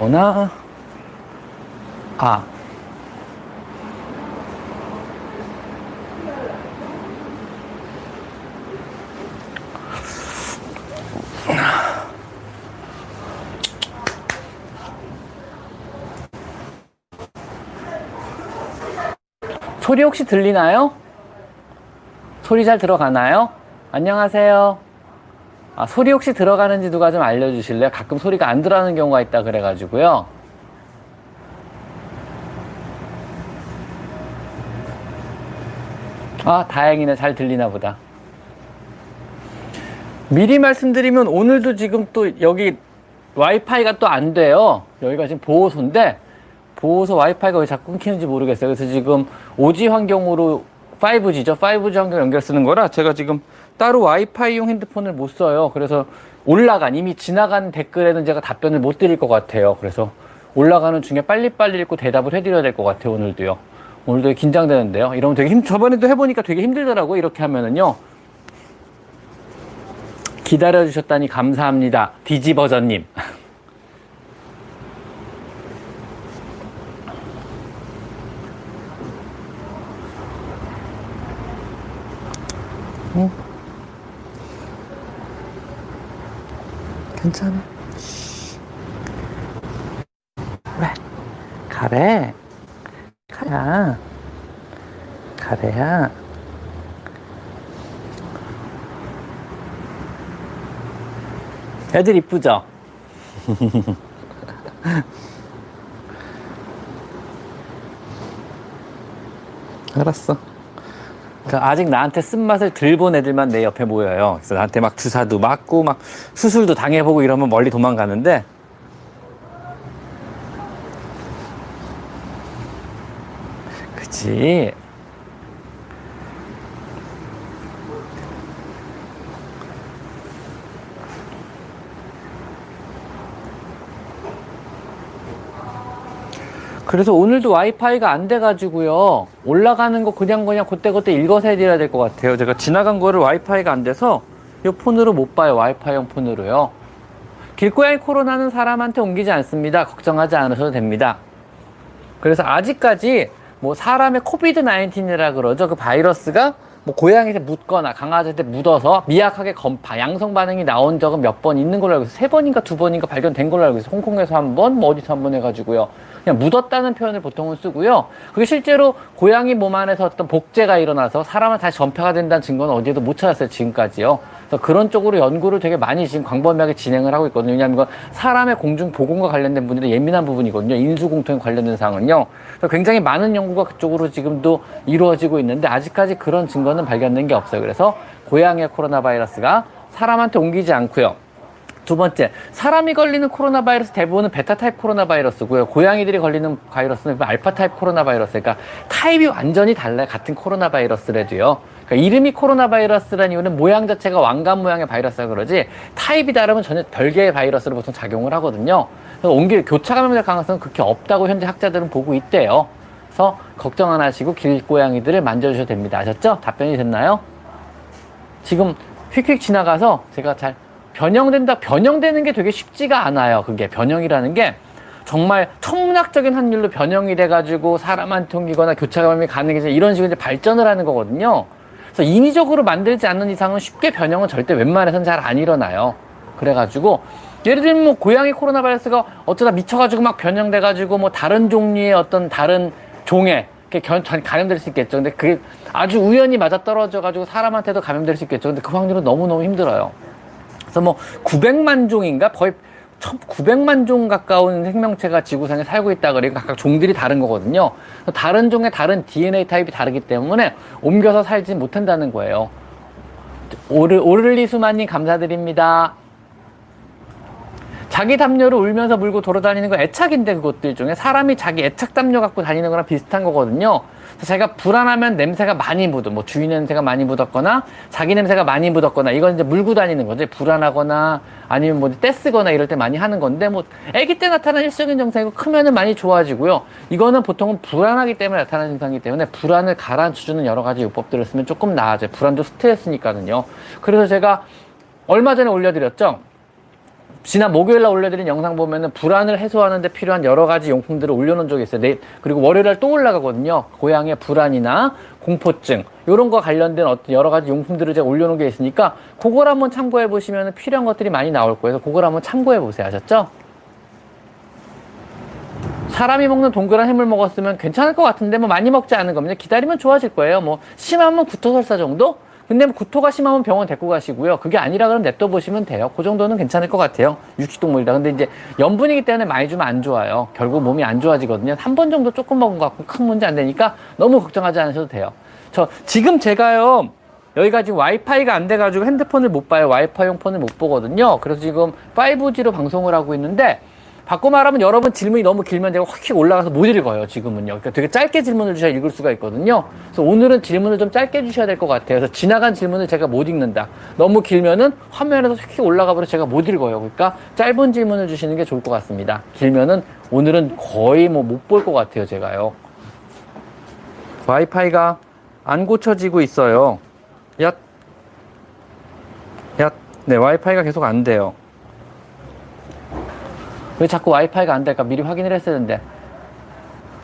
오나 아 소리 혹시 들리나요? 소리 잘 들어가나요? 안녕하세요. 아, 소리 혹시 들어가는지 누가 좀 알려주실래요? 가끔 소리가 안 들어가는 경우가 있다 그래가지고요. 아, 다행이네. 잘 들리나 보다. 미리 말씀드리면 오늘도 지금 또 여기 와이파이가 또 안 돼요. 여기가 지금 보호소인데 보호소 와이파이가 왜 자꾸 끊기는지 모르겠어요. 그래서 지금 오지 환경으로 5G죠. 5G 환경 연결 쓰는 거라 제가 지금 따로 와이파이용 핸드폰을 못 써요. 그래서 올라간 이미 지나간 댓글에는 제가 답변을 못 드릴 것 같아요. 그래서 올라가는 중에 빨리빨리 읽고 대답을 해드려야 될 것 같아요. 오늘도요. 오늘도 긴장되는데요. 이러면 되게 힘, 저번에도 해보니까 되게 힘들더라고요. 이렇게 하면은요. 기다려주셨다니 감사합니다. 디지버전님. 응? 괜찮아. 왜? 가래. 가야. 가래야. 애들 이쁘죠? 알았어. 그 아직 나한테 쓴맛을 들 본 애들만 내 옆에 모여요. 그래서 나한테 막 주사도 맞고 막 수술도 당해보고 이러면 멀리 도망가는데 그치. 그래서 오늘도 와이파이가 안 돼가지고요. 올라가는 거 그냥 그냥 그때그때 읽어서 해드려야 될 것 같아요. 제가 지나간 거를 와이파이가 안 돼서 이 폰으로 못 봐요. 와이파이용 폰으로요. 길고양이 코로나는 사람한테 옮기지 않습니다. 걱정하지 않으셔도 됩니다. 그래서 아직까지 뭐 사람의 코비드 19이라 그러죠. 그 바이러스가 뭐 고양이한테 묻거나 강아지한테 묻어서 미약하게 검파, 양성 반응이 나온 적은 몇 번 있는 걸로 알고 있어요. 세 번인가 두 번인가 발견된 걸로 알고 있어요. 홍콩에서 한 번, 뭐 어디서 한 번 해가지고요. 그냥 묻었다는 표현을 보통은 쓰고요. 그게 실제로 고양이 몸 안에서 어떤 복제가 일어나서 사람은 다시 전파가 된다는 증거는 어디에도 못 찾았어요. 지금까지요. 그래서 그런 쪽으로 연구를 되게 많이 지금 광범위하게 진행을 하고 있거든요. 왜냐하면 이건 사람의 공중 보건과 관련된 분들이 예민한 부분이거든요. 인수공통에 관련된 사항은요. 그래서 굉장히 많은 연구가 그쪽으로 지금도 이루어지고 있는데 아직까지 그런 증거는 발견된 게 없어요. 그래서 고양이의 코로나 바이러스가 사람한테 옮기지 않고요. 두 번째, 사람이 걸리는 코로나 바이러스 대부분은 베타 타입 코로나 바이러스고요. 고양이들이 걸리는 바이러스는 알파 타입 코로나 바이러스. 그러니까 타입이 완전히 달라요. 같은 코로나 바이러스라도요. 그러니까 이름이 코로나 바이러스라는 이유는 모양 자체가 왕관 모양의 바이러스라 그러지 타입이 다르면 전혀 별개의 바이러스로 보통 작용을 하거든요. 그래서 옮기 교차 감염될 가능성은 그렇게 없다고 현재 학자들은 보고 있대요. 그래서 걱정 안 하시고 길고양이들을 만져주셔도 됩니다. 아셨죠? 답변이 됐나요? 지금 휙휙 지나가서 제가 잘 변형된다, 변형되는 게 되게 쉽지가 않아요. 그게 변형이라는 게 정말 천문학적인 확률로 변형이 돼가지고 사람한테 옮기거나 교차 감염이 가능해져 이런 식으로 이제 발전을 하는 거거든요. 그래서 인위적으로 만들지 않는 이상은 쉽게 변형은 절대 웬만해서는 잘안 일어나요. 그래가지고 예를 들면 뭐 고양이 코로나 바이러스가 어쩌다 미쳐가지고 막 변형돼가지고 뭐 다른 종류의 어떤 다른 종에 견, 감염될 수 있겠죠. 근데 그게 아주 우연히 맞아 떨어져가지고 사람한테도 감염될 수 있겠죠. 근데 그 확률은 너무너무 힘들어요. 그래서 뭐 900만 종인가 거의 900만 종 가까운 생명체가 지구상에 살고 있다 그러니까 각각 종들이 다른 거거든요. 다른 종의 다른 DNA 타입이 다르기 때문에 옮겨서 살지 못한다는 거예요. 오르, 오를리수만님 감사드립니다. 자기 담요를 울면서 물고 돌아다니는 거 애착인데 그것들 중에 사람이 자기 애착 담요 갖고 다니는 거랑 비슷한 거거든요. 제가 불안하면 냄새가 많이 묻어, 뭐 주인 냄새가 많이 묻었거나 자기 냄새가 많이 묻었거나 이건 이제 물고 다니는 거죠. 불안하거나 아니면 뭐 떼쓰거나 이럴 때 많이 하는 건데 뭐 아기 때 나타나는 일시적인 증상이고 크면은 많이 좋아지고요. 이거는 보통은 불안하기 때문에 나타나는 증상이기 때문에 불안을 가라앉혀주는 여러 가지 요법들을 쓰면 조금 나아져요. 불안도 스트레스니까는요. 그래서 제가 얼마 전에 올려드렸죠. 지난 목요일 날 올려드린 영상 보면은 불안을 해소하는 데 필요한 여러 가지 용품들을 올려놓은 적이 있어요. 내일, 그리고 월요일 날 또 올라가거든요. 고양이의 불안이나 공포증, 이런 거 관련된 어떤 여러 가지 용품들을 제가 올려놓은 게 있으니까 그걸 한번 참고해 보시면 필요한 것들이 많이 나올 거예요. 그래서 그걸 한번 참고해 보세요. 아셨죠? 사람이 먹는 동그란 해물 먹었으면 괜찮을 것 같은데 뭐 많이 먹지 않은 겁니다. 기다리면 좋아질 거예요. 뭐 심하면 구토설사 정도? 근데 뭐 구토가 심하면 병원 데리고 가시고요. 그게 아니라 그러면 냅둬 보시면 돼요. 그 정도는 괜찮을 것 같아요. 육식동물이다. 근데 이제 염분이기 때문에 많이 주면 안 좋아요. 결국 몸이 안 좋아지거든요. 한 번 정도 조금 먹은 것 같고 큰 문제 안 되니까 너무 걱정하지 않으셔도 돼요. 저 지금 제가요. 여기가 지금 와이파이가 안 돼가지고 핸드폰을 못 봐요. 와이파이용 폰을 못 보거든요. 그래서 지금 5G로 방송을 하고 있는데 바꿔 말하면 여러분 질문이 너무 길면 제가 확 올라가서 못 읽어요, 지금은요. 그러니까 되게 짧게 질문을 주셔야 읽을 수가 있거든요. 그래서 오늘은 질문을 좀 짧게 주셔야 될 것 같아요. 그래서 지나간 질문을 제가 못 읽는다. 너무 길면은 화면에서 휙 올라가 버려 제가 못 읽어요. 그러니까 짧은 질문을 주시는 게 좋을 것 같습니다. 길면은 오늘은 거의 뭐 못 볼 것 같아요, 제가요. 와이파이가 안 고쳐지고 있어요. 야, 야, 네, 와이파이가 계속 안 돼요. 왜 자꾸 와이파이가 안 될까? 미리 확인을 했어야 되는데.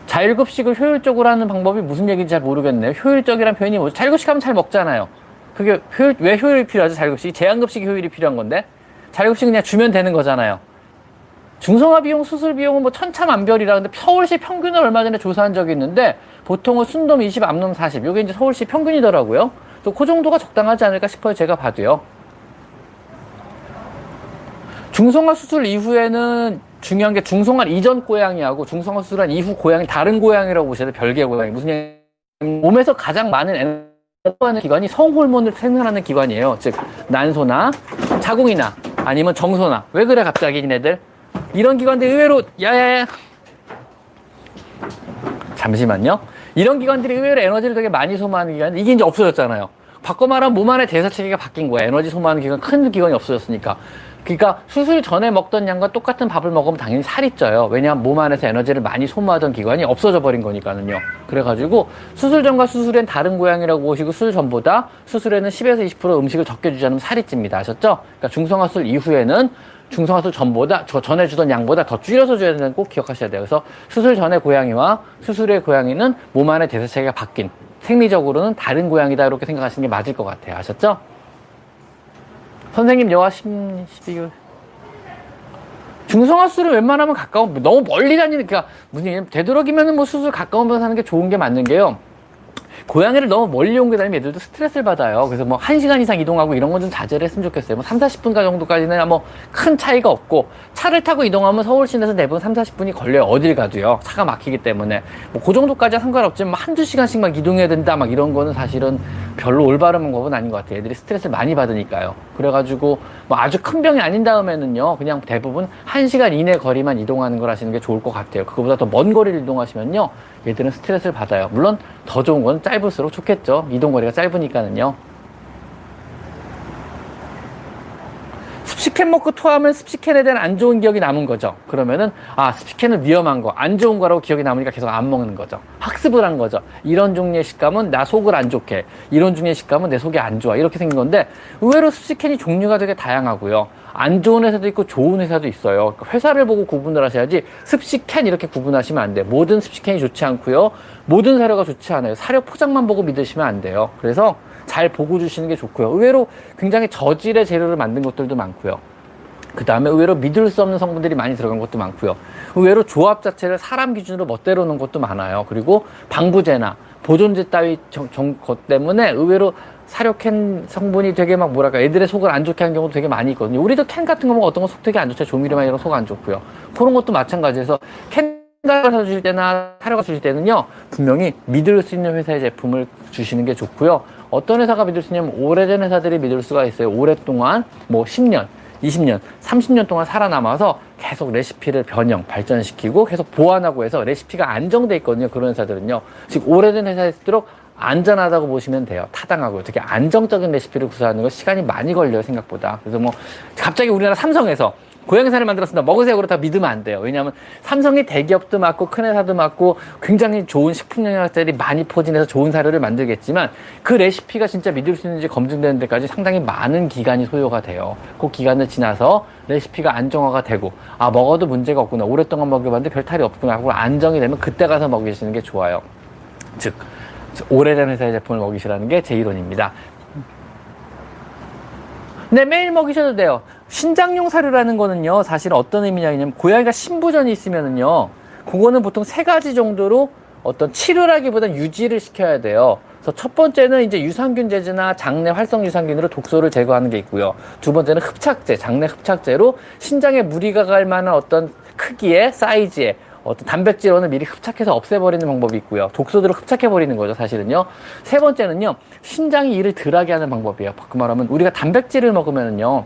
자율급식을 효율적으로 하는 방법이 무슨 얘기인지 잘 모르겠네요. 효율적이란 표현이 뭐, 자율급식 하면 잘 먹잖아요. 그게 효율, 왜 효율이 필요하죠? 자율급식이. 제한급식이 효율이 필요한 건데. 자율급식 그냥 주면 되는 거잖아요. 중성화 비용, 수술 비용은 뭐 천차만별이라 근데 서울시 평균을 얼마 전에 조사한 적이 있는데 보통은 순돔 20, 암놈 40. 이게 이제 서울시 평균이더라고요. 그 정도가 적당하지 않을까 싶어요. 제가 봐도요. 중성화 수술 이후에는 중요한 게 중성화 이전 고양이하고 중성화 수술한 이후 고양이 다른 고양이라고 보셔야 돼요. 별개의 고양이. 무슨 얘기 몸에서 가장 많은 에너지 하는 기관이 성호르몬을 생산하는 기관이에요. 즉 난소나 자궁이나 아니면 정소나 왜 그래 갑자기 얘네들 이런 기관들 의외로 야야야 잠시만요. 이런 기관들이 의외로 에너지를 되게 많이 소모하는 기관 이게 이제 없어졌잖아요. 바꿔 말하면 몸 안에 대사 체계가 바뀐 거야. 에너지 소모하는 기관 큰 기관이 없어졌으니까. 그러니까 수술 전에 먹던 양과 똑같은 밥을 먹으면 당연히 살이 쪄요. 왜냐하면 몸 안에서 에너지를 많이 소모하던 기관이 없어져 버린 거니까는요. 그래가지고 수술 전과 수술엔 다른 고양이라고 보시고 수술 전보다 수술에는 10에서 20% 음식을 적게 주지 않으면 살이 찝니다. 아셨죠? 그러니까 중성화 수술 이후에는 중성화 수술 전보다 저 전에 주던 양보다 더 줄여서 줘야 된다는 꼭 기억하셔야 돼요. 그래서 수술 전의 고양이와 수술의 고양이는 몸 안의 대사체계가 바뀐 생리적으로는 다른 고양이다 이렇게 생각하시는 게 맞을 것 같아요. 아셨죠? 선생님 여와 10, 12개월. 중성화 수술은 웬만하면 가까운, 너무 멀리 다니니까, 그러니까 무슨, 되도록이면 뭐 수술 가까운 데서 하는 게 좋은 게 맞는 게요. 고양이를 너무 멀리 옮겨 다니면 애들도 스트레스를 받아요. 그래서 뭐 1시간 이상 이동하고 이런 건 좀 자제를 했으면 좋겠어요. 뭐 3, 40분 정도까지는 뭐 큰 차이가 없고 차를 타고 이동하면 서울 시내에서 대부분 3, 40분이 걸려요. 어딜 가도요. 차가 막히기 때문에. 뭐 그 정도까지 상관없지만 뭐 한두 시간씩만 이동해야 된다 막 이런 거는 사실은 별로 올바른 방법은 아닌 것 같아요. 애들이 스트레스를 많이 받으니까요. 그래가지고 뭐 아주 큰 병이 아닌 다음에는요. 그냥 대부분 1시간 이내 거리만 이동하는 걸 하시는 게 좋을 것 같아요. 그거보다 더 먼 거리를 이동하시면요. 얘들은 스트레스를 받아요. 물론 더 좋은 건 짧을수록 좋겠죠. 이동거리가 짧으니까는요. 습식캔 먹고 토하면 습식캔에 대한 안 좋은 기억이 남은 거죠. 그러면은 아 습식캔은 위험한 거, 안 좋은 거라고 기억이 남으니까 계속 안 먹는 거죠. 학습을 한 거죠. 이런 종류의 식감은 나 속을 안 좋게, 이런 종류의 식감은 내 속이 안 좋아 이렇게 생긴 건데 의외로 습식캔이 종류가 되게 다양하고요. 안 좋은 회사도 있고 좋은 회사도 있어요. 그러니까 회사를 보고 구분을 하셔야지 습식캔 이렇게 구분하시면 안 돼요. 모든 습식캔이 좋지 않고요. 모든 사료가 좋지 않아요. 사료 포장만 보고 믿으시면 안 돼요. 그래서 잘 보고 주시는 게 좋고요. 의외로 굉장히 저질의 재료를 만든 것들도 많고요. 그 다음에 의외로 믿을 수 없는 성분들이 많이 들어간 것도 많고요. 의외로 조합 자체를 사람 기준으로 멋대로 놓은 것도 많아요. 그리고 방부제나 보존제 따위 정, 정, 것 때문에 의외로 사료캔 성분이 되게 막 뭐랄까 애들의 속을 안 좋게 하는 경우도 되게 많이 있거든요. 우리도 캔 같은 거 보면 어떤 거속 되게 안 좋죠. 조미료만 이런 속 안 좋고요. 그런 것도 마찬가지에서 캔 사료가 주실 때나 사료가 주실 때는요 분명히 믿을 수 있는 회사의 제품을 주시는 게 좋고요. 어떤 회사가 믿을 수 있냐면 오래된 회사들이 믿을 수가 있어요. 오랫동안 뭐 10년, 20년, 30년 동안 살아남아서 계속 레시피를 변형, 발전시키고 계속 보완하고 해서 레시피가 안정돼 있거든요. 그런 회사들은요. 즉 오래된 회사일수록 안전하다고 보시면 돼요. 타당하고요. 특히 안정적인 레시피를 구사하는 거 시간이 많이 걸려요. 생각보다. 그래서 뭐 갑자기 우리나라 삼성에서 고양이살을 만들었습니다. 먹으세요. 그렇다 믿으면 안 돼요. 왜냐하면 삼성이 대기업도 맞고 큰 회사도 맞고 굉장히 좋은 식품 영양학자들이 많이 포진해서 좋은 사료를 만들겠지만 그 레시피가 진짜 믿을 수 있는지 검증되는 데까지 상당히 많은 기간이 소요가 돼요. 그 기간을 지나서 레시피가 안정화가 되고 아 먹어도 문제가 없구나. 오랫동안 먹여봤는데 별 탈이 없구나 하고 안정이 되면 그때 가서 먹이시는 게 좋아요. 즉 오래된 회사의 제품을 먹이시라는 게 제 이론입니다. 네, 매일 먹이셔도 돼요. 신장용 사료라는 거는요, 사실 어떤 의미냐면, 고양이가 신부전이 있으면은요, 그거는 보통 세 가지 정도로 어떤 치료라기보단 유지를 시켜야 돼요. 그래서 첫 번째는 이제 유산균 제제나 장내 활성 유산균으로 독소를 제거하는 게 있고요. 두 번째는 흡착제, 장내 흡착제로 신장에 무리가 갈 만한 어떤 크기의 사이즈의 어떤 단백질원을 미리 흡착해서 없애버리는 방법이 있고요. 독소들을 흡착해버리는 거죠, 사실은요. 세 번째는요, 신장이 일을 덜하게 하는 방법이에요. 그 말하면 우리가 단백질을 먹으면은요,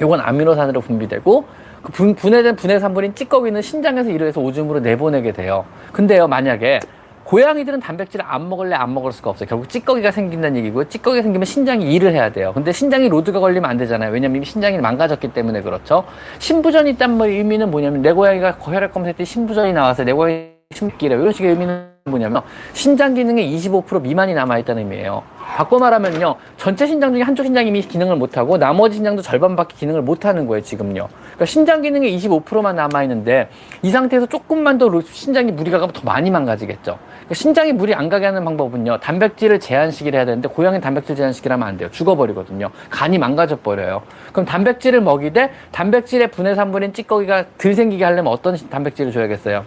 요건 아미노산으로 분비되고, 그 분, 분해된 분해산물인 찌꺼기는 신장에서 일을 해서 오줌으로 내보내게 돼요. 근데요, 만약에 고양이들은 단백질을 안 먹을래 안 먹을 수가 없어요. 결국 찌꺼기가 생긴다는 얘기고요. 찌꺼기가 생기면 신장이 일을 해야 돼요. 근데 신장이 로드가 걸리면 안 되잖아요. 왜냐면 신장이 망가졌기 때문에 그렇죠. 신부전이 있단 의미는 뭐냐면 내 고양이가 혈액 검사할 때 신부전이 나와서 내 고양이 심기래 이런 식의 의미는 뭐냐면 신장 기능의 25% 미만이 남아 있다는 의미예요. 바꿔 말하면요. 전체 신장 중에 한쪽 신장이 이미 기능을 못 하고 나머지 신장도 절반밖에 기능을 못 하는 거예요. 지금요. 그러니까 신장 기능의 25%만 남아 있는데 이 상태에서 조금만 더 신장이 무리가 가면 더 많이 망가지겠죠. 그러니까 신장이 물이 안 가게 하는 방법은요. 단백질을 제한시키를 해야 되는데 고양이 단백질 제한시키를 하면 안 돼요. 죽어버리거든요. 간이 망가져 버려요. 그럼 단백질을 먹이되 단백질의 분해 산물인 찌꺼기가 덜 생기게 하려면 어떤 단백질을 줘야겠어요?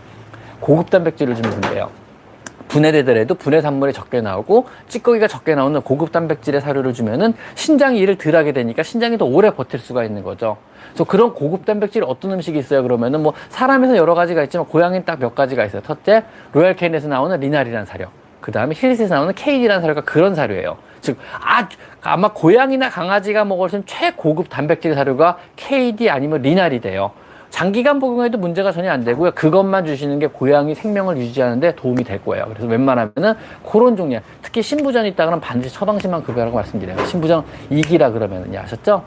고급 단백질을 주면 된대요. 분해되더라도 분해 산물이 적게 나오고 찌꺼기가 적게 나오는 고급 단백질의 사료를 주면은 신장이 일을 덜 하게 되니까 신장이 더 오래 버틸 수가 있는 거죠. 그래서 그런 고급 단백질 어떤 음식이 있어요? 그러면은 뭐 사람에서 여러 가지가 있지만 고양이는 딱 몇 가지가 있어요. 첫째, Royal Canin에서 나오는 renal이라는 사료. 그 다음에 Hill's에서 나오는 k/d라는 사료가 그런 사료예요. 즉, 아, 아마 고양이나 강아지가 먹을 수 있는 최고급 단백질 사료가 k/d 아니면 renal이 돼요. 장기간 복용해도 문제가 전혀 안 되고요. 그것만 주시는 게 고양이 생명을 유지하는데 도움이 될 거예요. 그래서 웬만하면은 그런 종류, 특히 신부전이 있다 그러면 반드시 처방신만 급여라고 말씀드려요. 신부전 2기라 그러면은요. 아셨죠?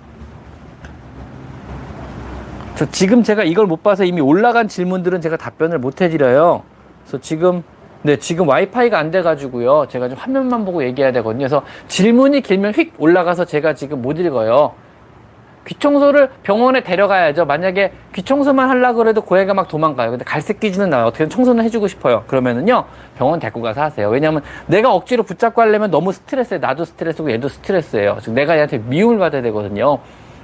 저 지금 제가 이걸 못 봐서 이미 올라간 질문들은 제가 답변을 못 해드려요. 그래서 지금 네, 지금 와이파이가 안 돼가지고요. 제가 좀 화면만 보고 얘기해야 되거든요. 그래서 질문이 길면 휙 올라가서 제가 지금 못 읽어요. 귀청소를 병원에 데려가야죠. 만약에 귀청소만 하려고 그래도 고양이가 막 도망가요. 근데 갈색 기준은 나요. 어떻게든 청소는 해주고 싶어요. 그러면은요, 병원 데리고 가서 하세요. 왜냐면 내가 억지로 붙잡고 하려면 너무 스트레스예요. 나도 스트레스고 얘도 스트레스예요. 즉, 내가 얘한테 미움을 받아야 되거든요.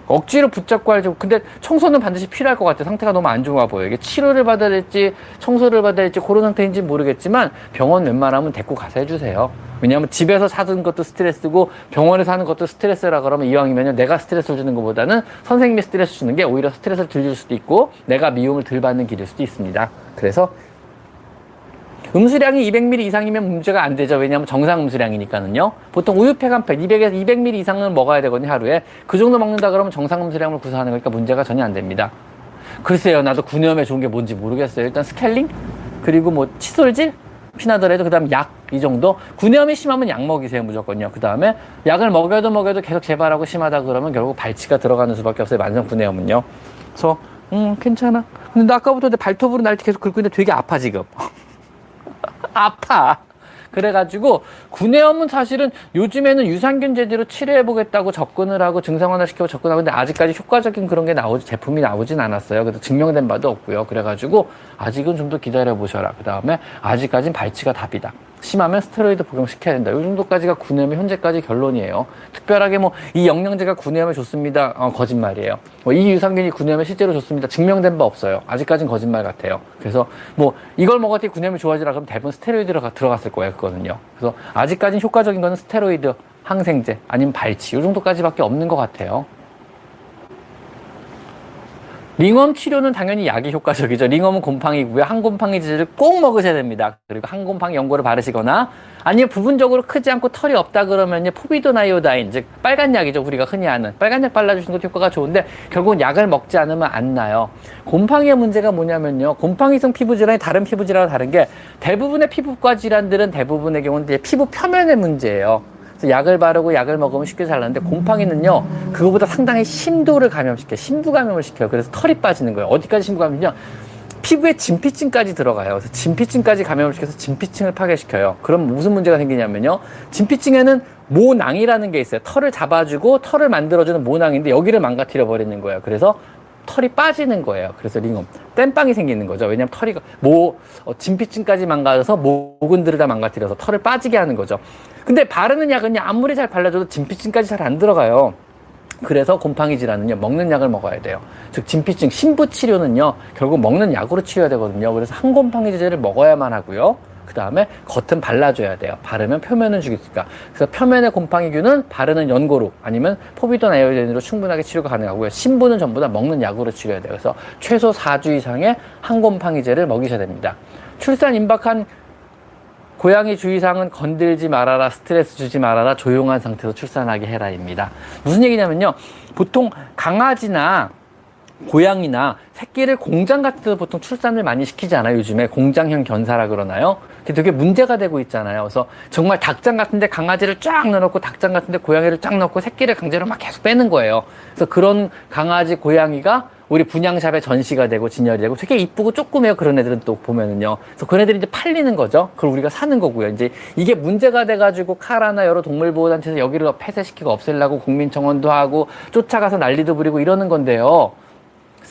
억지로 붙잡고 하죠. 근데 청소는 반드시 필요할 것 같아요. 상태가 너무 안 좋아 보여요. 이게 치료를 받아야 될지 청소를 받아야 될지 그런 상태인지 모르겠지만 병원 웬만하면 데리고 가서 해주세요. 왜냐하면 집에서 사는 것도 스트레스고 병원에서 하는 것도 스트레스라 그러면 이왕이면 내가 스트레스를 주는 것보다는 선생님이 스트레스 주는 게 오히려 스트레스를 덜 줄 수도 있고 내가 미움을 덜 받는 길일 수도 있습니다. 그래서 음수량이 200ml 이상이면 문제가 안 되죠. 왜냐하면 정상 음수량이니까는요. 보통 우유팩 한 팩, 200에서 200ml 이상은 먹어야 되거든요, 하루에. 그 정도 먹는다 그러면 정상 음수량을 구사하는 거니까 문제가 전혀 안 됩니다. 글쎄요, 나도 구내염에 좋은 게 뭔지 모르겠어요. 일단 스켈링, 그리고 뭐 칫솔질, 피나더라도 그 다음 약, 이 정도. 구내염이 심하면 약 먹이세요, 무조건요. 그 다음에 약을 먹여도 먹여도 계속 재발하고 심하다 그러면 결국 발치가 들어가는 수밖에 없어요, 만성 구내염은요. 그래서, 음, 괜찮아. 근데 나 아까부터 내 발톱으로 날 계속 긁고 있는데 되게 아파, 지금. 아파. 그래가지고 구내염은 사실은 요즘에는 유산균 제제로 치료해보겠다고 접근을 하고 증상 완화시키고 접근하고 근데 아직까지 효과적인 그런 게 나오지 제품이 나오진 않았어요. 그래서 증명된 바도 없고요. 그래가지고 아직은 좀 더 기다려 보셔라. 그 다음에 아직까진 발치가 답이다. 심하면 스테로이드 복용시켜야 된다. 이 정도까지가 구내염의 현재까지 결론이에요. 특별하게 뭐 이 영양제가 구내염에 좋습니다. 어, 거짓말이에요. 뭐 이 유산균이 구내염에 실제로 좋습니다. 증명된 바 없어요. 아직까진 거짓말 같아요. 그래서 뭐 이걸 먹었더니 구내염이 좋아지라 그러면 대부분 스테로이드가 들어갔을 거예요. 그거는요. 그래서 아직까진 효과적인 거는 스테로이드, 항생제, 아니면 발치 이 정도까지밖에 없는 것 같아요. 링웜 치료는 당연히 약이 효과적이죠. 링웜은 곰팡이고요. 항곰팡이 제제를 꼭 먹으셔야 됩니다. 그리고 항곰팡이 연고를 바르시거나 아니면 부분적으로 크지 않고 털이 없다 그러면 포비도나이오다인 즉 빨간 약이죠. 우리가 흔히 아는 빨간 약 발라주시는 것도 효과가 좋은데 결국은 약을 먹지 않으면 안 나요. 곰팡이의 문제가 뭐냐면요. 곰팡이성 피부 질환이 다른 피부 질환과 다른 게 대부분의 피부과 질환들은 대부분의 경우는 피부 표면의 문제예요. 약을 바르고 약을 먹으면 쉽게 잘 나는데 곰팡이는요 그거보다 상당히 심도를 감염시켜요. 심부 감염을 시켜요. 그래서 털이 빠지는 거예요. 어디까지 심부 감염이냐? 피부에 진피층까지 들어가요. 그래서 진피층까지 감염을 시켜서 진피층을 파괴시켜요. 그럼 무슨 문제가 생기냐면요. 진피층에는 모낭이라는 게 있어요. 털을 잡아주고 털을 만들어주는 모낭인데 여기를 망가뜨려 버리는 거예요. 그래서 털이 빠지는 거예요. 그래서 링엄 땜빵이 생기는 거죠. 왜냐하면 털이 모 어, 진피층까지 망가져서 모근들을 다 망가뜨려서 털을 빠지게 하는 거죠. 근데 바르는 약은요 아무리 잘 발라줘도 진피층까지 잘 안 들어가요. 그래서 곰팡이 질환은요 먹는 약을 먹어야 돼요. 즉 진피증 신부 치료는요 결국 먹는 약으로 치료해야 되거든요. 그래서 항곰팡이제를 먹어야만 하고요. 그 다음에 겉은 발라줘야 돼요. 바르면 표면은 죽이니까. 그래서 표면의 곰팡이균은 바르는 연고로 아니면 포비돈 아이오젠으로 충분하게 치료가 가능하고요. 신부는 전부 다 먹는 약으로 치료해야 돼요. 그래서 최소 4주 이상의 항곰팡이제를 먹이셔야 됩니다. 출산 임박한 고양이 주의사항은 건들지 말아라, 스트레스 주지 말아라, 조용한 상태로 출산하게 해라입니다. 무슨 얘기냐면요. 보통 강아지나 고양이나 새끼를 공장 같은 데서 보통 출산을 많이 시키지 않아요. 요즘에 공장형 견사라 그러나요? 그게 문제가 되고 있잖아요. 그래서 정말 닭장 같은 데 강아지를 쫙 넣어놓고 닭장 같은 데 고양이를 쫙 넣고 새끼를 강제로 막 계속 빼는 거예요. 그래서 그런 강아지, 고양이가 우리 분양샵에 전시가 되고 진열이 되고 되게 이쁘고 조그매요. 그런 애들은 또 보면은요. 그래서 그런 애들이 이제 팔리는 거죠. 그걸 우리가 사는 거고요. 이제 이게 문제가 돼가지고 카라나 여러 동물보호단체에서 여기를 폐쇄시키고 없애려고 국민청원도 하고 쫓아가서 난리도 부리고 이러는 건데요.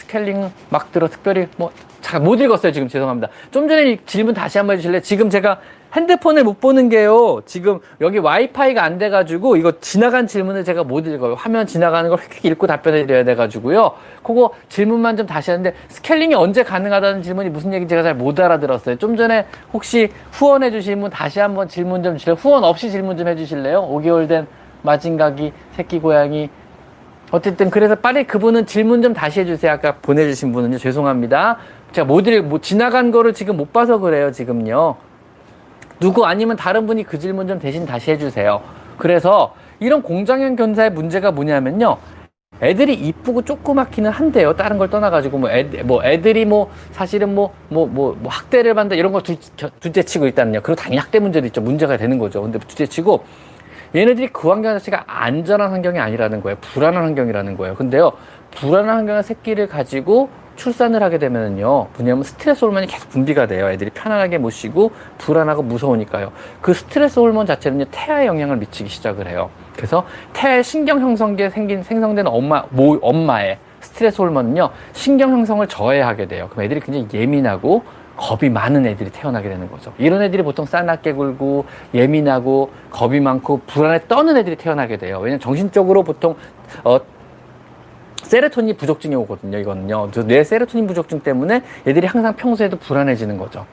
스케일링 막 들어 특별히 뭐 잘 못 읽었어요 지금 죄송합니다. 좀 전에 질문 다시 한번 해주실래 요? 지금 제가 핸드폰을 못 보는 게요. 지금 여기 와이파이가 안 돼가지고 이거 지나간 질문을 제가 못 읽어요. 화면 지나가는 걸 휙 읽고 답변해 드려야 돼가지고요. 그거 질문만 좀 다시 하는데 스케일링이 언제 가능하다는 질문이 무슨 얘기인지 제가 잘 못 알아들었어요. 좀 전에 혹시 후원해 주신 분 다시 한번 질문 좀 주실래요? 후원 없이 질문 좀 해주실래요? 5개월 된 마징가기 새끼 고양이 어쨌든 그래서 빨리 그분은 질문 좀 다시 해주세요. 아까 보내주신 분은요. 죄송합니다. 제가 못 읽, 뭐 지나간 거를 지금 못 봐서 그래요. 지금요. 누구 아니면 다른 분이 그 질문 좀 대신 다시 해주세요. 그래서 이런 공장형 견사의 문제가 뭐냐면요. 애들이 이쁘고 조그맣기는 한데요. 다른 걸 떠나가지고 뭐, 애, 뭐 애들이 뭐 사실은 뭐 뭐 뭐 뭐 학대를 받는다 이런 거 둘, 둘째 치고 일단은요. 그리고 당연히 학대 문제도 있죠. 문제가 되는 거죠. 근데 둘째 치고 얘네들이 그 환경 자체가 안전한 환경이 아니라는 거예요. 불안한 환경이라는 거예요. 근데요, 불안한 환경의 새끼를 가지고 출산을 하게 되면은요, 뭐냐면 스트레스 호르몬이 계속 분비가 돼요. 애들이 편안하게 못 쉬고 불안하고 무서우니까요. 그 스트레스 호르몬 자체는요, 태아에 영향을 미치기 시작을 해요. 그래서 태아의 신경 형성기에 생긴, 생성되는 엄마, 모, 엄마의 스트레스 호르몬은요, 신경 형성을 저해하게 돼요. 그럼 애들이 굉장히 예민하고 겁이 많은 애들이 태어나게 되는 거죠. 이런 애들이 보통 싸납게 굴고 예민하고 겁이 많고 불안에 떠는 애들이 태어나게 돼요. 왜냐면 정신적으로 보통 어 세로토닌 부족증이 오거든요. 이거는요. 뇌 세로토닌 부족증 때문에 애들이 항상 평소에도 불안해지는 거죠.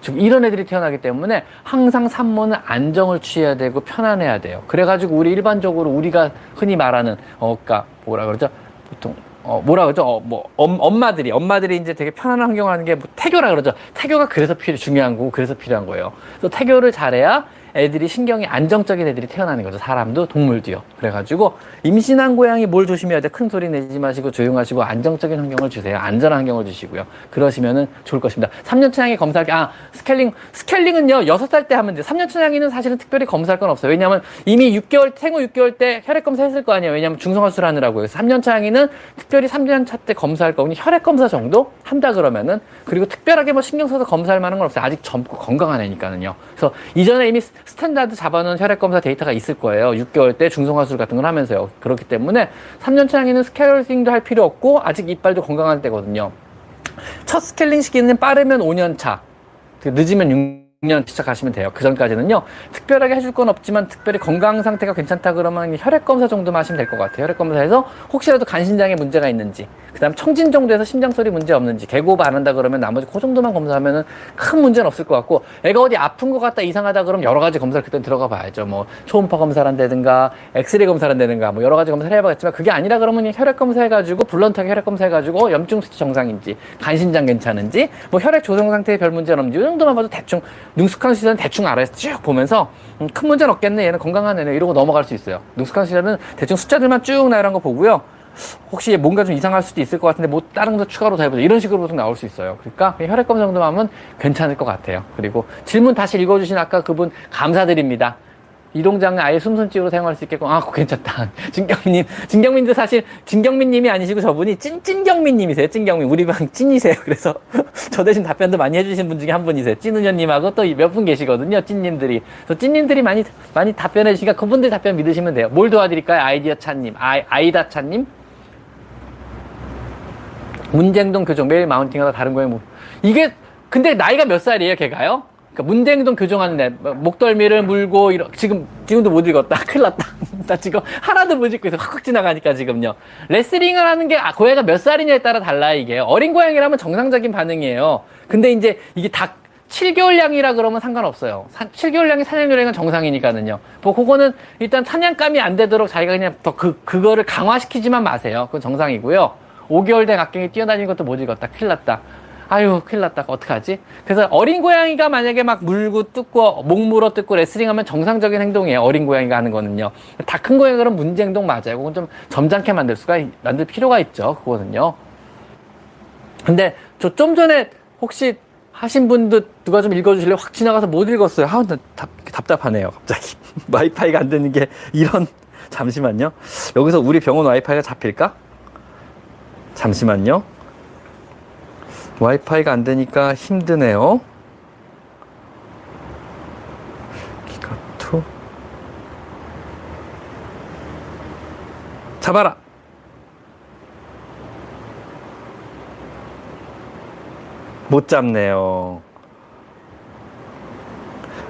즉 이런 애들이 태어나기 때문에 항상 산모는 안정을 취해야 되고 편안해야 돼요. 그래가지고 우리 일반적으로 우리가 흔히 말하는 어, 그러니까 뭐라 그러죠? 보통 어, 뭐라 그러죠? 어, 뭐, 엄, 엄마들이, 엄마들이 이제 되게 편안한 환경을 하는 게 뭐, 태교라 그러죠. 태교가 그래서 필요, 중요한 거고, 그래서 필요한 거예요. 그래서 태교를 잘해야 애들이 신경이 안정적인 애들이 태어나는 거죠. 사람도 동물도요. 그래가지고 임신한 고양이 뭘 조심해야 돼? 큰 소리 내지 마시고 조용하시고 안정적인 환경을 주세요. 안전한 환경을 주시고요. 그러시면은 좋을 것입니다. 3년 차 냥이 검사할 게, 아, 스케일링, 스케일링은요, 6살 때 하면 돼요. 3년 차 냥이는 사실은 특별히 검사할 건 없어요. 왜냐하면 이미 6개월, 생후 6개월 때 혈액 검사 했을 거 아니에요. 왜냐하면 중성화 수술 하느라고요. 그래서 3년 차 냥이는 특별히 3년 차 때 검사할 건 이 혈액 검사 정도 한다 그러면은 그리고 특별하게 뭐 신경 써서 검사할 만한 건 없어요. 아직 젊고 건강한 애니까는요. 그래서 이전에 이미 standard 잡아놓은 혈액 검사 데이터가 있을 거예요. 6개월 때 중성화 수술 같은 걸 하면서요. 그렇기 때문에 3년 차 냥이는 스케일링도 할 필요 없고 아직 이빨도 건강한 때거든요. 첫 스케일링 시기는 빠르면 5년 차, 그 늦으면 6년 시작하시면 돼요. 그 전까지는요. 특별하게 해줄 건 없지만 특별히 건강 상태가 괜찮다 그러면 혈액 검사 정도만 하시면 될 것 같아요. 혈액 검사에서 혹시라도 간신장에 문제가 있는지, 그다음 청진 정도에서 심장 소리 문제 없는지, 개구호흡 안 한다 그러면 나머지 그 정도만 검사하면은 큰 문제는 없을 것 같고, 애가 어디 아픈 것 같다 이상하다 그러면 여러 가지 검사를 그때 들어가 봐야죠. 뭐 초음파 검사를 한다든가, 엑스레이 검사를 한다든가, 뭐 여러 가지 검사를 해봐야겠지만 그게 아니라 그러면 혈액 검사해가지고 blunt하게 혈액 검사해가지고 염증 수치 정상인지, 간신장 괜찮은지, 뭐 혈액 조성 상태에 별 문제는 없는지 이 정도만 봐도 대충 능숙한 수의사는 대충 알아서 쭉 보면서 음, 큰 문제는 없겠네. 얘는 건강한 애네. 이러고 넘어갈 수 있어요. 능숙한 수의사는 대충 숫자들만 쭉 나열한 거 보고요. 혹시 뭔가 좀 이상할 수도 있을 것 같은데 뭐 다른 거 추가로 더 해보자. 이런 식으로 보통 나올 수 있어요. 그러니까 혈액 검사 정도만 하면 괜찮을 것 같아요. 그리고 질문 다시 읽어주신 아까 그분 감사드립니다 이동장을 아예 숨손집으로 사용할 수 있게끔. 아 괜찮다. 진경민님 진경민도 사실 진경민님이 아니시고 저분이 찐 찐경민님이세요. 찐경민. 우리 방 찐이세요. 그래서 저 대신 답변도 많이 해주신 분 중에 한 분이세요. 찐우년님하고 또 몇 분 계시거든요 찐님들이. 그래서 찐님들이 많이 많이 답변해 주시니까 그분들 답변 믿으시면 돼요. 뭘 도와드릴까요? 아이디어 차님. 아이, 아이다 차님? 문쟁동 교정. 매일 마운팅하다 다른 거에 뭐 이게 근데 나이가 몇 살이에요 걔가요? 그러니까 문쟁동 교정하는데 뭐 목덜미를 물고 이러, 지금 지금도 못 읽었다 큰일 났다 나 지금 하나도 못 읽고 있어 확확 지나가니까 지금요 레슬링을 하는 게 아, 고양이가 몇 살이냐에 따라 달라요 이게 어린 고양이라면 정상적인 반응이에요 근데 이제 이게 닭 7개월량이라 그러면 상관없어요. 7개월량이 사냥요령은 정상이니까는요. 뭐, 그거는 일단 사냥감이 안 되도록 자기가 그냥 더 그, 그거를 강화시키지만 마세요. 그건 정상이고요. 5개월 된 악경이 뛰어다니는 것도 못 읽었다. 큰일 났다. 아유, 큰일 났다. 어떡하지? 그래서 어린 고양이가 만약에 막 물고 뜯고, 목 물어 뜯고 레슬링 하면 정상적인 행동이에요. 어린 고양이가 하는 거는요. 다 큰 고양이 그럼 문제 행동 맞아요. 그건 좀 점잖게 만들 수가, 만들 필요가 있죠. 그거는요. 근데 저 좀 전에 혹시 하신 분도 누가 좀 읽어주실래요? 확 지나가서 못 읽었어요. 아, 나 답, 답답하네요. 갑자기. 와이파이가 안 되는 게 이런. 잠시만요. 여기서 우리 병원 와이파이가 잡힐까? 잠시만요. 와이파이가 안 되니까 힘드네요. 기가2 잡아라! 못 잡네요.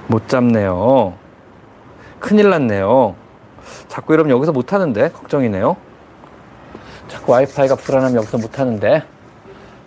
못 잡네요. 큰일 났네요. 자꾸 이러면 여기서 못 하는데, 걱정이네요. 자꾸 와이파이가 불안하면 여기서 못 하는데.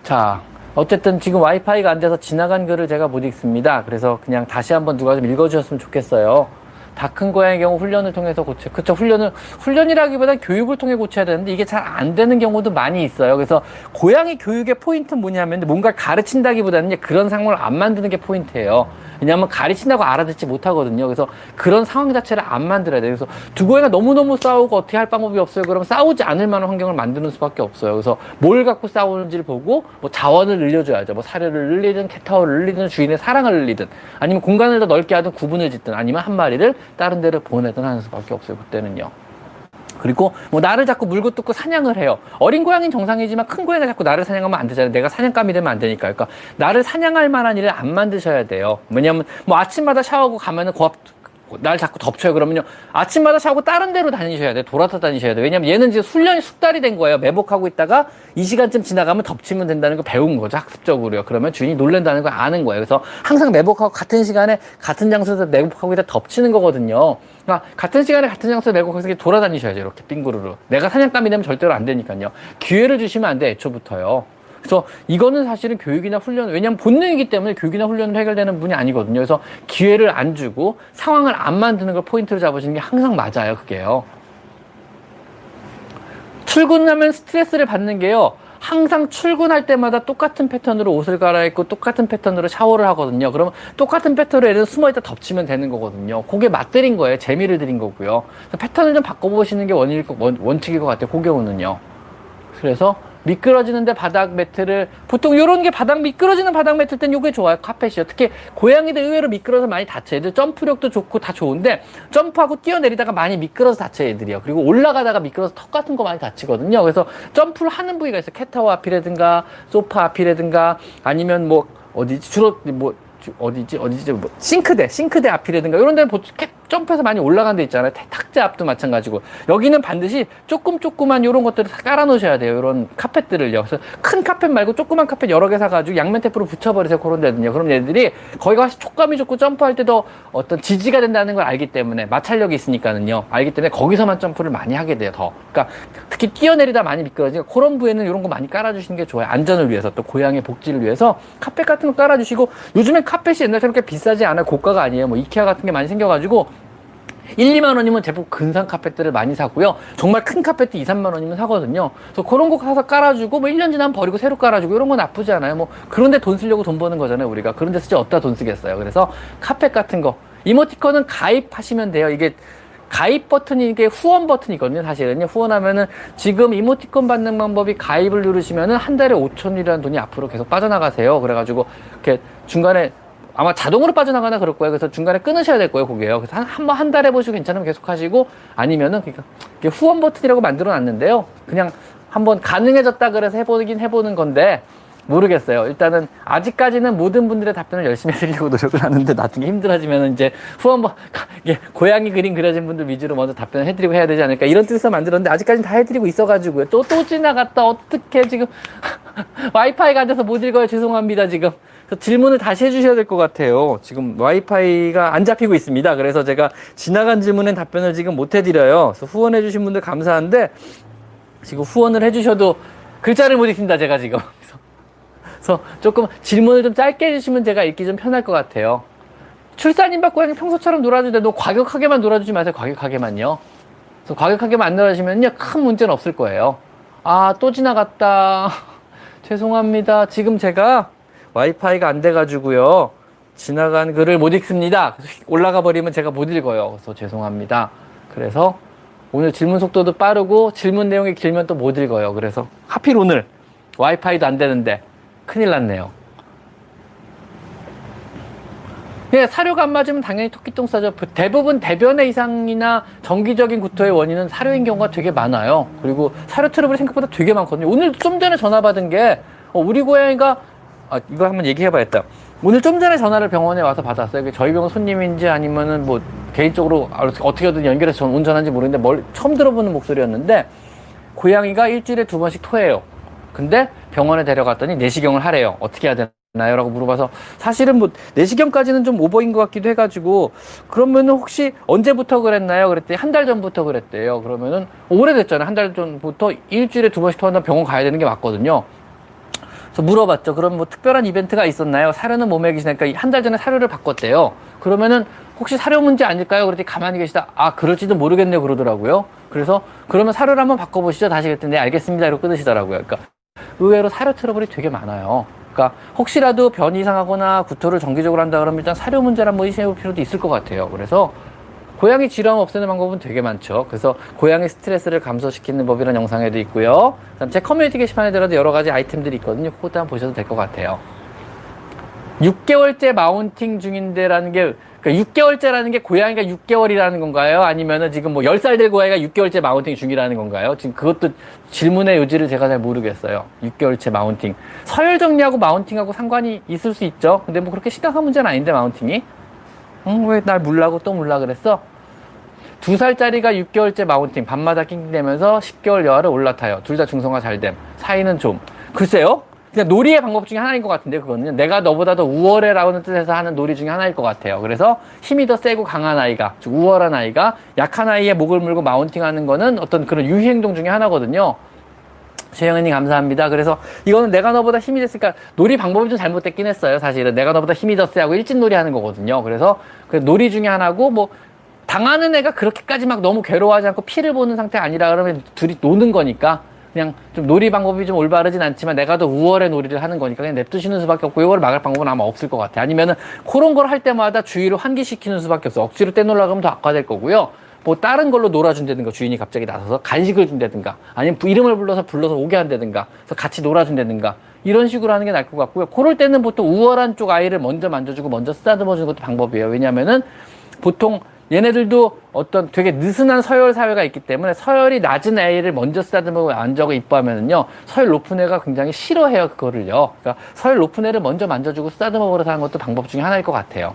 자, 어쨌든 지금 와이파이가 안 돼서 지나간 글을 제가 못 읽습니다. 그래서 그냥 다시 한번 누가 좀 읽어주셨으면 좋겠어요. 다 큰 고양이의 경우 훈련을 통해서 고쳐. 그쵸. 훈련을, 훈련이라기보다는 교육을 통해 고쳐야 되는데 이게 잘 안 되는 경우도 많이 있어요. 그래서 고양이 교육의 포인트는 뭐냐면 뭔가 가르친다기보다는 그런 상황을 안 만드는 게 포인트예요. 왜냐하면 가르친다고 알아듣지 못하거든요. 그래서 그런 상황 자체를 안 만들어야 돼요. 그래서 두 고양이가 너무너무 싸우고 어떻게 할 방법이 없어요. 그럼 싸우지 않을 만한 환경을 만드는 수밖에 없어요. 그래서 뭘 갖고 싸우는지를 보고 뭐 자원을 늘려줘야죠. 뭐 사료를 늘리든 캣타워를 늘리든 주인의 사랑을 늘리든 아니면 공간을 더 넓게 하든 구분을 짓든 아니면 한 마리를 다른 데를 보내든 하는 수밖에 없어요. 그때는요. 그리고 뭐 나를 자꾸 물고 뜯고 사냥을 해요. 어린 고양이는 정상이지만 큰 고양이가 자꾸 나를 사냥하면 안 되잖아요. 내가 사냥감이 되면 안 되니까. 그러니까 나를 사냥할 만한 일을 안 만드셔야 돼요. 왜냐하면 뭐 아침마다 샤워하고 가면은 고압 날 자꾸 덮쳐요. 그러면요. 아침마다 샤워하고 다른 데로 다니셔야 돼요. 돌아서 다니셔야 돼요. 왜냐면 얘는 이제 훈련이 숙달이 된 거예요. 매복하고 있다가 이 시간쯤 지나가면 덮치면 된다는 거 배운 거죠. 학습적으로요. 그러면 주인이 놀란다는 걸 아는 거예요. 그래서 항상 매복하고 같은 시간에 같은 장소에서 매복하고 있다 덮치는 거거든요. 그러니까 같은 시간에 같은 장소에 매복해서 돌아다니셔야죠. 이렇게 빙구르르. 내가 사냥감이 되면 절대로 안 되니까요. 기회를 주시면 안 돼. 애초부터요. 그래서 이거는 사실은 교육이나 훈련, 왜냐하면 본능이기 때문에 교육이나 훈련으로 해결되는 분이 아니거든요. 그래서 기회를 안 주고 상황을 안 만드는 걸 포인트로 잡으시는 게 항상 맞아요. 그게요. 출근하면 스트레스를 받는 게요. 항상 출근할 때마다 똑같은 패턴으로 옷을 갈아입고 똑같은 패턴으로 샤워를 하거든요. 그러면 똑같은 패턴으로 애들 숨어있다 덮치면 되는 거거든요. 그게 맛들인 거예요. 재미를 드린 거고요. 패턴을 좀 바꿔보시는 게 원칙일 것 같아요. 그 경우는요. 그래서 미끄러지는데 바닥 매트를 보통 이런 게 바닥 미끄러지는 바닥 매트일 땐 요게 좋아요 카펫이요. 특히 고양이들 의외로 미끄러서 많이 다쳐 애들 점프력도 좋고 다 좋은데 점프하고 뛰어내리다가 많이 미끄러서 다쳐 애들이요. 그리고 올라가다가 미끄러서 턱 같은 거 많이 다치거든요. 그래서 점프를 하는 부위가 있어요. 캣타워 앞이라든가 소파 앞이라든가 아니면 뭐 어디지? 주로 뭐 어디지? 어디지? 뭐 싱크대 싱크대 앞이라든가 이런 데는 보통 점프해서 많이 올라간 데 있잖아요. 탁자 앞도 마찬가지고. 여기는 반드시 조금 조그만 이런 것들을 다 깔아 놓으셔야 돼요. 이런 카펫들을요. 그래서 큰 카펫 말고 조그만 카펫 여러 개 사가지고 양면 테이프로 붙여버리세요. 그런 데는요. 그럼 얘들이 거기 가서 촉감이 좋고 점프할 때도 어떤 지지가 된다는 걸 알기 때문에 마찰력이 있으니까는요. 알기 때문에 거기서만 점프를 많이 하게 돼요. 더. 그러니까 특히 뛰어내리다 많이 미끄러지니까 그런 부에는 이런 거 많이 깔아주시는 게 좋아요. 안전을 위해서 또 고양이 복지를 위해서 카펫 같은 거 깔아주시고 요즘엔 카펫이 옛날처럼 그렇게 비싸지 않아요. 고가가 아니에요. 뭐 이케아 같은 게 많이 생겨가지고 1, 2만 원이면 대부분 근상 카펫들을 많이 사고요. 정말 큰 카펫도 2, 3만 원이면 사거든요. 그래서 그런 거 사서 깔아주고 뭐 1년 지나면 버리고 새로 깔아주고 이런 건 나쁘지 않아요. 뭐 그런데 돈 쓰려고 돈 버는 거잖아요. 우리가 그런데 쓰지 어디다 돈 쓰겠어요. 그래서 카펫 같은 거 이모티콘은 가입하시면 돼요. 이게 가입 버튼이 이게 후원 버튼이거든요. 사실은요. 후원하면은 지금 이모티콘 받는 방법이 가입을 누르시면은 한 달에 5천이라는 돈이 앞으로 계속 빠져나가세요. 그래가지고 이렇게 중간에 아마 자동으로 빠져나가나 그럴 거예요. 그래서 중간에 끊으셔야 될 거예요, 그게요. 그래서 한, 한 번 한 달 해보시고 괜찮으면 계속 하시고 아니면은 그러니까 후원 버튼이라고 만들어 놨는데요. 그냥 한번 가능해졌다 그래서 해보긴 해보는 건데 모르겠어요. 일단은 아직까지는 모든 분들의 답변을 열심히 해드리려고 노력을 하는데 나중에 힘들어지면 이제 후원 버 이게 고양이 그림 그려진 분들 위주로 먼저 답변을 해드리고 해야 되지 않을까 이런 뜻에서 만들었는데 아직까지는 다 해드리고 있어가지고요. 또또 지나갔다 어떻게 지금 와이파이가 안 돼서 못 읽어요. 죄송합니다 지금. 그래서 질문을 다시 해주셔야 될 것 같아요. 지금 와이파이가 안 잡히고 있습니다. 그래서 제가 지나간 질문엔 답변을 지금 못 해드려요. 그래서 후원해주신 분들 감사한데 지금 후원을 해주셔도 글자를 못 읽습니다. 제가 지금. 그래서, 조금 질문을 좀 짧게 해주시면 제가 읽기 좀 편할 것 같아요. 출산임 받고 그냥 평소처럼 놀아주는데 너 과격하게만 놀아주지 마세요. 과격하게만요. 그래서 과격하게만 안 놀아주시면요. 큰 문제는 없을 거예요. 아, 또 지나갔다. 죄송합니다. 지금 제가 와이파이가 안 돼가지고요. 지나간 글을 못 읽습니다. 올라가 버리면 제가 못 읽어요. 그래서 죄송합니다. 그래서 오늘 질문 속도도 빠르고 질문 내용이 길면 또 못 읽어요. 그래서 하필 오늘 와이파이도 안 되는데 큰일 났네요. 예, 사료가 안 맞으면 당연히 토끼똥 싸죠. 대부분 대변의 이상이나 정기적인 구토의 원인은 사료인 경우가 되게 많아요. 그리고 사료 트러블이 생각보다 되게 많거든요. 오늘 좀 전에 전화 받은 게 어, 우리 고양이가 아, 이거 한번 얘기해봐야겠다. 오늘 좀 전에 전화를 병원에 와서 받았어요. 저희 병원 손님인지 아니면은 뭐 개인적으로 어떻게든 연결해서 전 운전한지 모르는데 뭘 처음 들어보는 목소리였는데 고양이가 일주일에 두 번씩 토해요. 근데 병원에 데려갔더니 내시경을 하래요. 어떻게 해야 되나요? 라고 물어봐서 사실은 뭐 내시경까지는 좀 오버인 것 같기도 해가지고 그러면은 혹시 언제부터 그랬나요? 그랬더니 한 달 전부터 그랬대요. 그러면은 오래됐잖아요. 한 달 전부터 일주일에 두 번씩 토한다면 병원 가야 되는 게 맞거든요. 그래서 물어봤죠. 그럼 뭐 특별한 이벤트가 있었나요? 사료는 몸에 계시니까 한 달 전에 사료를 바꿨대요. 그러면은 혹시 사료 문제 아닐까요? 그랬더니 가만히 계시다. 아, 그럴지도 모르겠네요. 그러더라고요. 그래서 그러면 사료를 한번 바꿔보시죠. 다시 그랬더니 네, 알겠습니다. 이러고 끊으시더라고요. 그러니까 의외로 사료 트러블이 되게 많아요. 그러니까 혹시라도 변이 이상하거나 구토를 정기적으로 한다 그러면 일단 사료 문제를 한번 의심해 볼 필요도 있을 것 같아요. 그래서 고양이 질환 없애는 방법은 되게 많죠. 그래서 고양이 스트레스를 감소시키는 법이라는 영상에도 있고요. 제 커뮤니티 게시판에 들어도 여러 가지 아이템들이 있거든요. 그것도 한번 보셔도 될 것 같아요. 6개월째 mounting 중인데라는 게 그러니까 6개월째라는 게 고양이가 6개월이라는 건가요? 아니면은 지금 뭐 10살 될 고양이가 6개월째 mounting 중이라는 건가요? 지금 그것도 질문의 요지를 제가 잘 모르겠어요. 6개월째 mounting. 서열 정리하고 mounting하고 상관이 있을 수 있죠. 근데 뭐 그렇게 심각한 문제는 아닌데 mounting이. 응, 왜 날 물라고 또 물라 그랬어? 두 살짜리가 6개월째 mounting, 밤마다 낑낑대면서 10개월 여아를 올라타요. 둘 다 중성화 잘 됨. 사이는 좀. 글쎄요? 그냥 놀이의 방법 중에 하나인 것 같은데, 그거는. 내가 너보다 더 우월해라는 뜻에서 하는 놀이 중에 하나일 것 같아요. 그래서 힘이 더 세고 강한 아이가, 즉, 우월한 아이가 약한 아이의 목을 물고 mounting 하는 거는 어떤 그런 유희행동 중에 하나거든요. 최영은님 감사합니다. 그래서 이거는 내가 너보다 힘이 됐으니까 놀이 방법이 좀 잘못됐긴 했어요. 사실은 내가 너보다 힘이 더 세하고 일진 놀이 하는 거거든요. 그래서 그 놀이 중에 하나고 뭐 당하는 애가 그렇게까지 막 너무 괴로워하지 않고 피를 보는 상태 아니라 그러면 둘이 노는 거니까 그냥 좀 놀이 방법이 좀 올바르진 않지만 내가 더 우월의 놀이를 하는 거니까 그냥 냅두시는 수밖에 없고 이걸 막을 방법은 아마 없을 것 같아. 아니면은 그런 걸 할 때마다 주의를 환기시키는 수밖에 없어. 억지로 떼놀라 그러면 더 악화될 거고요. 뭐 다른 걸로 놀아준다든가 주인이 갑자기 나서서 간식을 준다든가 아니면 이름을 불러서 불러서 오게 한다든가 그래서 같이 놀아준다든가 이런 식으로 하는 게 나을 것 같고요. 그럴 때는 보통 우월한 쪽 아이를 먼저 만져주고 먼저 쓰다듬어 주는 것도 방법이에요. 왜냐면은 보통 얘네들도 어떤 되게 느슨한 서열 사회가 있기 때문에 서열이 낮은 애를 먼저 쓰다듬고 만져고 이뻐하면은요 서열 높은 애가 굉장히 싫어해요 그거를요 그러니까 서열 높은 애를 먼저 만져주고 쓰다듬어 버려서 하는 것도 방법 중에 하나일 것 같아요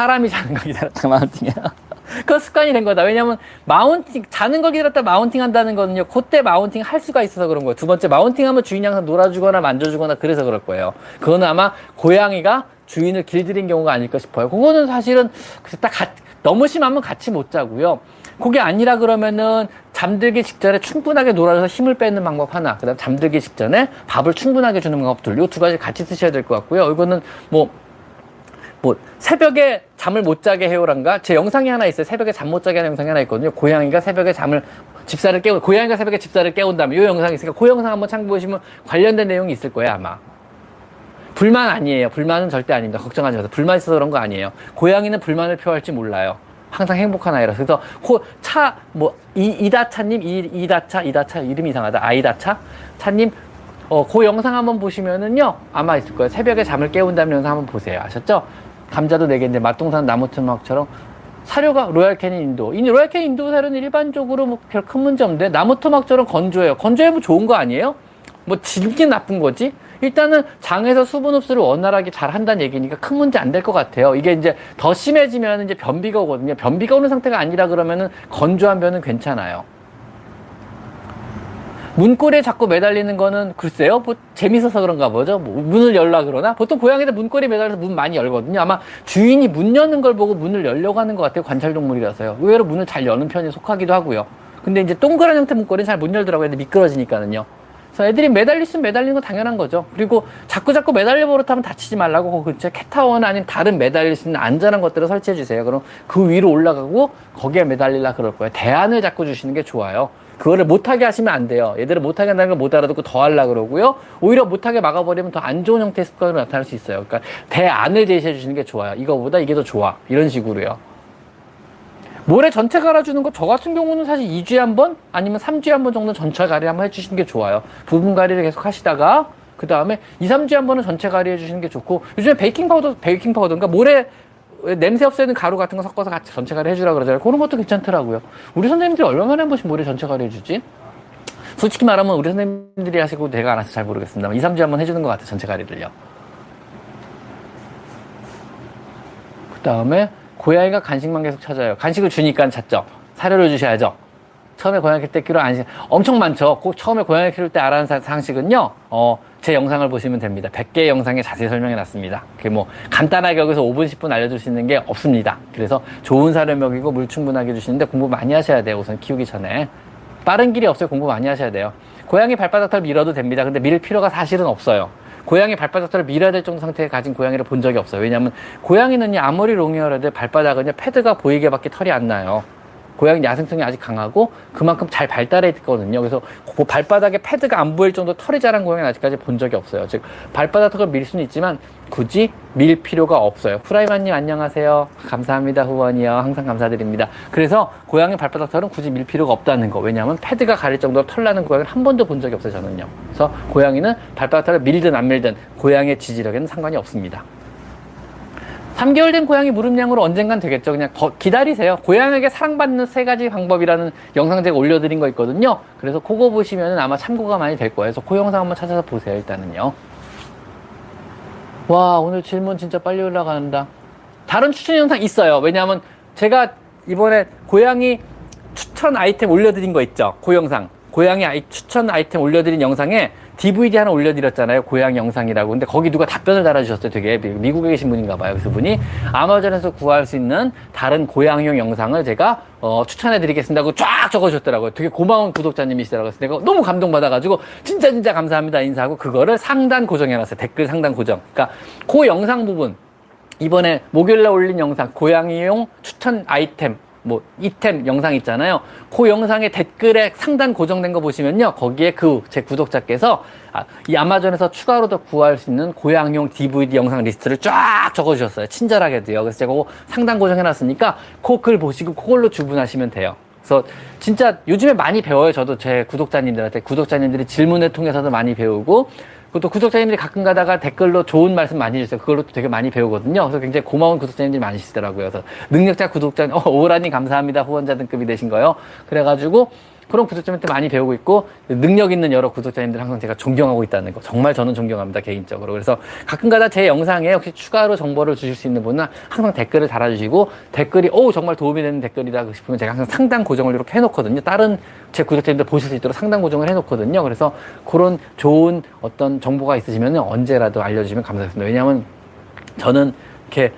사람이 자는 거 기다렸다 mounting이야 그 습관이 된 거다 왜냐면 mounting 자는 걸 기다렸다 mounting 한다는 거는요 그때 mounting 할 수가 있어서 그런 거예요 두 번째 mounting 하면 주인이 항상 놀아주거나 만져주거나 그래서 그럴 거예요 그거는 아마 고양이가 주인을 길들인 경우가 아닐까 싶어요. 그거는 사실은 딱 가, 너무 심하면 같이 못 자고요. 그게 아니라 그러면은 잠들기 직전에 충분하게 놀아줘서 힘을 빼는 방법 하나, 그다음 잠들기 직전에 밥을 충분하게 주는 방법 둘, 이두 가지 같이 쓰셔야 될 것 같고요. 이거는 뭐, 뭐, 새벽에 잠을 못 자게 해요란가? 제 영상이 하나 있어요. 새벽에 잠 못 자게 하는 영상이 하나 있거든요. 고양이가 새벽에 잠을, 집사를 깨우, 고양이가 새벽에 집사를 깨운다면, 이 영상이 있으니까 그 영상 한번 참고보시면 관련된 내용이 있을 거예요, 아마. 불만 아니에요. 불만은 절대 아닙니다. 걱정하지 마세요. 불만 있어서 그런 거 아니에요. 고양이는 불만을 표할지 몰라요. 항상 행복한 아이라서. 그래서 차, 뭐, 이, 이다차님, 이, 이다차, 이다차, 이름이 이상하다. 아이다차? 차님, 어, 그 영상 한번 보시면은요, 아마 있을 거예요. 새벽에 잠을 깨운다는 영상 한번 보세요. 아셨죠? 감자도 4개인데 맛동산 나무토막처럼 사료가 로얄 캐닌 indoor. 이 로얄 캐닌 indoor 사료는 일반적으로 뭐 별 큰 문제 없는데 나무토막처럼 건조해요. 건조해 뭐 좋은 거 아니에요? 뭐 질긴 나쁜 거지? 일단은 장에서 수분 흡수를 원활하게 잘 한다는 얘기니까 큰 문제 안 될 것 같아요. 이게 이제 더 심해지면 이제 변비가 오거든요. 변비가 오는 상태가 아니라 그러면은 건조한 변은 괜찮아요. 문고리에 자꾸 매달리는 거는 글쎄요, 뭐 재밌어서 그런가 보죠. 뭐 문을 열라 그러나 보통 고양이들 문고리에 매달려서 문 많이 열거든요. 아마 주인이 문 여는 걸 보고 문을 열려고 하는 것 같아요. 관찰 동물이라서요. 의외로 문을 잘 여는 편에 속하기도 하고요. 근데 이제 동그란 형태 문고리는 잘 못 열더라고요. 근데 미끄러지니까는요. 그래서 애들이 매달릴 수 매달리는 건 당연한 거죠. 그리고 자꾸 자꾸 매달려 버릇하면 다치지 말라고 그 근처에 캣타워나 아니면 다른 매달릴 수 있는 안전한 것들을 설치해 주세요. 그럼 그 위로 올라가고 거기에 매달리려 그럴 거예요. 대안을 자꾸 주시는 게 좋아요. 그거를 못하게 하시면 안 돼요. 얘들을 못하게 한다는 걸 못 알아듣고 더 하려 그러고요. 오히려 못하게 막아버리면 더 안 좋은 형태의 습관으로 나타날 수 있어요. 그러니까 대안을 제시해 주시는 게 좋아요. 이거보다 이게 더 좋아. 이런 식으로요. 모래 전체 갈아주는 거 저 같은 경우는 사실 2주에 한 번 아니면 3주에 한 번 정도 전체 갈이 한번 해주시는 게 좋아요. 부분 갈이를 계속 하시다가 그 다음에 2, 3주에 한 번은 전체 갈이 해 주시는 게 좋고 요즘에 베이킹 파우더, 베이킹 파우더, 그러니까 모래 냄새 없애는 가루 같은 거 섞어서 같이 전체 갈이 해주라 그러잖아요. 그런 것도 괜찮더라고요. 우리 선생님들이 얼마나 한 번씩 모래 전체 가리 해주지? 솔직히 말하면 우리 선생님들이 하시고 내가 안 해서 잘 모르겠습니다만 2, 3주에 한번 해주는 것 같아요. 전체 가리를요. 그 다음에 고양이가 간식만 계속 찾아요. 간식을 주니까 찾죠. 사료를 주셔야죠. 처음에 고양이 키울 때 키로 안식 엄청 많죠. 꼭 처음에 고양이 키울 때 알아는 상식은요. 어, 제 영상을 보시면 됩니다. 100개의 영상에 자세히 설명해 놨습니다. 그게 뭐 간단하게 여기서 5분 10분 알려줄 수 있는 게 없습니다. 그래서 좋은 사료 먹이고 물 충분하게 주시는데 공부 많이 하셔야 돼요. 우선 키우기 전에. 빠른 길이 없어요. 공부 많이 하셔야 돼요. 고양이 발바닥 털 밀어도 됩니다. 근데 밀 필요가 사실은 없어요. 고양이 발바닥털을 밀어야 될 정도 상태에 가진 고양이를 본 적이 없어요. 왜냐하면 고양이는 아무리 long hair라도 발바닥은 패드가 보이게밖에 털이 안 나요. 고양이 야생성이 아직 강하고 그만큼 잘 발달해 있거든요. 그래서 그 발바닥에 패드가 안 보일 정도 털이 자란 고양이는 아직까지 본 적이 없어요. 즉 발바닥 털을 밀 수는 있지만 굳이 밀 필요가 없어요. 프라이마님 안녕하세요. 감사합니다 후원이요. 항상 감사드립니다. 그래서 고양이 발바닥 털은 굳이 밀 필요가 없다는 거. 왜냐하면 패드가 가릴 정도로 털 나는 고양이는 한 번도 본 적이 없어요. 저는요. 그래서 고양이는 발바닥 털을 밀든 안 밀든 고양이의 지지력에는 상관이 없습니다. 3개월 된 고양이 무릎량으로 언젠간 되겠죠. 그냥 기다리세요. 고양이에게 사랑받는 세 가지 방법이라는 영상 제가 올려드린 거 있거든요. 그래서 그거 보시면 아마 참고가 많이 될 거예요. 그래서 그 영상 한번 찾아서 보세요. 일단은요. 와 오늘 질문 진짜 빨리 올라간다. 다른 추천 영상 있어요. 왜냐하면 제가 이번에 고양이 추천 아이템 올려드린 거 있죠. 그 영상. 고양이 아이, 추천 아이템 올려드린 영상에 DVD 하나 올려드렸잖아요. 고양이 영상이라고. 근데 거기 누가 답변을 달아주셨어요. 되게 미국에 계신 분인가 봐요. 그래서 분이 아마존에서 구할 수 있는 다른 고양이용 영상을 제가 어, 추천해드리겠습니다 하고 쫙 적어주셨더라고요. 되게 고마운 구독자님이시더라고요. 그래서 내가 너무 감동받아가지고 진짜 진짜 감사합니다 인사하고 그거를 상단 고정해놨어요. 댓글 상단 고정. 그러니까 그 영상 부분 이번에 목요일날 올린 영상 고양이용 추천 아이템 뭐 이템 영상 있잖아요. 그 영상의 댓글에 상단 고정된 거 보시면요. 거기에 그 제 구독자께서 아, 이 아마존에서 추가로 더 구할 수 있는 고양용 DVD 영상 리스트를 쫙 적어주셨어요. 친절하게도요. 그래서 제가 상단 고정해놨으니까 그 글 보시고 그걸로 주문하시면 돼요. 그래서 진짜 요즘에 많이 배워요. 저도 제 구독자님들한테 구독자님들이 질문을 통해서도 많이 배우고 그것도 구독자님들이 가끔 가다가 댓글로 좋은 말씀 많이 해주세요. 그걸로 또 되게 많이 배우거든요. 그래서 굉장히 고마운 구독자님들이 많으시더라고요. 그래서 능력자 구독자님, 어, 오라님 감사합니다. 후원자 등급이 되신 거요. 그래가지고 그런 구독자님한테 많이 배우고 있고 능력 있는 여러 구독자님들 항상 제가 존경하고 있다는 거. 정말 저는 존경합니다 개인적으로. 그래서 가끔가다 제 영상에 혹시 추가로 정보를 주실 수 있는 분은 항상 댓글을 달아주시고 댓글이 오 정말 도움이 되는 댓글이다. 싶으면 제가 항상 상단 고정을 이렇게 해놓거든요. 다른 제 구독자님들 보실 수 있도록 상단 고정을 해놓거든요. 그래서 그런 좋은 어떤 정보가 있으시면 언제라도 알려주시면 감사하겠습니다. 왜냐하면 저는 이렇게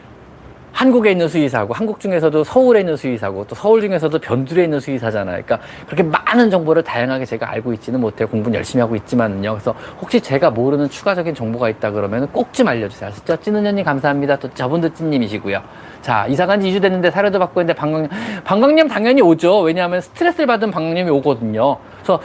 한국에 있는 수의사고 한국 중에서도 서울에 있는 수의사고 또 서울 중에서도 변두리에 있는 수의사잖아요. 그러니까 그렇게 많은 정보를 다양하게 제가 알고 있지는 못해요. 공부는 열심히 하고 있지만은요. 그래서 혹시 제가 모르는 추가적인 정보가 있다 그러면 꼭 좀 알려주세요. 아시죠? 찌는년님 감사합니다. 또 저분도 찐님이시고요. 자, 이사 간 지 2주 됐는데 사료도 받고 있는데 방광염, 방광염 당연히 오죠. 왜냐하면 스트레스를 받은 방광염이 오거든요. 그래서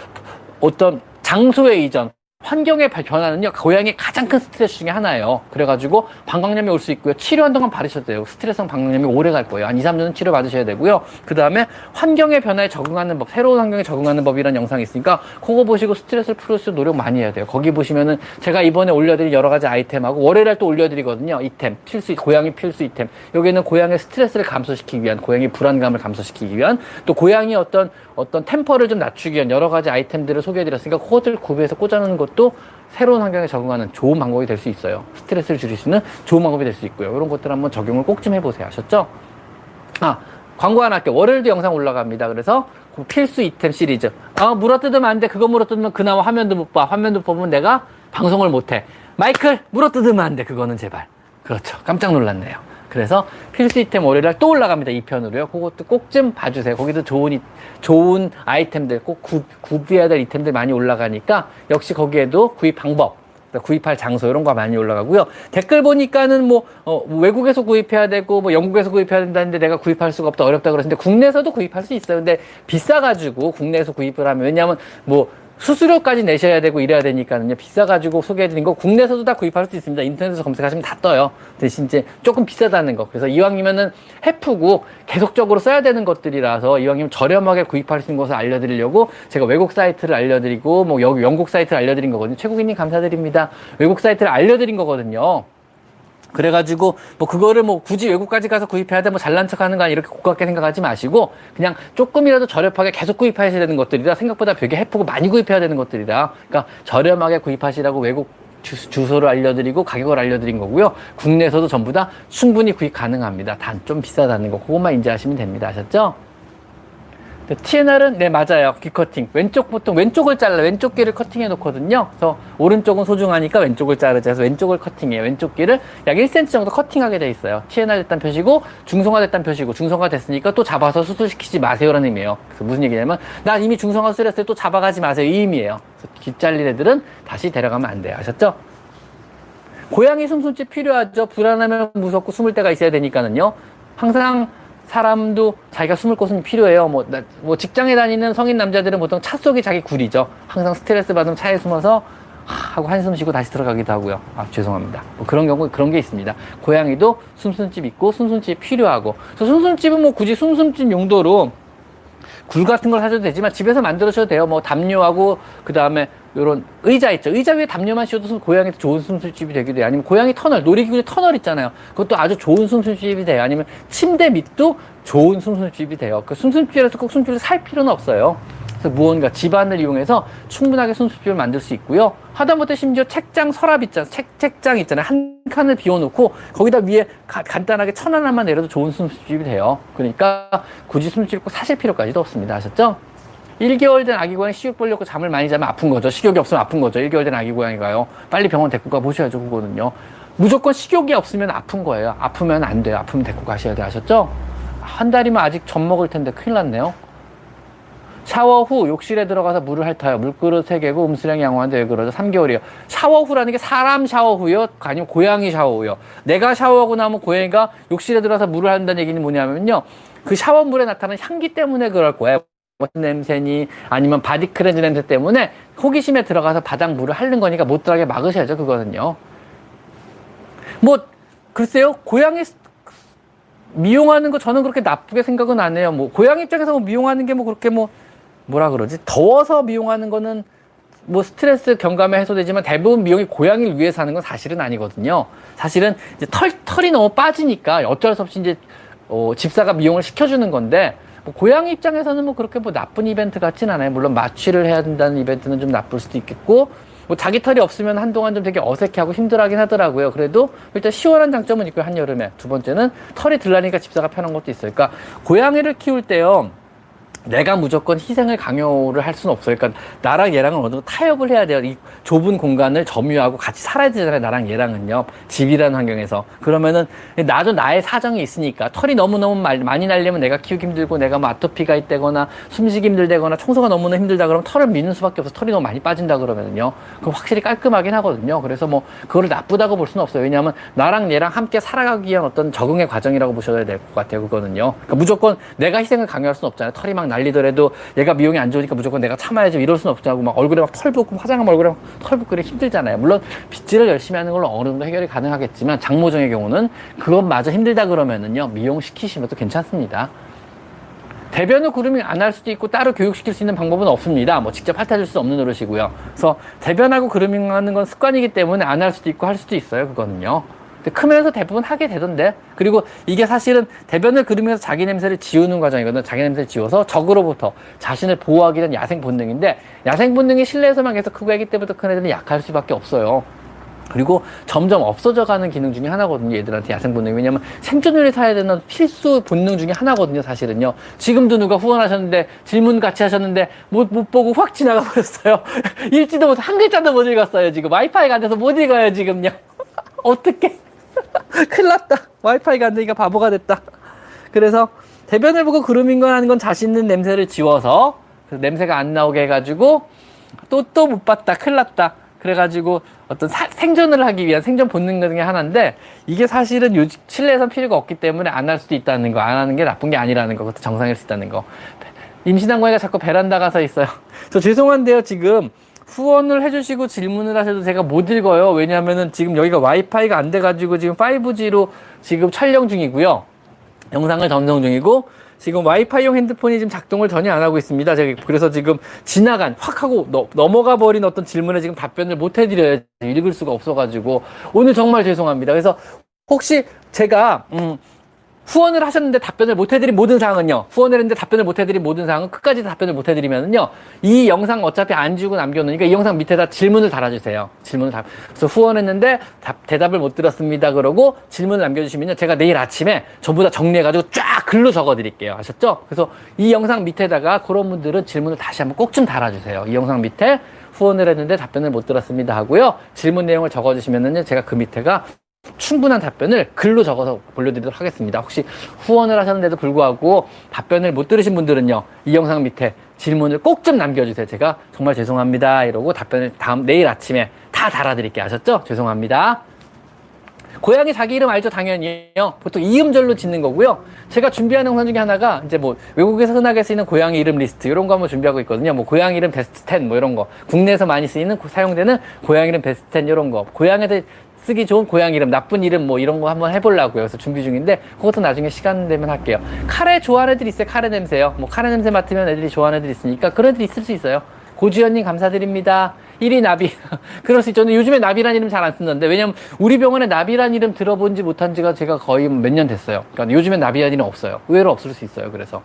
어떤 장소의 이전, 환경의 변화는요, 고양이의 가장 큰 스트레스 중에 하나예요. 그래가지고 방광염이 올 수 있고요. 치료한 동안 바르셔도 돼요. 스트레스성 방광염이 오래 갈 거예요. 한 2, 3년은 치료 받으셔야 되고요. 그 다음에 환경의 변화에 적응하는 법, 새로운 환경에 적응하는 법이라는 영상이 있으니까 그거 보시고 스트레스를 풀을 수 노력 많이 해야 돼요. 거기 보시면은 제가 이번에 올려드린 여러 가지 아이템하고 월요일에 또 올려드리거든요. 이템, 필수, 고양이 필수 이템. 여기는 고양이의 스트레스를 감소시키기 위한, 고양이 불안감을 감소시키기 위한, 또 고양이 어떤, 어떤 템퍼를 좀 낮추기 위한 여러 가지 아이템들을 소개해드렸으니까 그것들 구비해서 꽂아놓는 것도 새로운 환경에 적응하는 좋은 방법이 될 수 있어요. 스트레스를 줄일 수 있는 좋은 방법이 될 수 있고요. 이런 것들 한번 적용을 꼭 좀 해보세요. 아셨죠? 아, 광고 하나 할게요. 월요일도 영상 올라갑니다. 그래서 그 필수 이템 시리즈. 아, 물어뜯으면 안 돼. 그거 물어뜯으면 그나마 화면도 못 봐. 화면도 보면 내가 방송을 못 해. 마이클, 물어뜯으면 안 돼. 그거는 제발. 그렇죠. 깜짝 놀랐네요. 그래서 필수 이템 월요일날 또 올라갑니다. 2편으로요. 그것도 꼭 좀 봐주세요. 거기도 좋은, 좋은 아이템들, 꼭 구, 구비해야 될 이템들 많이 올라가니까 역시 거기에도 구입 방법, 구입할 장소 이런 거 많이 올라가고요. 댓글 보니까는 뭐 어, 외국에서 구입해야 되고 뭐 영국에서 구입해야 된다는데 내가 구입할 수가 없다 어렵다 그러는데 국내에서도 구입할 수 있어요. 근데 비싸가지고 국내에서 구입을 하면 왜냐하면 뭐 수수료까지 내셔야 되고 이래야 되니까는요. 비싸가지고 소개해드린 거 국내에서도 다 구입할 수 있습니다. 인터넷에서 검색하시면 다 떠요. 대신 이제 조금 비싸다는 거. 그래서 이왕이면은 해프고 계속적으로 써야 되는 것들이라서 이왕이면 저렴하게 구입할 수 있는 것을 알려드리려고 제가 외국 사이트를 알려드리고 뭐 여기 영국 사이트를 알려드린 거거든요. 최국인님 감사드립니다. 외국 사이트를 알려드린 거거든요. 그래가지고 뭐 그거를 뭐 굳이 외국까지 가서 구입해야 돼 뭐 잘난 척하는 거 아니 이렇게 고깝게 생각하지 마시고 그냥 조금이라도 저렴하게 계속 구입하셔야 되는 것들이라 생각보다 되게 해프고 많이 구입해야 되는 것들이라 그러니까 저렴하게 구입하시라고 외국 주소를 알려드리고 가격을 알려드린 거고요. 국내에서도 전부 다 충분히 구입 가능합니다. 단 좀 비싸다는 거 그것만 인지하시면 됩니다. 아셨죠? TNR은 네 맞아요. 귀 커팅. 왼쪽 보통 왼쪽을 잘라 왼쪽 귀를 커팅해 놓거든요. 그래서 오른쪽은 소중하니까 왼쪽을 자르자 해서 왼쪽을 커팅해요. 왼쪽 귀를 약 1cm 정도 커팅하게 돼 있어요. TNR 됐단 표시고 중성화 됐단 표시고 중성화 됐으니까 또 잡아서 수술시키지 마세요라는 의미예요. 그래서 무슨 얘기냐면 나 이미 중성화 수술했어요. 또 잡아가지 마세요. 이 의미예요. 그래서 귀 잘린 애들은 다시 데려가면 안 돼요. 아셨죠? 고양이 숨숨집 필요하죠. 불안하면 무섭고 숨을 데가 있어야 되니까는요. 항상 사람도 자기가 숨을 곳은 필요해요. 뭐, 나, 뭐 직장에 다니는 성인 남자들은 보통 차 속이 자기 굴이죠. 항상 스트레스 받으면 차에 숨어서 하고 한숨 쉬고 다시 들어가기도 하고요. 아, 죄송합니다. 뭐 그런 경우 그런 게 있습니다. 고양이도 숨숨집 있고 숨숨집 필요하고. 그래서 숨숨집은 뭐 굳이 숨숨집 용도로 굴 같은 걸 사셔도 되지만 집에서 만들으셔도 돼요. 뭐 담요하고 그 다음에 이런 의자 있죠. 의자 위에 담요만 씌워도 고양이한테 좋은 숨술집이 되기도 해요. 아니면 고양이 터널, 놀이기구 터널 있잖아요. 그것도 아주 좋은 숨술집이 돼요. 아니면 침대 밑도 좋은 숨술집이 돼요. 그 숨술집에서 꼭 숨술을 살 필요는 없어요. 그래서 무언가 집안을 이용해서 충분하게 숨술집을 만들 수 있고요. 하다못해 심지어 책장 서랍 있잖아요. 책, 책장 있잖아요. 한 칸을 비워놓고 거기다 위에 가, 간단하게 천 하나만 내려도 좋은 숨술집이 돼요. 그러니까 굳이 숨술집 꼭 사실 필요까지도 없습니다. 아셨죠? 1개월 된 아기 고양이 식욕 벌려고 잠을 많이 자면 아픈 거죠. 식욕이 없으면 아픈 거죠. 1개월 된 아기 고양이가요. 빨리 병원 데리고 가 보셔야죠, 그거는요. 무조건 식욕이 없으면 아픈 거예요. 아프면 안 돼요. 아프면 데리고 가셔야 돼. 아셨죠? 한 달이면 아직 젖 먹을 텐데 큰일 났네요. 샤워 후 욕실에 들어가서 물을 핥아요. 물그릇 3개고 음수량 양호한데 왜 그러죠? 3개월이요. 샤워 후라는 게 사람 샤워 후요? 아니면 고양이 샤워 후요? 내가 샤워하고 나면 고양이가 욕실에 들어가서 물을 한다는 얘기는 뭐냐면요. 그 샤워물에 나타나는 향기 때문에 그럴 거예요. 냄새니 아니면 body cleanser 냄새 때문에 호기심에 들어가서 바닥 물을 핥는 거니까 못 들어가게 막으셔야죠 그거는요 뭐 글쎄요 고양이 미용하는 거 저는 그렇게 나쁘게 생각은 안 해요 뭐 고양이 입장에서 뭐 미용하는 게 뭐 그렇게 뭐 뭐라 그러지 더워서 미용하는 거는 뭐 스트레스 경감에 해소되지만 대부분 미용이 고양이를 위해서 하는 건 사실은 아니거든요 사실은 이제 털 털이 너무 빠지니까 어쩔 수 없이 이제 어, 집사가 미용을 시켜주는 건데 뭐 고양이 입장에서는 뭐 그렇게 뭐 나쁜 이벤트 같진 않아요. 물론 마취를 해야 된다는 이벤트는 좀 나쁠 수도 있겠고, 뭐 자기 털이 없으면 한동안 좀 되게 어색해하고 힘들어하긴 하더라고요. 그래도 일단 시원한 장점은 있고요. 한여름에. 두 번째는 털이 들라니까 집사가 편한 것도 있어요. 그러니까 고양이를 키울 때요. 내가 무조건 희생을 강요를 할 수는 없어요. 그러니까 나랑 얘랑은 어느 정도 타협을 해야 돼요. 이 좁은 공간을 점유하고 같이 살아야 되잖아요. 나랑 얘랑은요. 집이라는 환경에서. 그러면은 나도 나의 사정이 있으니까 털이 너무너무 많이 날려면 내가 키우기 힘들고 내가 뭐 아토피가 있다거나 숨쉬기 힘들다거나 청소가 너무나 힘들다 그러면 털을 미는 수밖에 없어. 털이 너무 많이 빠진다 그러면은요. 그럼 확실히 깔끔하긴 하거든요. 그래서 뭐 그거를 나쁘다고 볼 수는 없어요. 왜냐하면 나랑 얘랑 함께 살아가기 위한 어떤 적응의 과정이라고 보셔야 될 것 같아요. 그거는요. 그러니까 무조건 내가 희생을 강요할 수는 없잖아요. 털이 막 난리더라도 얘가 미용이 안 좋으니까 무조건 내가 참아야지 이럴 수는 없잖아. 막 얼굴에 막 털 붓고 화장하면 얼굴에 털 붓고 힘들잖아요. 물론 빗질을 열심히 하는 걸로 어느 정도 해결이 가능하겠지만 장모정의 경우는 그것마저 힘들다 그러면은요 미용 시키시면 또 괜찮습니다. 대변을 그루밍 안 할 수도 있고 따로 교육시킬 수 있는 방법은 없습니다. 뭐 직접 핥아줄 수 없는 노릇이고요. 그래서 대변하고 그루밍 하는 건 습관이기 때문에 안 할 수도 있고 할 수도 있어요. 그거는요. 크면서 대부분 하게 되던데. 그리고 이게 사실은 대변을 그르면서 자기 냄새를 지우는 과정이거든요. 자기 냄새를 지워서 적으로부터 자신을 보호하기 위한 야생 본능인데 야생 본능이 실내에서만 계속 크고 애기 때부터 큰 애들은 약할 수밖에 없어요. 그리고 점점 없어져 가는 기능 중에 하나거든요. 얘들한테 야생 본능이. 왜냐면 위해 살아야 되는 필수 본능 중에 하나거든요. 사실은요. 지금도 누가 후원하셨는데 질문 같이 하셨는데 못, 못 보고 확 지나가 버렸어요. 읽지도 못, 한 글자도 못 읽었어요. 지금 와이파이가 안 돼서 못 읽어요. 지금요. 어떻게? 큰일 났다. 와이파이가 안 되니까 바보가 됐다. 그래서 대변을 보고 그루밍을 하는 건 자신 있는 냄새를 지워서 냄새가 안 나오게 해가지고 또 또 못 봤다. 큰일 났다. 그래가지고 어떤 사, 생존을 하기 위한 생존 본능 중에 하나인데 이게 사실은 요 실내에서 필요가 없기 때문에 안 할 수도 있다는 거, 안 하는 게 나쁜 게 아니라는 거, 그것도 정상일 수 있다는 거. 임신한 고양이가 자꾸 베란다 가서 있어요. 저 죄송한데요, 지금 후원을 해주시고 질문을 하셔도 제가 못 읽어요. 왜냐하면은 지금 여기가 와이파이가 안 돼가지고 지금 5G로 지금 촬영 중이고요. 영상을 전송 중이고 지금 와이파이용 핸드폰이 지금 작동을 전혀 안 하고 있습니다. 제가 그래서 지금 지나간 확 하고 넘어가 버린 어떤 질문에 지금 답변을 못 해드려요. 읽을 수가 없어가지고 오늘 정말 죄송합니다. 그래서 혹시 제가 음, 후원을 하셨는데 답변을 못 해드린 모든 사항은요. 후원을 했는데 답변을 못 해드린 모든 사항은 끝까지 답변을 못 해드리면은요. 이 영상 어차피 안 주고 남겨놓으니까 이 영상 밑에다 질문을 달아주세요. 질문을 달. 그래서 후원했는데 답, 대답을 못 들었습니다. 그러고 질문을 남겨주시면요. 제가 내일 아침에 전부 다 정리해가지고 쫙 글로 적어드릴게요. 아셨죠? 그래서 이 영상 밑에다가 그런 분들은 질문을 다시 한번 꼭 좀 달아주세요. 이 영상 밑에 후원을 했는데 답변을 못 들었습니다 하고요. 질문 내용을 적어주시면은요. 제가 그 밑에가 충분한 답변을 글로 적어서 올려드리도록 하겠습니다. 혹시 후원을 하셨는데도 불구하고 답변을 못 들으신 분들은요, 이 영상 밑에 질문을 꼭 좀 남겨주세요. 제가 정말 죄송합니다. 이러고 답변을 다음, 내일 아침에 다 달아드릴게요. 아셨죠? 죄송합니다. 고양이 자기 이름 알죠? 당연히요. 보통 이음절로 짓는 거고요. 제가 준비하는 영상 중에 하나가 이제 뭐 외국에서 흔하게 쓰이는 고양이 이름 리스트 이런 거 한번 준비하고 있거든요. 뭐 고양이 이름 베스트 10 뭐 이런 거. 국내에서 많이 쓰이는 사용되는 고양이 이름 베스트 10 이런 거. 고양이들 쓰기 좋은 고양이 이름, 나쁜 이름 뭐 이런 거 한번 해보려고요. 그래서 준비 중인데 그것도 나중에 시간 되면 할게요. 카레 좋아하는 애들 있어요. 카레 냄새요. 뭐 카레 냄새 맡으면 애들이 좋아하는 애들 있으니까 그런 애들 있을 수 있어요. 고주연님 감사드립니다. 1위 나비. 그럴 수 있죠. 근데 요즘에 나비란 이름 잘 안 쓰는데, 왜냐면 우리 병원에 나비란 이름 들어본지 못한 지가 제가 거의 몇 년 됐어요. 그러니까 요즘에 나비란 이름 없어요. 의외로 없을 수 있어요. 그래서.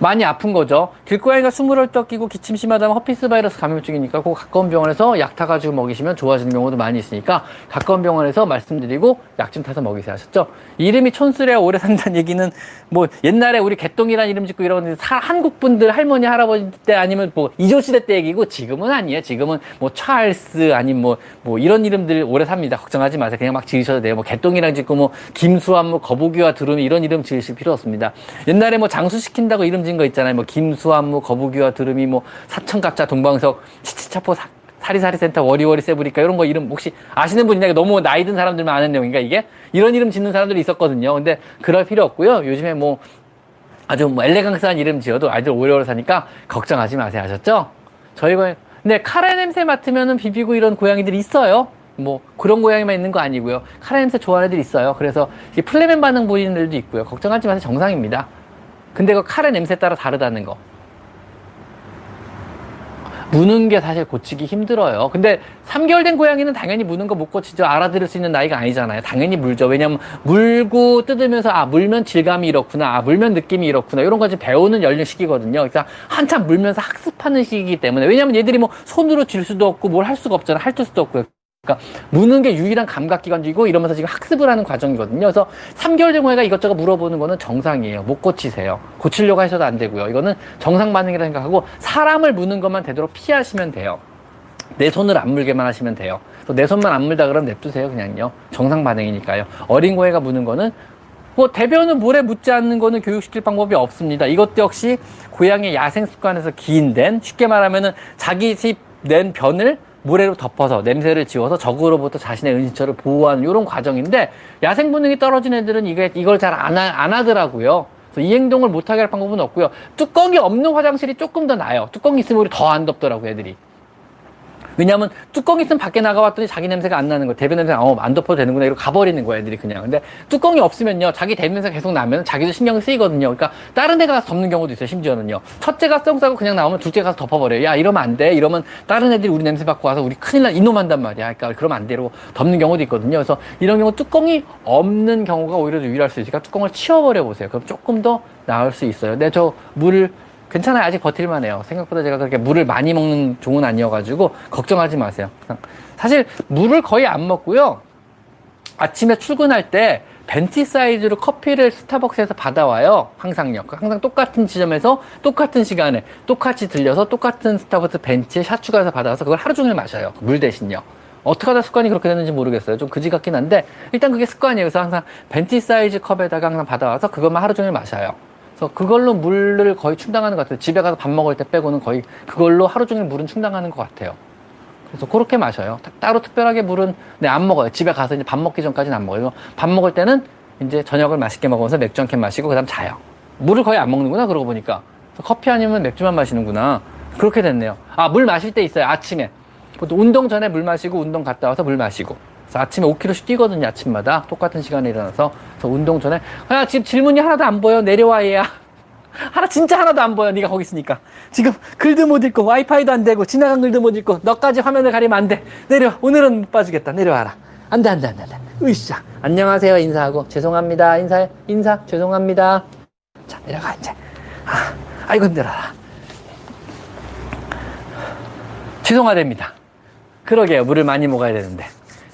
많이 아픈 거죠. 길고양이가 숨을 헐떡이고 기침 심하다면 herpes 바이러스 감염증이니까 꼭 가까운 병원에서 약 타가지고 먹이시면 좋아지는 경우도 많이 있으니까 가까운 병원에서 말씀드리고 약 좀 타서 먹이세요. 하셨죠? 이름이 촌스러워야 오래 산다는 얘기는 뭐 옛날에 우리 개똥이란 이름 짓고 이러는데 한국 분들 할머니 할아버지 때 아니면 뭐 이조 시대 때 얘기고 지금은 아니에요. 지금은 뭐 찰스 아니면 뭐, 뭐 이런 이름들 오래 삽니다. 걱정하지 마세요. 그냥 막 지으셔도 돼요. 뭐 개똥이랑 짓고 뭐 김수한무 거북이와 두루미 이런 이름 지으실 필요 없습니다. 옛날에 뭐 장수 시킨다고 이름 지은 거 있잖아요. 뭐 김수한무, 거북이와 두루미, 뭐 삼천갑자, 동방삭, 치치차포, 사, 사리사리 센터, 워리워리 세브리카 이런 거 이름 혹시 아시는 분이냐? 너무 나이 든 사람들만 아는 내용인가 이게? 이런 이름 짓는 사람들이 있었거든요. 근데 그럴 필요 없고요. 요즘에 뭐 아주 뭐 엘레강스한 이름 지어도 아이들 오래오래 사니까 걱정하지 마세요. 아셨죠? 저희가 근데 카레 냄새 맡으면은 비비고 이런 고양이들이 있어요. 뭐 그런 고양이만 있는 거 아니고요. 카레 냄새 좋아하는 애들이 있어요. 그래서 flehmen 반응 보이는 애들도 있고요. 걱정하지 마세요. 정상입니다. 근데 그 칼의 냄새 따라 다르다는 거. 무는 게 사실 고치기 힘들어요. 근데 3개월 된 고양이는 당연히 무는 거 못 고치죠. 알아들을 수 있는 나이가 아니잖아요. 당연히 물죠. 왜냐면 물고 뜯으면서 아, 물면 질감이 이렇구나. 아, 물면 느낌이 이렇구나. 이런 거지 배우는 연령 시기거든요. 그러니까 한참 물면서 학습하는 시기이기 때문에. 왜냐면 얘들이 뭐 손으로 질 수도 없고 뭘 할 수가 없잖아. 할 수도 없고요. 그러니까 무는 게 유일한 감각기관이고 이러면서 지금 학습을 하는 과정이거든요. 그래서 3개월 된 고양이가 이것저것 물어보는 거는 정상이에요. 못 고치세요. 고치려고 하셔도 안 되고요. 이거는 정상 반응이라 생각하고 사람을 무는 것만 되도록 피하시면 돼요. 내 손을 안 물게만 하시면 돼요. 내 손만 안 물다 그러면 냅두세요. 그냥요. 정상 반응이니까요. 어린 고양이가 무는 거는 뭐 대변은 물에 묻지 않는 거는 교육시킬 방법이 없습니다. 이것도 역시 고양이 야생 습관에서 기인된 쉽게 말하면은 자기 집 낸 변을 모래로 덮어서 냄새를 지워서 적으로부터 자신의 은신처를 보호하는 이런 과정인데 야생 본능이 떨어진 애들은 이게 이걸 잘안 안 하더라고요. 이 행동을 못하게 할 방법은 없고요. 뚜껑이 없는 화장실이 조금 더 나아요. 뚜껑이 있으면 우리 더 안 덥더라고 애들이. 왜냐하면 뚜껑이 있으면 밖에 나가봤더니 자기 냄새가 안 나는 거 대변 냄새가 어, 안 덮어도 되는구나. 이러고 가버리는 거야 애들이 그냥. 근데 뚜껑이 없으면요 자기 대변 냄새가 계속 나면 자기도 신경이 쓰이거든요. 그러니까 다른 데 가서 덮는 경우도 있어요 심지어는요. 첫째가 썽 싸고 그냥 나오면 둘째 가서 덮어버려요. 야 이러면 안 돼. 이러면 다른 애들이 우리 냄새 맡고 와서 우리 큰일 나 이놈 한단 말이야. 그러니까 그러면 안돼 이러고 덮는 경우도 있거든요. 그래서 이런 경우 뚜껑이 없는 경우가 오히려 유리할 수 있으니까 뚜껑을 치워버려 보세요. 그럼 조금 더 나을 수 있어요. 근데 저 물을 괜찮아요. 아직 버틸만 해요. 생각보다 제가 그렇게 물을 많이 먹는 종은 아니어가지고 걱정하지 마세요. 사실 물을 거의 안 먹고요. 아침에 출근할 때 venti 사이즈로 커피를 스타벅스에서 받아와요. 항상요. 항상 똑같은 지점에서 똑같은 시간에 똑같이 들려서 똑같은 스타벅스 venti에 샷추가해서 받아와서 그걸 하루 종일 마셔요. 물 대신요. 어떻게 하다 습관이 그렇게 됐는지 모르겠어요. 좀 그지 같긴 한데 일단 그게 습관이에요. 그래서 항상 venti 사이즈 컵에다가 항상 받아와서 그것만 하루 종일 마셔요. 그래서 그걸로 물을 거의 충당하는 것 같아요. 집에 가서 밥 먹을 때 빼고는 거의 그걸로 하루 종일 물은 충당하는 것 같아요. 그래서 그렇게 마셔요. 따로 특별하게 물은 네, 안 먹어요. 집에 가서 이제 밥 먹기 전까지는 안 먹어요. 밥 먹을 때는 이제 저녁을 맛있게 먹으면서 맥주 한 캔 마시고 그다음 자요. 물을 거의 안 먹는구나 그러고 보니까 커피 아니면 맥주만 마시는구나 그렇게 됐네요. 아 물 마실 때 있어요. 아침에 운동 전에 물 마시고 운동 갔다 와서 물 마시고 아침에 5km씩 뛰거든요, 아침마다. 똑같은 시간에 일어나서. 그래서 운동 전에, 야, 지금 질문이 하나도 안 보여. 내려와, 얘야. 하나, 진짜 하나도 안 보여. 네가 거기 있으니까. 지금 글도 못 읽고, 와이파이도 안 되고, 지나간 글도 못 읽고, 너까지 화면을 가리면 안 돼. 내려. 오늘은 못 빠지겠다. 내려와라. 안 돼, 안 돼, 안 돼, 안 돼. 으쌰. 안녕하세요. 인사하고. 죄송합니다. 인사해. 인사. 죄송합니다. 자, 내려가, 이제. 아, 아이고, 힘들어라. 죄송하답니다. 그러게요. 물을 많이 먹어야 되는데.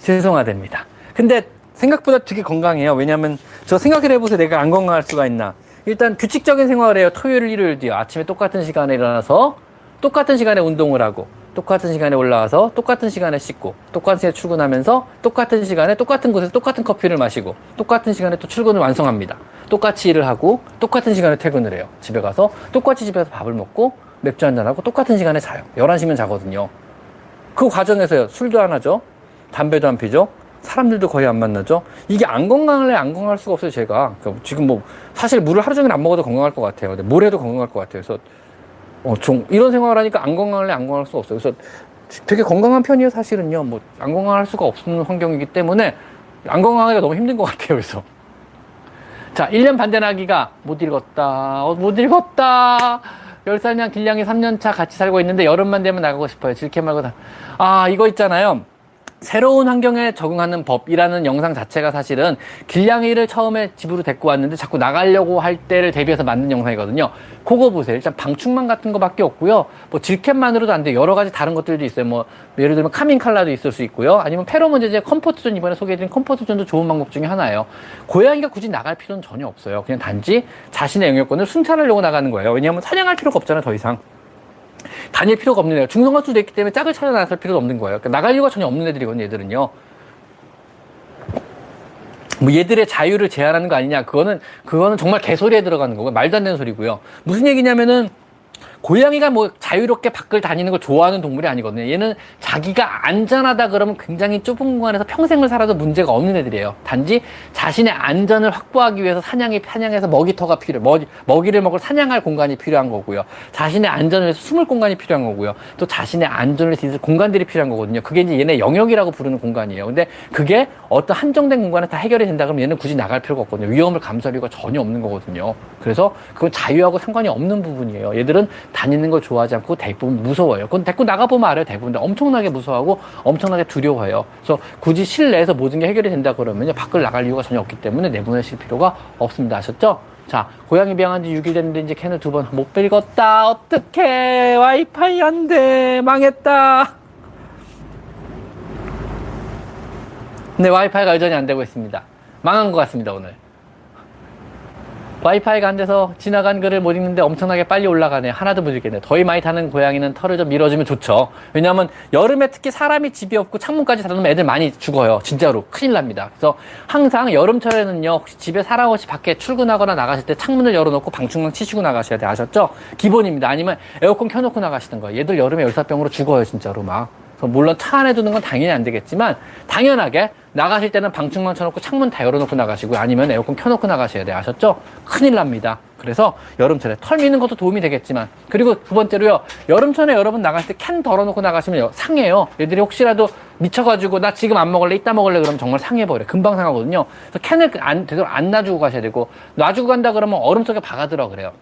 죄송하답니다. 근데 생각보다 되게 건강해요. 왜냐면 저 생각을 해보세요. 내가 안 건강할 수가 있나. 일단 규칙적인 생활을 해요. 토요일, 일요일도요. 아침에 똑같은 시간에 일어나서 똑같은 시간에 운동을 하고 똑같은 시간에 올라와서 똑같은 시간에 씻고 똑같은 시간에 출근하면서 똑같은 시간에 똑같은 곳에서 똑같은 커피를 마시고 똑같은 시간에 또 출근을 완성합니다. 똑같이 일을 하고 똑같은 시간에 퇴근을 해요. 집에 가서 똑같이 집에서 밥을 먹고 맥주 한잔하고 똑같은 시간에 자요. 11시면 자거든요. 그 과정에서요. 술도 안 하죠. 담배도 안 피죠. 사람들도 거의 안 만나죠. 이게 안 건강할래 안 건강할 수가 없어요. 제가 그러니까 지금 뭐 사실 물을 하루 종일 안 먹어도 건강할 것 같아요. 근데 뭘 해도 건강할 것 같아요. 그래서 어, 좀 이런 생활을 하니까 안 건강할래 안 건강할 수가 없어요. 그래서 되게 건강한 편이에요. 사실은요. 뭐 안 건강할 수가 없는 환경이기 때문에 안 건강하기가 너무 힘든 것 같아요. 그래서 자 1년 반대나기가 못 읽었다. 어, 못 읽었다. 10살냥 길냥이 3년차 같이 살고 있는데 여름만 되면 나가고 싶어요. 질켄 말고 다. 아 이거 있잖아요. 새로운 환경에 적응하는 법이라는 영상 자체가 사실은 길냥이를 처음에 집으로 데리고 왔는데 자꾸 나가려고 할 때를 대비해서 만든 영상이거든요. 그거 보세요. 일단 방충망 같은 거밖에 없고요. 뭐 질켄만으로도 안 돼. 여러 가지 다른 것들도 있어요. 뭐 예를 들면 카민 칼라도 있을 수 있고요. 아니면 페로몬 제제 컴포트존 이번에 소개해드린 컴포트존도 좋은 방법 중에 하나예요. 고양이가 굳이 나갈 필요는 전혀 없어요. 그냥 단지 자신의 영역권을 순찰하려고 나가는 거예요. 왜냐하면 사냥할 필요가 없잖아요. 더 이상. 다닐 필요가 없는 애요 중성화수도 있기 때문에 짝을 찾아 나설 필요도 없는 거예요. 그러니까 나갈 이유가 전혀 없는 애들이거든요, 얘들은요. 뭐 얘들의 자유를 제한하는 거 아니냐? 그거는, 그거는 정말 개소리에 들어가는 거고, 말도 안 되는 소리고요. 무슨 얘기냐면은, 고양이가 뭐 자유롭게 밖을 다니는 걸 좋아하는 동물이 아니거든요. 얘는 자기가 안전하다 그러면 굉장히 좁은 공간에서 평생을 살아도 문제가 없는 애들이에요. 단지 자신의 안전을 확보하기 위해서 사냥이 사냥해서 먹이터가 필요, 먹이, 먹이를 먹을 사냥할 공간이 필요한 거고요. 자신의 안전을 위해서 숨을 공간이 필요한 거고요. 또 자신의 안전을 위해서 있을 공간들이 필요한 거거든요. 그게 이제 얘네 영역이라고 부르는 공간이에요. 근데 그게 어떤 한정된 공간에 다 해결이 된다 그러면 얘는 굳이 나갈 필요가 없거든요. 위험을 감수할 이유가 전혀 없는 거거든요. 그래서 그건 자유하고 상관이 없는 부분이에요. 얘들은 다니는 걸 좋아하지 않고 대부분 무서워요. 그건 데리고 나가보면 알아요. 대부분 엄청나게 무서워하고 엄청나게 두려워해요. 그래서 굳이 실내에서 모든 게 해결이 된다 그러면 밖을 나갈 이유가 전혀 없기 때문에 내보내실 필요가 없습니다. 아셨죠? 자, 고양이 병한 지 6일 됐는데 이제 캔을 두 번못 빌었다. 어떡해. 와이파이 안 돼. 망했다. 네, 와이파이가 여전히 안 되고 있습니다. 망한 것 같습니다, 오늘. 와이파이가 안 돼서 지나간 글을 못 읽는데 엄청나게 빨리 올라가네. 하나도 못 읽겠네. 더위 많이 타는 고양이는 털을 좀 밀어주면 좋죠. 왜냐하면 여름에 특히 사람이 집이 없고 창문까지 닫아놓으면 애들 많이 죽어요. 진짜로. 큰일 납니다. 그래서 항상 여름철에는요, 혹시 집에 사람 없이 밖에 출근하거나 나가실 때 창문을 열어놓고 방충망 치시고 나가셔야 돼. 아셨죠? 기본입니다. 아니면 에어컨 켜놓고 나가시는 거예요. 얘들 여름에 열사병으로 죽어요. 진짜로 막. 물론 차 안에 두는 건 당연히 안 되겠지만 당연하게 나가실 때는 방충망 쳐놓고 창문 다 열어놓고 나가시고 아니면 에어컨 켜놓고 나가셔야 돼요. 아셨죠? 큰일 납니다. 그래서 여름철에 털 미는 것도 도움이 되겠지만 그리고 두 번째로요. 여름철에 여러분 나갈 때 캔 덜어놓고 나가시면 상해요. 얘들이 혹시라도 미쳐가지고 나 지금 안 먹을래 이따 먹을래 그러면 정말 상해버려. 금방 상하거든요. 그래서 캔을 안, 되도록 안 놔주고 가셔야 되고 놔주고 간다 그러면 얼음 속에 박아들어 그래요.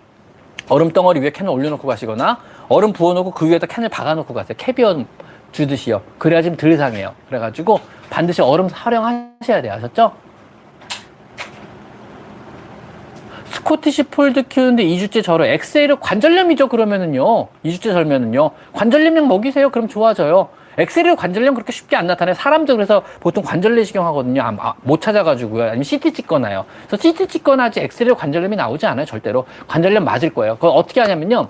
얼음 덩어리 위에 캔을 올려놓고 가시거나 얼음 부어놓고 그 위에다 캔을 박아놓고 가세요. 캐비어 주듯이요. 그래야 좀덜 상해요. 그래가지고 반드시 얼음 활용하셔야 돼요. 아셨죠? 스코티시 폴드 키우는데 2주째 절어. 엑스레이를 관절염이죠, 그러면은요. 2주째 절면은요. 관절염약 먹이세요. 그럼 좋아져요. 엑스레이 관절염 그렇게 쉽게 안 나타나요. 사람들 그래서 보통 관절 내시경 하거든요. 아, 아, 못 찾아가지고요. 아니면 CT 찍거나요. 그래서 CT 찍거나 하지 엑스레이 관절염이 나오지 않아요. 절대로. 관절염 맞을 거예요. 그거 어떻게 하냐면요.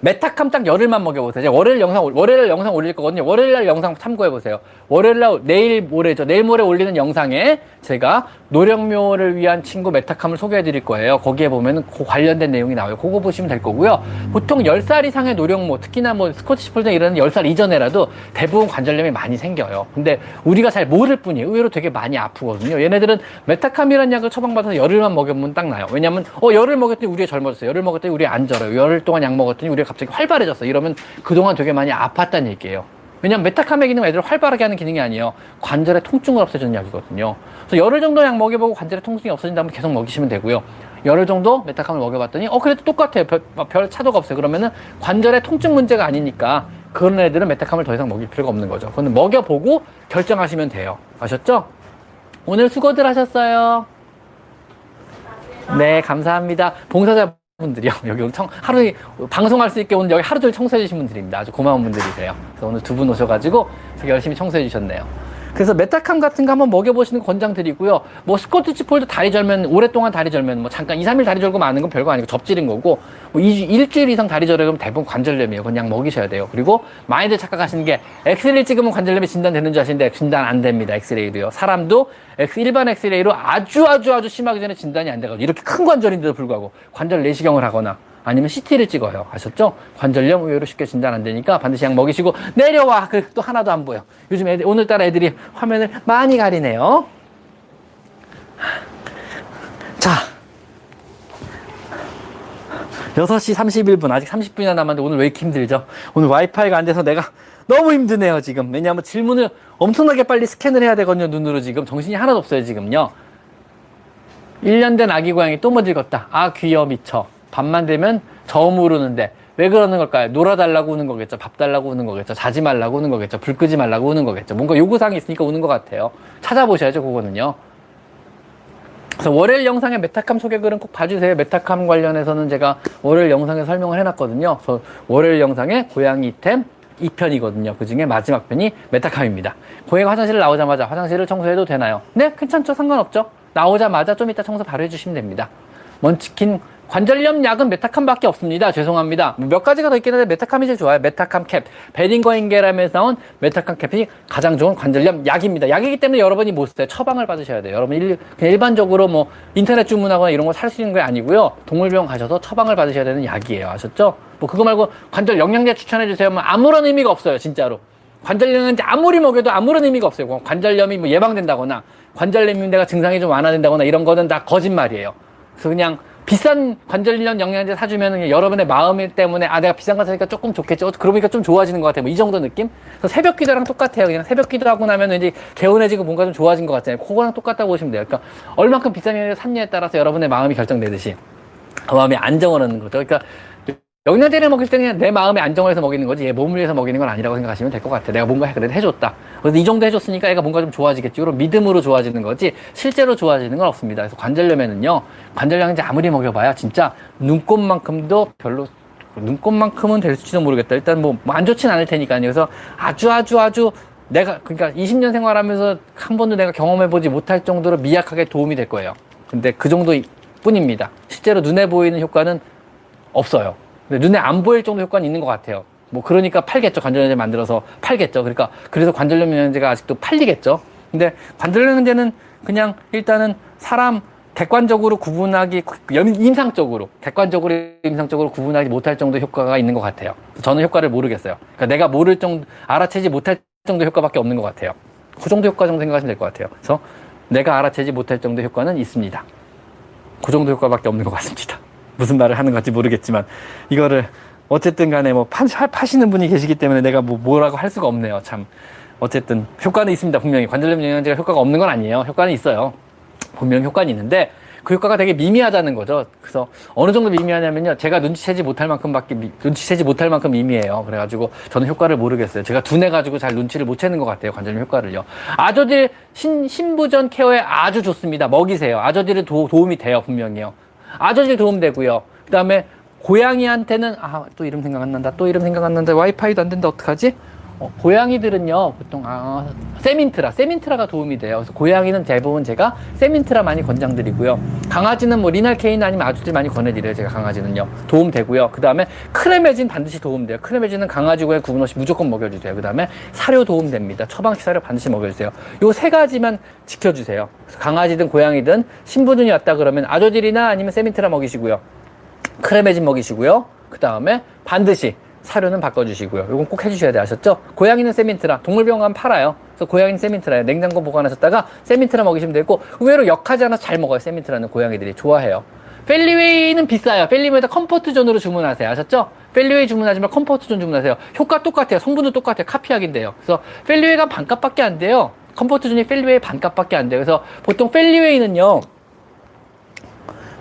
메타캄 딱 열흘만 먹여보세요. 월요일 영상, 월요일 영상 올릴 거거든요. 월요일 날 영상 참고해보세요. 월요일 날, 내일 모레죠. 내일 모레 올리는 영상에 제가 노령묘를 위한 친구 메타캄을 소개해 드릴 거예요. 거기에 보면은 그 관련된 내용이 나와요. 그거 보시면 될 거고요. 보통 10살 이상의 노령묘, 특히나 뭐 스코티시 폴드 이런 10살 이전에라도 대부분 관절염이 많이 생겨요. 근데 우리가 잘 모를 뿐이에요. 의외로 되게 많이 아프거든요. 얘네들은 메타캄이라는 약을 처방받아서 열흘만 먹여보면 딱 나요. 왜냐면, 어, 열흘 먹였더니 우리 애가 젊어졌어요. 열흘 먹였더니 우리 애 안 절어요. 열흘 동안 약 먹었더니 우리 애가 갑자기 활발해졌어. 이러면 그동안 되게 많이 아팠다는 얘기예요. 왜냐면 메타캄의 기능은 애들 활발하게 하는 기능이 아니에요. 관절의 통증을 없애주는 약이거든요. 그래서 열흘 정도 약 먹여보고 관절의 통증이 없어진다면 계속 먹이시면 되고요. 열흘 정도 메타캄을 먹여봤더니 어 그래도 똑같아요. 별, 별 차도가 없어요. 그러면은 관절의 통증 문제가 아니니까 그런 애들은 메타캄을 더 이상 먹일 필요가 없는 거죠. 그건 먹여보고 결정하시면 돼요. 아셨죠? 오늘 수고들 하셨어요. 네, 감사합니다. 봉사자 분들이요. 여기 오늘 청, 하루, 방송할 수 있게 오늘 여기 하루 종일 청소해 주신 분들입니다. 아주 고마운 분들이세요. 그래서 오늘 두 분 오셔가지고 되게 열심히 청소해 주셨네요. 그래서 메타캄 같은 거 한번 먹여보시는 권장 드리고요. 뭐 스코티시 폴드 다리 절면, 오랫동안 다리 절면, 뭐 잠깐 2, 3일 다리 절고 마는 건 별거 아니고 접질인 거고, 뭐 2주, 일주일 이상 다리 그러면 대부분 관절염이에요. 그냥 먹이셔야 돼요. 그리고 많이들 착각하시는 게 엑스레이 찍으면 관절염이 진단되는 줄 아시는데 진단 안 됩니다. 엑스레이도요. 사람도 일반 엑스레이로 아주 아주 아주 심하기 전에 진단이 안 돼가지고 이렇게 큰 관절인데도 불구하고 관절 내시경을 하거나 아니면 CT를 찍어요. 아셨죠? 관절염 의외로 쉽게 진단 안 되니까 반드시 약 먹이시고 내려와. 그 또 하나도 안 보여. 요즘 애들 오늘따라 애들이 화면을 많이 가리네요. 자. 6시 31분 아직 30분이나 남았는데 오늘 왜 이렇게 힘들죠? 오늘 와이파이가 안 돼서 내가 너무 힘드네요 지금 왜냐하면 질문을 엄청나게 빨리 스캔을 해야 되거든요 눈으로 지금 정신이 하나도 없어요 지금요 1년 된 아기 고양이 또못 읽었다 아 귀여 미쳐 밤만 되면 저음 우르는데 왜 그러는 걸까요? 놀아달라고 우는 거겠죠. 밥 달라고 우는 거겠죠. 자지 말라고 우는 거겠죠. 불 끄지 말라고 우는 거겠죠. 뭔가 요구사항이 있으니까 우는 것 같아요. 찾아보셔야죠, 그거는요. 그래서 월요일 영상의 메타캄 소개글은 꼭 봐주세요. 메타캄 관련해서는 제가 월요일 영상에 설명을 해놨거든요. 그래서 월요일 영상의 고양이 템 2편이거든요. 그 중에 마지막 편이 메타캄입니다. 고양이 화장실 나오자마자 화장실을 청소해도 되나요? 네, 괜찮죠. 상관없죠. 나오자마자 좀 이따 청소 바로 해주시면 됩니다. 먼치킨 관절염 약은 메타캄밖에 없습니다. 죄송합니다. 몇 가지가 더 있긴 한데 메타캄이 제일 좋아요. 메타캄 캡. 베링거 인게람에서 나온 메타캄 캡이 가장 좋은 관절염 약입니다. 약이기 때문에 여러분이 못 써요. 처방을 받으셔야 돼요. 여러분 일, 그냥 일반적으로 뭐 인터넷 주문하거나 이런 거 살 수 있는 게 아니고요. 동물병원 가셔서 처방을 받으셔야 되는 약이에요. 아셨죠? 뭐 그거 말고 관절 영양제 추천해 주세요. 뭐 아무런 의미가 없어요. 진짜로. 관절염인지 아무리 먹여도 아무런 의미가 없어요. 관절염이 뭐 예방된다거나 관절염이 내가 증상이 좀 완화된다거나 이런 거는 다 거짓말이에요. 그래서 그냥 비싼 관절염 영양제 사주면 여러분의 마음 때문에 아 내가 비싼 거 사니까 조금 좋겠죠. 그러니까 좀 좋아지는 것 같아요. 뭐 이 정도 느낌? 그래서 새벽 기도랑 똑같아요. 그냥 새벽 기도하고 나면 왠지 개운해지고 뭔가 좀 좋아진 것 같잖아요. 그거랑 똑같다고 보시면 돼요. 그러니까 얼만큼 비싼 영양제 샀냐에 따라서 여러분의 마음이 결정되듯이 그 마음이 안정을 하는 거죠. 그러니까 영양제를 먹일 때는 내 마음의 안정을 해서 먹이는 거지 얘 몸을 위해서 먹이는 건 아니라고 생각하시면 될 것 같아. 내가 뭔가 그래도 해줬다. 그래서 이 정도 해줬으니까 애가 뭔가 좀 좋아지겠지. 그럼 믿음으로 좋아지는 거지 실제로 좋아지는 건 없습니다. 그래서 관절염에는요. 관절염제 아무리 먹여봐야 진짜 눈곱만큼도 별로 눈곱만큼은 될지도 모르겠다. 일단 뭐 안 좋진 않을 테니까요. 그래서 아주 아주 아주 내가 그러니까 20년 생활하면서 한 번도 내가 경험해보지 못할 정도로 미약하게 도움이 될 거예요. 근데 그 정도 뿐입니다. 실제로 눈에 보이는 효과는 없어요. 눈에 안 보일 정도 효과는 있는 것 같아요. 뭐 그러니까 팔겠죠. 관절염제 만들어서 팔겠죠. 그러니까 그래서 관절염 영양제가 아직도 팔리겠죠. 근데 관절염 영양제는 그냥 일단은 사람 객관적으로 구분하기 임상적으로 객관적으로 임상적으로 구분하지 못할 정도 효과가 있는 것 같아요. 저는 효과를 모르겠어요. 그러니까 내가 모를 정도 알아채지 못할 정도 효과밖에 없는 것 같아요. 그 정도 효과 정도 생각하시면 될 것 같아요. 그래서 내가 알아채지 못할 정도 효과는 있습니다. 그 정도 효과밖에 없는 것 같습니다. 무슨 말을 하는 건지 모르겠지만 이거를 어쨌든 간에 뭐 파, 파시는 분이 계시기 때문에 내가 뭐 뭐라고 할 수가 없네요. 참 어쨌든 효과는 있습니다. 분명히 관절염 영양제가 효과가 없는 건 아니에요. 효과는 있어요. 분명 효과는 있는데 그 효과가 되게 미미하다는 거죠. 그래서 어느 정도 미미하냐면요. 제가 눈치채지 못할 만큼밖에 눈치채지 못할 만큼 미미해요. 그래가지고 저는 효과를 모르겠어요. 제가 둔해 가지고 잘 눈치를 못 채는 것 같아요. 관절염 효과를요. 신, 신부전 케어에 아주 좋습니다. 먹이세요. 도, 도움이 돼요. 분명히요. 아저딜 도움 되고요. 그 다음에 고양이한테는 아 또 이름 생각 안 난다. 또 이름 생각 안 난다. 와이파이도 안 된다. 어떡하지? 어, 고양이들은요 보통 아, 세민트라 세민트라가 도움이 돼요. 그래서 고양이는 대부분 제가 세민트라 많이 권장드리고요. 강아지는 뭐 리날케인 아니면 아조딜 많이 권해드려요 제가 강아지는요. 도움 되고요. 그 다음에 크레메진 반드시 도움 돼요. 크레메진은 강아지 고양 구분 없이 무조건 먹여주세요. 그 다음에 사료 도움 됩니다. 처방식 사료 반드시 먹여주세요. 요 세 가지만 지켜주세요. 강아지든 고양이든 신부전이 왔다 그러면 아조딜이나 아니면 세민트라 먹이시고요. 크레메진 먹이시고요. 그 다음에 반드시 사료는 바꿔주시고요. 이건 꼭 해주셔야 돼 아셨죠? 고양이는 세민트라 동물병원 팔아요. 그래서 고양이는 세민트라예요. 냉장고 보관하셨다가 세민트라 먹이시면 되고 의외로 역하지 않아서 잘 먹어요. 세민트라는 고양이들이 좋아해요. 펠리웨이는 비싸요. 펠리웨이보다 컴포트 존으로 주문하세요. 아셨죠? 펠리웨이 주문하지 말고 컴포트 존 주문하세요. 효과 똑같아요. 성분도 똑같아요. 카피약인데요. 그래서 펠리웨이가 반값밖에 안 돼요. 컴포트 존이 펠리웨이 반값밖에 안 돼요. 그래서 보통 펠리웨이는요.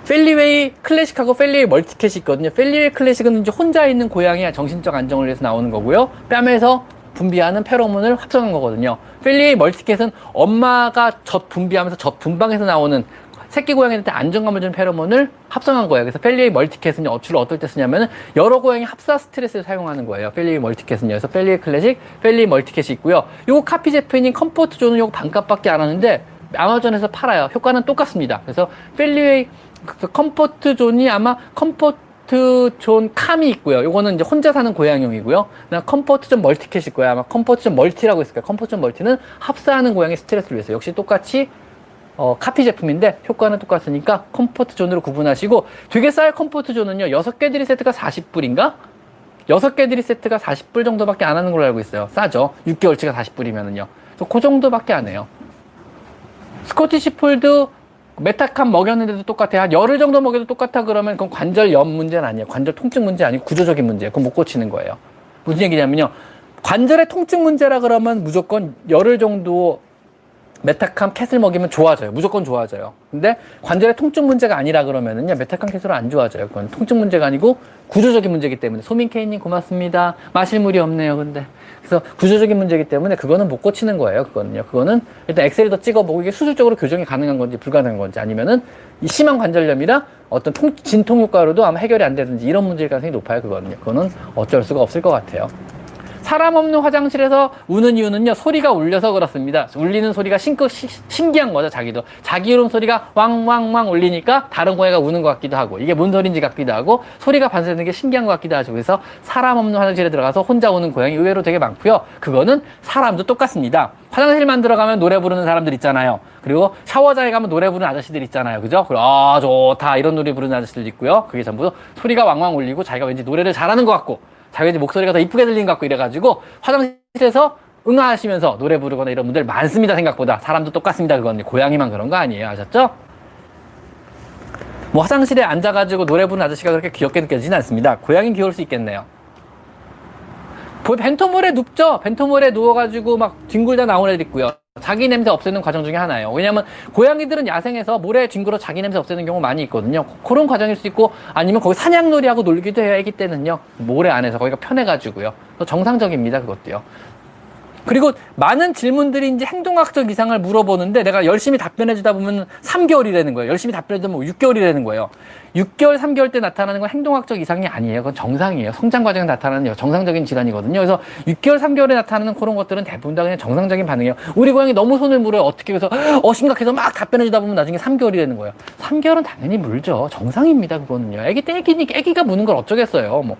펠리웨이 클래식하고 펠리웨이 멀티캣이 있거든요. 펠리웨이 클래식은 이제 혼자 있는 고양이의 정신적 안정을 위해서 나오는 거고요. 뺨에서 분비하는 페로몬을 합성한 거거든요. 펠리웨이 멀티캣은 엄마가 젖 분비하면서 젖 분방에서 나오는 새끼 고양이한테 안정감을 주는 페로몬을 합성한 거예요. 그래서 펠리웨이 멀티캣은 주로 어떨 때 쓰냐면 여러 고양이 합사 스트레스를 사용하는 거예요. 펠리웨이 멀티캣은요. 그래서 펠리웨이 클래식, 펠리웨이 멀티캣이 있고요. 요거 카피 제품인 컴포트 존은 요거 반값밖에 안 하는데 아마존에서 팔아요. 효과는 똑같습니다. 그래서 펠리웨이 그 컴포트 존이 아마 컴포트 존 캄이 있고요. 요거는 이제 혼자 사는 고양이용이고요. 나 컴포트 존 멀티캣이 있고요. 아마 컴포트 존 멀티라고 있을 거예요. 컴포트 존 멀티는 합사하는 고양이 스트레스를 위해서 역시 똑같이 어, 카피 제품인데 효과는 똑같으니까 컴포트 존으로 구분하시고 되게 싸요 컴포트 존은요. 6개 들이 세트가 40불인가? 6개 들이 세트가 40불 정도밖에 안 하는 걸로 알고 있어요. 싸죠. 6개월치가 40불이면은요. 그래서 그 정도밖에 안 해요. 스코티시 폴드 메타캄 먹였는데도 똑같아. 한 열흘 정도 먹여도 똑같아. 그러면 그건 관절염 문제는 아니에요. 관절 통증 문제 아니고 구조적인 문제예요. 그건 못 고치는 거예요. 무슨 얘기냐면요. 관절의 통증 문제라 그러면 무조건 열흘 정도 메타캄 캣을 먹이면 좋아져요. 무조건 좋아져요. 근데 관절의 통증 문제가 아니라 그러면은요, 메타캄 캣으로 안 좋아져요. 그건 통증 문제가 아니고 구조적인 문제이기 때문에. 소민케이님 고맙습니다. 마실 물이 없네요, 근데. 그래서 구조적인 문제이기 때문에 그거는 못 고치는 거예요. 그거는요. 그거는 일단 엑셀을 더 찍어보고 이게 수술적으로 교정이 가능한 건지 불가능한 건지 아니면은 이 심한 관절염이나 어떤 통, 진통 효과로도 아마 해결이 안 되든지 이런 문제일 가능성이 높아요. 그거는요. 그거는 어쩔 수가 없을 것 같아요. 사람 없는 화장실에서 우는 이유는요 소리가 울려서 그렇습니다. 울리는 소리가 시, 신기한 거죠 자기도 자기 울음 소리가 왕왕왕 울리니까 다른 고양이가 우는 것 같기도 하고 이게 뭔 소리인지 같기도 하고 소리가 반사되는 게 신기한 것 같기도 하죠. 그래서 사람 없는 화장실에 들어가서 혼자 우는 고양이 의외로 되게 많고요. 그거는 사람도 똑같습니다. 화장실만 들어가면 노래 부르는 사람들 있잖아요. 그리고 샤워장에 가면 노래 부르는 아저씨들 있잖아요. 그죠? 그리고 아 좋다 이런 노래 부르는 아저씨들 있고요. 그게 전부 소리가 왕왕 울리고 자기가 왠지 노래를 잘하는 것 같고 자기 목소리가 더 이쁘게 들린 것 같고 이래가지고 화장실에서 응하시면서 노래 부르거나 이런 분들 많습니다 생각보다. 사람도 똑같습니다. 그건 고양이만 그런 거 아니에요. 아셨죠? 뭐 화장실에 앉아가지고 노래 부르는 아저씨가 그렇게 귀엽게 느껴지진 않습니다. 고양이 귀여울 수 있겠네요. 벤토몰에 눕죠? 벤토몰에 누워가지고 막 뒹굴다 나오는 애들 있고요 자기 냄새 없애는 과정 중에 하나예요. 왜냐하면 고양이들은 야생에서 모래 뒹굴어 자기 냄새 없애는 경우 많이 있거든요. 그런 과정일 수 있고 아니면 거기 사냥놀이하고 놀기도 해요. 애기 때는요. 모래 안에서 거기가 편해가지고요. 정상적입니다. 그것도요. 그리고 많은 질문들이 이제 행동학적 이상을 물어보는데 내가 열심히 답변해 주다 보면 3개월이라는 거예요. 열심히 답변해주다 보면 6개월이라는 거예요. 6개월, 3개월 때 나타나는 건 행동학적 이상이 아니에요. 그건 정상이에요. 성장 과정에 나타나는 정상적인 질환이거든요. 그래서 6개월, 3개월에 나타나는 그런 것들은 대부분 다 그냥 정상적인 반응이에요. 우리 고양이 너무 손을 물어요. 어떻게 해서 어 심각해서 막 답변해 주다 보면 나중에 3개월이 되는 거예요. 3개월은 당연히 물죠. 정상입니다. 그거는요. 애기 때 애기니 애기가 무는 걸 어쩌겠어요. 뭐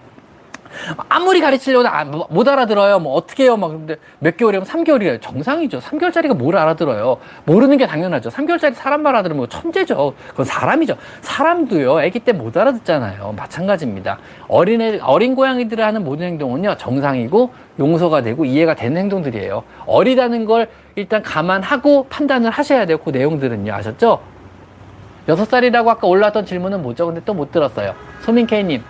아무리 가르치려도 아, 뭐, 못 알아들어요. 뭐 어떻게 해요? 막 근데 몇 개월이면 3개월이에요. 정상이죠. 3개월짜리가 뭘 알아들어요? 모르는 게 당연하죠. 3개월짜리 사람 말 알아들으면 뭐 천재죠. 그건 사람이죠. 사람도요. 아기 때 못 알아듣잖아요. 마찬가지입니다. 어린애 어린 고양이들이 하는 모든 행동은요. 정상이고 용서가 되고 이해가 되는 행동들이에요. 어리다는 걸 일단 감안하고 판단을 하셔야 돼요. 그 내용들은요. 아셨죠? 여섯 살이라고 아까 올라왔던 질문은 뭐죠? 근데 또 못 들었어요. 소민케이님.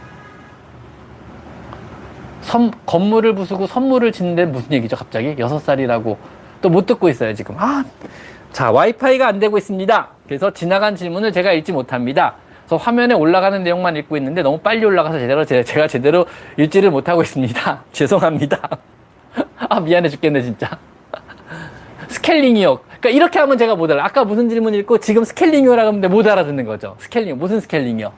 선, 건물을 부수고 선물을 짓는데 무슨 얘기죠, 갑자기? 여섯 살이라고. 또 못 듣고 있어요, 지금. 아, 자, 와이파이가 안 되고 있습니다. 그래서 지나간 질문을 제가 읽지 못합니다. 그래서 화면에 올라가는 내용만 읽고 있는데 너무 빨리 올라가서 제대로, 제 가 제대로 읽지를 못하고 있습니다. 죄송합니다. 아, 미안해 죽겠네, 진짜. 스케일링이요. 그러니까 이렇게 하면 제가 못 알아. 아까 무슨 질문 읽고 지금 스케일링이라고 하는데 못 알아듣는 거죠. 스케일링. 무슨 스케일링이요?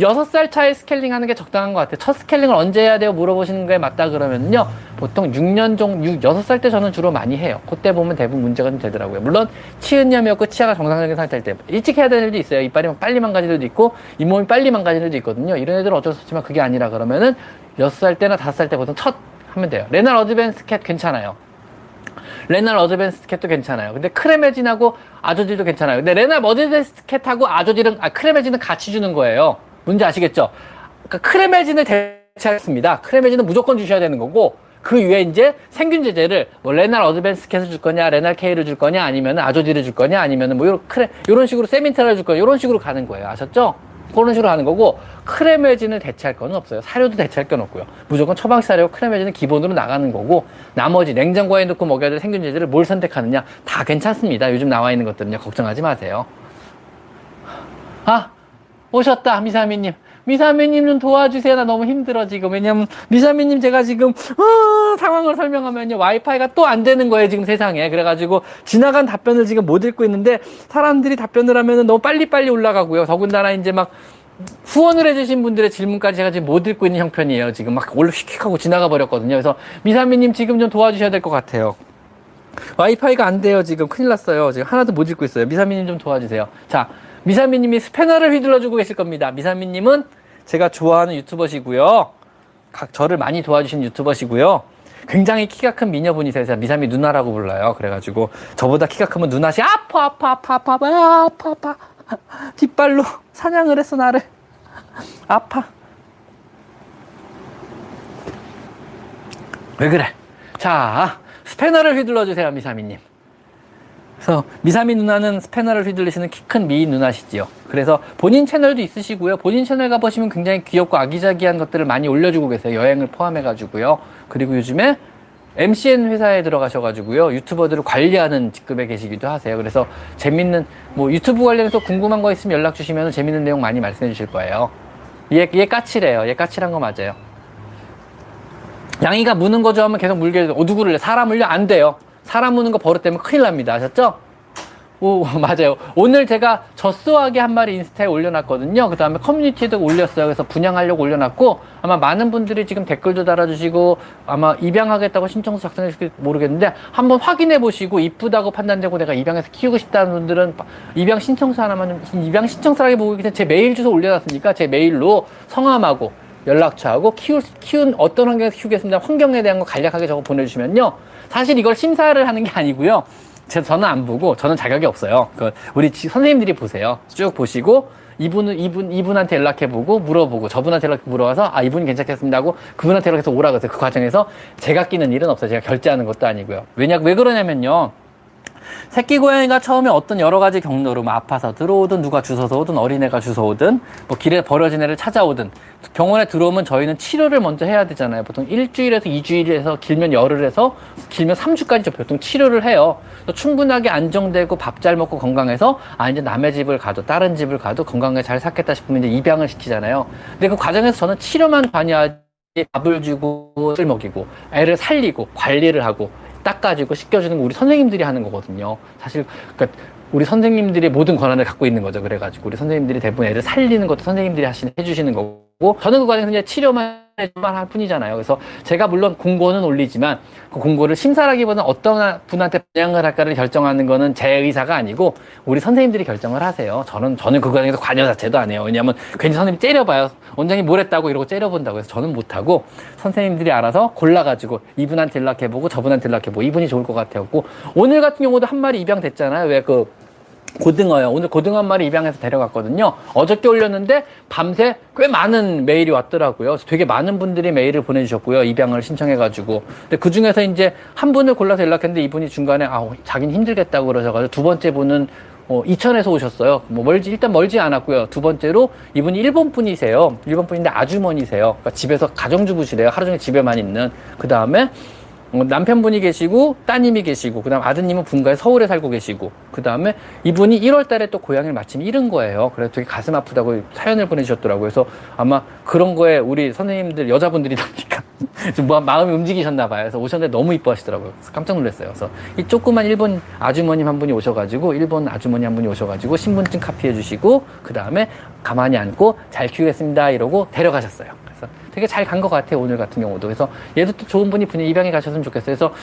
여섯 살 차에 스케일링 하는 게 적당한 것 같아요. 첫 스케일링을 언제 해야 돼요? 물어보시는 거에 맞다 그러면요. 보통 6년 정도, 6, 6살 때 저는 주로 많이 해요. 그때 보면 대부분 문제가 좀 되더라고요. 물론, 치은염이었고 치아가 정상적인 상태일 때. 일찍 해야 되는 일도 있어요. 이빨이 빨리 망가질 일도 있고, 잇몸이 빨리 망가질 일도 있거든요. 이런 애들은 어쩔 수 없지만 그게 아니라 그러면은 6살 때나 5살 때 보통 첫 하면 돼요. 레날 어드밴스 캣 괜찮아요. 레날 어드밴스 캣도 괜찮아요. 근데 크레메진하고 아조딜도 괜찮아요. 근데 레날 어드밴스 캣하고 아조딜은, 아, 크레메진은 같이 주는 거예요. 문제 아시겠죠? 그러니까 크레메진을 대체했습니다. 크레메진은 무조건 주셔야 되는 거고 그 위에 이제 생균 제제를 뭐 레날 어드밴스 캣을 줄 거냐, 레날 K를 줄 거냐, 아니면 아조딜을 줄 거냐, 아니면 뭐 이런 크레 이런 식으로 세민테라를 줄 거냐, 이런 식으로 가는 거예요. 아셨죠? 그런 식으로 하는 거고 크레메진을 대체할 건 없어요. 사료도 대체할 건 없고요. 무조건 처방 사료 크레메진은 기본으로 나가는 거고 나머지 냉장고에 넣고 먹여야 될 생균 제제를 뭘 선택하느냐 다 괜찮습니다. 요즘 나와 있는 것들은요. 걱정하지 마세요. 아 오셨다 미사미님. 미사미님 좀 도와주세요. 나 너무 힘들어 지금. 왜냐면 미사미님 제가 지금 어, 상황을 설명하면요. 와이파이가 또 안 되는 거예요 지금 세상에. 그래가지고 지나간 답변을 지금 못 읽고 있는데 사람들이 답변을 하면은 너무 빨리빨리 올라가고요. 더군다나 이제 막 후원을 해주신 분들의 질문까지 제가 지금 못 읽고 있는 형편이에요 지금. 막 올라 휙휙 하고 지나가 버렸거든요. 그래서 미사미님 지금 좀 도와주셔야 될 것 같아요. 와이파이가 안 돼요 지금. 큰일 났어요. 지금 하나도 못 읽고 있어요. 미사미님 좀 도와주세요. 자 미사미님이 스패너를 휘둘러주고 계실 겁니다. 미사미님은 제가 좋아하는 유튜버시고요. 각 저를 많이 도와주신 유튜버시고요. 굉장히 키가 큰 미녀분이세요. 그래서 미사미 누나라고 불러요. 그래가지고 저보다 키가 크면 누나시 아파 아파 아파 아파 아파 아파 아파 뒷발로 사냥을 했어 나를 아파 왜 그래? 자 스패너를 휘둘러 주세요 미사미님. 그래서 미사미 누나는 스패너를 휘둘리시는 키 큰 미인 누나시지요. 그래서 본인 채널도 있으시고요. 본인 채널 가보시면 굉장히 귀엽고 아기자기한 것들을 많이 올려주고 계세요. 여행을 포함해가지고요. 그리고 요즘에 MCN 회사에 들어가셔가지고요. 유튜버들을 관리하는 직급에 계시기도 하세요. 그래서 재밌는, 뭐 유튜브 관련해서 궁금한 거 있으면 연락 주시면 재밌는 내용 많이 말씀해 주실 거예요. 얘, 얘 까칠해요. 얘 까칠한 거 맞아요. 양이가 무는 거 좋아하면 계속 물게, 어두구를 사람을요? 안 돼요. 사람 무는 거 버릇 되면 큰일 납니다. 아셨죠? 오, 맞아요. 오늘 제가 젖소하게 한 마리 인스타에 올려놨거든요. 그 다음에 커뮤니티에도 올렸어요. 그래서 분양하려고 올려놨고, 아마 많은 분들이 지금 댓글도 달아주시고, 아마 입양하겠다고 신청서 작성해주실지 모르겠는데, 한번 확인해 보시고, 이쁘다고 판단되고 내가 입양해서 키우고 싶다는 분들은 입양 신청서 하나만 좀, 입양 신청서라기 보기 전에 제 메일 주소 올려놨으니까 제 메일로 성함하고, 연락처하고 키울, 키운 어떤 환경에서 키우겠습니다. 환경에 대한 거 간략하게 적어 보내주시면요. 사실 이걸 심사를 하는 게 아니고요. 제, 저는 안 보고, 저는 자격이 없어요. 그 우리 선생님들이 보세요. 쭉 보시고, 이분은, 이분, 이분한테 연락해보고, 물어보고, 저분한테 연락 물어봐서, 아, 이분이 괜찮겠습니다 하고, 그분한테 연락해서 오라 그러세요. 그 과정에서 제가 끼는 일은 없어요. 제가 결제하는 것도 아니고요. 왜냐, 왜 그러냐면요. 새끼 고양이가 처음에 어떤 여러 가지 경로로 뭐 아파서 들어오든 누가 주워서 오든 어린애가 주워 오든 뭐 길에 버려진 애를 찾아오든 병원에 들어오면 저희는 치료를 먼저 해야 되잖아요. 보통 일주일에서 이주일에서 길면 열흘에서 길면 3주까지 보통 치료를 해요. 충분하게 안정되고 밥 잘 먹고 건강해서 아 이제 남의 집을 가도 다른 집을 가도 건강하게 잘 샀겠다 싶으면 이제 입양을 시키잖아요. 근데 그 과정에서 저는 치료만 관여하지 밥을 주고 술 먹이고 애를 살리고 관리를 하고 닦아주고 씻겨주는 거 우리 선생님들이 하는 거거든요. 사실 그러니까 우리 선생님들이 모든 권한을 갖고 있는 거죠. 그래가지고 우리 선생님들이 대부분 애를 살리는 것도 선생님들이 하시는 해주시는 거고 저는 그 과정에서 이제 치료만 판단해주만 할 뿐이잖아요. 그래서 제가 물론 공고는 올리지만 그 공고를 심사라기보다는 어떤 분한테 분양을 할까를 결정하는 거는 제 의사가 아니고 우리 선생님들이 결정을 하세요. 저는 저는 그 과정에서 관여 자체도 안 해요. 왜냐하면 괜히 선생님이 째려봐요. 원장이 뭘 했다고 이러고 째려본다고 해서 저는 못하고 선생님들이 알아서 골라가지고 이분한테 연락해보고 저분한테 연락해보고 이분이 좋을 것 같아요. 오늘 같은 경우도 한 마리 입양됐잖아요. 왜그 고등어요. 오늘 고등어 한 마리 입양해서 데려갔거든요. 어저께 올렸는데 밤새 꽤 많은 메일이 왔더라고요. 되게 많은 분들이 메일을 보내주셨고요. 입양을 신청해가지고. 근데 그 중에서 이제 한 분을 골라서 연락했는데 이분이 중간에 아, 자기는 힘들겠다고 그러셔가지고 두 번째 분은 어, 이천에서 오셨어요. 뭐 멀지 일단 멀지 않았고요. 두 번째로 이분이 일본 분이세요. 일본 분인데 아주머니세요. 그러니까 집에서 가정주부시래요. 하루 종일 집에만 있는. 그 다음에 어, 남편분이 계시고 따님이 계시고 그다음 아드님은 분가에 서울에 살고 계시고 그다음에 이분이 1월 달에 또 고향을 마침 잃은 거예요. 그래서 되게 가슴 아프다고 사연을 보내주셨더라고요. 그래서 아마 그런 거에 우리 선생님들 여자분들이 나니까 좀뭐 마음이 움직이셨나 봐요. 그래서 오셨는데 너무 이뻐하시더라고요. 그래서 깜짝 놀랐어요. 그래서 이 조그만 일본 아주머님 한 분이 오셔가지고 일본 아주머니 한 분이 오셔가지고 신분증 카피해 주시고 그다음에 가만히 앉고 잘 키우겠습니다 이러고 데려가셨어요. 되게 잘 간 것 같아요. 오늘 같은 경우도. 그래서 얘도 또 좋은 분이 분이 입양해 가셨으면 좋겠어요. 그래서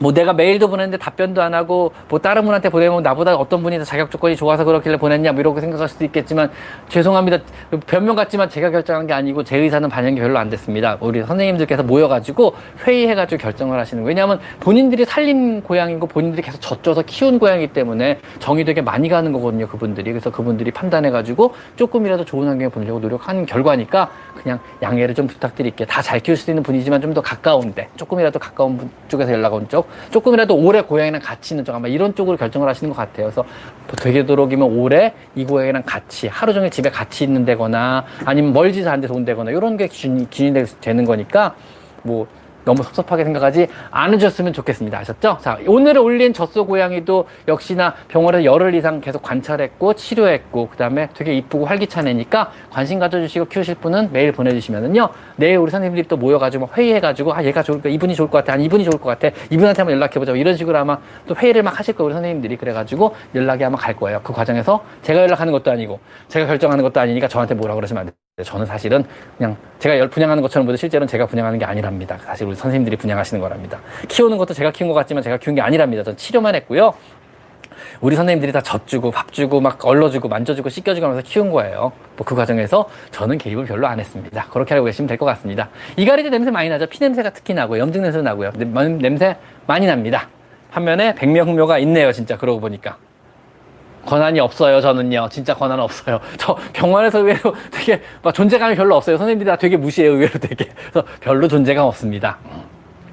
뭐 내가 메일도 보냈는데 답변도 안 하고 뭐 다른 분한테 보내면 나보다 어떤 분이 더 자격 조건이 좋아서 그렇길래 보냈냐 뭐 이렇게 생각할 수도 있겠지만 죄송합니다. 변명 같지만 제가 결정한 게 아니고 제 의사는 반영이 별로 안 됐습니다. 우리 선생님들께서 모여가지고 회의해가지고 결정을 하시는 거예요. 왜냐하면 본인들이 살린 고양이고 본인들이 계속 젖줘서 키운 고양이기 때문에 정이 되게 많이 가는 거거든요 그분들이. 그래서 그분들이 판단해가지고 조금이라도 좋은 환경에 보내려고 노력하는 결과니까 그냥 양해를 좀 부탁드릴게요. 다 잘 키울 수 있는 분이지만 좀 더 가까운데 조금이라도 가까운 분 쪽에서 연락 온 쪽 조금이라도 오래 고양이랑 같이 있는 쪽 아마 이런 쪽으로 결정을 하시는 것 같아요. 그래서 되게도록이면 오래 이 고양이랑 같이 하루 종일 집에 같이 있는 데거나 아니면 멀지도 않은 데서 온다거나 이런 게 기준이, 기준이 되는 거니까 뭐 너무 섭섭하게 생각하지 않으셨으면 좋겠습니다. 아셨죠? 자, 오늘 올린 젖소 고양이도 역시나 병원에서 열흘 이상 계속 관찰했고 치료했고 그다음에 되게 이쁘고 활기찬 애니까 관심 가져주시고 키우실 분은 메일 보내주시면은요. 내일 우리 선생님들이 또 모여가지고 회의해가지고 아 얘가 좋을 거 이분이 좋을 것 같아? 아니 이분이 좋을 것 같아? 이분한테 한번 연락해보자. 이런 식으로 아마 또 회의를 막 하실 거예요 우리 선생님들이. 그래가지고 연락이 아마 갈 거예요. 그 과정에서 제가 연락하는 것도 아니고 제가 결정하는 것도 아니니까 저한테 뭐라 그러시면 안 돼요. 저는 사실은 그냥 제가 분양하는 것처럼 보도 실제로는 제가 분양하는 게 아니랍니다. 사실 우리 선생님들이 분양하시는 거랍니다. 키우는 것도 제가 키운 것 같지만 제가 키운 게 아니랍니다. 전 치료만 했고요. 우리 선생님들이 다 젖주고 밥 주고 막 얼러주고 만져주고 씻겨주고 하면서 키운 거예요. 뭐 그 과정에서 저는 개입을 별로 안 했습니다. 그렇게 알고 계시면 될 것 같습니다. 이가리도 냄새 많이 나죠. 피 냄새가 특히 나고요. 염증 냄새 나고요. 냄새 많이 납니다. 반면에 백명흑묘가 있네요. 진짜 그러고 보니까. 권한이 없어요, 저는요. 진짜 권한 없어요. 저 병원에서 의외로 되게 막 존재감이 별로 없어요. 선생님들이 다 되게 무시해요, 의외로 되게. 그래서 별로 존재감 없습니다.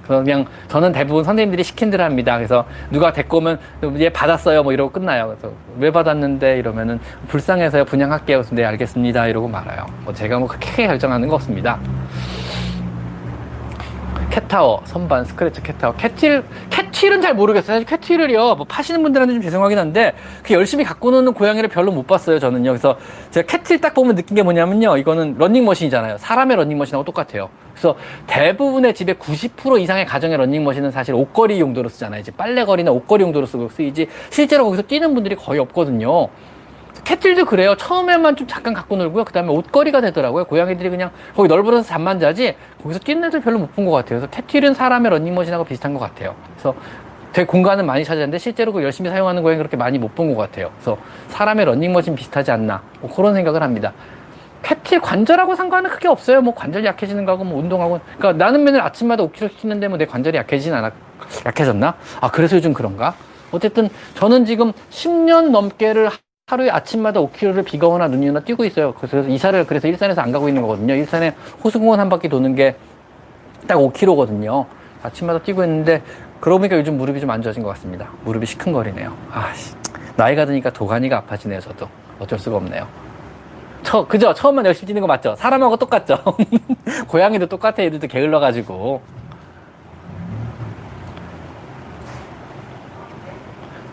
그래서 그냥 저는 대부분 선생님들이 시킨 대로 합니다. 그래서 누가 데리고 오면 얘 받았어요, 뭐 이러고 끝나요. 그래서 왜 받았는데 이러면은 불쌍해서요, 분양할게요. 네, 알겠습니다. 이러고 말아요. 뭐 제가 뭐 크게 결정하는 거 없습니다. 캣타워, 선반, 스크래치 캣타워. 캣틸, 캣틸은 잘 모르겠어요. 사실 cat wheel을요, 뭐 파시는 분들한테 좀 죄송하긴 한데, 그 열심히 갖고 노는 고양이를 별로 못 봤어요, 저는요. 그래서 제가 cat wheel 딱 보면 느낀 게 뭐냐면요. 이거는 런닝머신이잖아요. 사람의 런닝머신하고 똑같아요. 그래서 대부분의 집에 90% 이상의 가정의 런닝머신은 사실 옷걸이 용도로 쓰잖아요. 이제 빨래거리나 옷걸이 용도로 쓰고 쓰이지, 실제로 거기서 뛰는 분들이 거의 없거든요. cat wheel도 그래요. 처음에만 좀 잠깐 갖고 놀고요. 그 다음에 옷걸이가 되더라고요. 고양이들이 그냥 거기 넓어서 잠만 자지 거기서 뛰는 애들 별로 못 본 것 같아요. 그래서 cat wheel은 사람의 런닝머신하고 비슷한 것 같아요. 그래서 되게 공간은 많이 차지하는데 실제로 그 열심히 사용하는 고양이 그렇게 많이 못 본 것 같아요. 그래서 사람의 런닝머신 비슷하지 않나 뭐 그런 생각을 합니다. cat wheel 관절하고 상관은 크게 없어요. 뭐 관절 약해지는 거하고 뭐 운동하고. 그러니까 나는 맨날 아침마다 5km씩 뛰는데 뭐 내 관절이 약해지진 않아. 약해졌나? 아, 그래서 요즘 그런가? 어쨌든 저는 지금 10년 넘게를 하루에 아침마다 5km를 비가 오나 눈이 오나 뛰고 있어요. 그래서 이사를 그래서 일산에서 안 가고 있는 거거든요. 일산에 호수공원 한 바퀴 도는 게 딱 5km거든요. 아침마다 뛰고 있는데 그러고 보니까 요즘 무릎이 좀 안 좋아진 것 같습니다. 무릎이 시큰거리네요. 아씨 나이가 드니까 도가니가 아파지네요. 저도 어쩔 수가 없네요. 처, 그죠? 처음만 열심히 뛰는 거 맞죠? 사람하고 똑같죠? 고양이도 똑같아. 애들도 게을러가지고.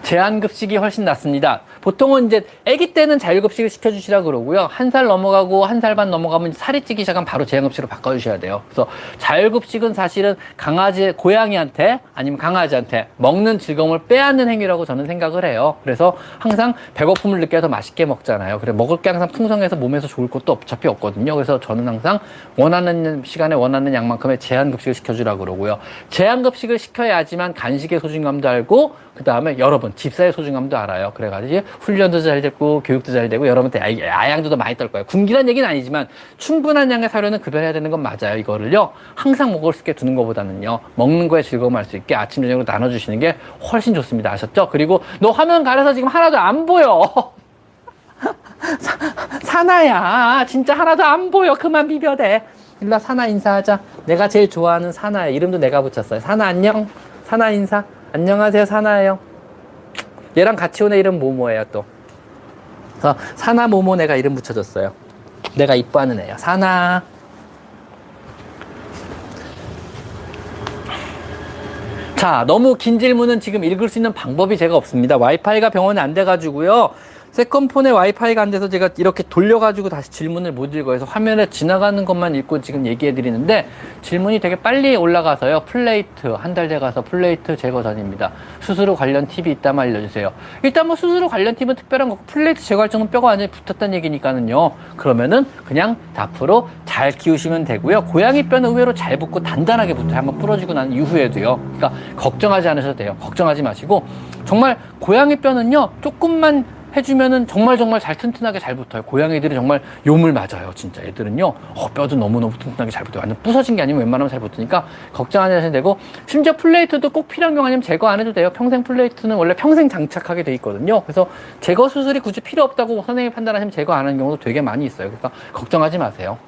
제한급식이 훨씬 낫습니다. 보통은 이제 아기 때는 자율급식을 시켜주시라 그러고요. 한 살 넘어가고 한 살 반 넘어가면 살이 찌기 시작하면 바로 제한급식으로 바꿔주셔야 돼요. 그래서 자율급식은 사실은 강아지, 고양이한테 아니면 강아지한테 먹는 즐거움을 빼앗는 행위라고 저는 생각을 해요. 그래서 항상 배고픔을 느껴서 맛있게 먹잖아요. 그래 먹을 게 항상 풍성해서 몸에서 좋을 것도 어차피 없거든요. 그래서 저는 항상 원하는 시간에 원하는 양만큼의 제한급식을 시켜주라 그러고요. 제한급식을 시켜야지만 간식의 소중함도 알고 그 다음에 여러분 집사의 소중함도 알아요. 그래가지고 훈련도 잘 됐고 교육도 잘 되고 여러분한테 아양도 더 많이 떨 거예요. 굶기란 얘기는 아니지만 충분한 양의 사료는 급여해야 되는 건 맞아요. 이거를요 항상 먹을 수 있게 두는 것보다는요 먹는 거에 즐거움 알수 있게 아침 저녁으로 나눠주시는 게 훨씬 좋습니다. 아셨죠? 그리고 너 화면 가려서 지금 하나도 안 보여. 사나야 진짜 하나도 안 보여. 그만 비벼대. 일로 사나 인사하자. 내가 제일 좋아하는 사나야. 이름도 내가 붙였어요. 사나 안녕. 사나 인사. 안녕하세요, 사나예요. 얘랑 같이 온 애 이름 모모예요, 또. 그래서 사나 모모 내가 이름 붙여줬어요. 내가 이뻐하는 애요. 사나. 자, 너무 긴 질문은 지금 읽을 수 있는 방법이 제가 없습니다. 와이파이가 병원에 안 돼가지고요. second phone에 와이파이가 안 돼서 제가 이렇게 돌려가지고 다시 질문을 못 읽어서 화면에 지나가는 것만 읽고 지금 얘기해 드리는데 질문이 되게 빨리 올라가서요. 플레이트, 한 달 돼가서 플레이트 제거 전입니다. 수술후 관련 팁이 있다면 알려주세요. 일단 뭐 수술후 관련 팁은 특별한 거 플레이트 제거할 정도는 뼈가 완전히 붙었다는 얘기니까는요. 그러면은 그냥 앞으로 잘 키우시면 되고요. 고양이 뼈는 의외로 잘 붙고 단단하게 붙어요. 한번 부러지고 난 이후에도요. 그러니까 걱정하지 않으셔도 돼요. 걱정하지 마시고 정말 고양이 뼈는요. 조금만 해주면은 정말 정말 잘 튼튼하게 잘 붙어요. 고양이들이 정말 요물 맞아요. 진짜 애들은요. 어, 뼈도 너무너무 튼튼하게 잘 붙어요. 완전 부서진 게 아니면 웬만하면 잘 붙으니까 걱정하지 않으셔도 되고 심지어 플레이트도 꼭 필요한 경우 아니면 제거 안 해도 돼요. 평생 플레이트는 원래 평생 장착하게 돼 있거든요. 그래서 제거 수술이 굳이 필요 없다고 선생님이 판단하시면 제거 안 하는 경우도 되게 많이 있어요. 그러니까 걱정하지 마세요.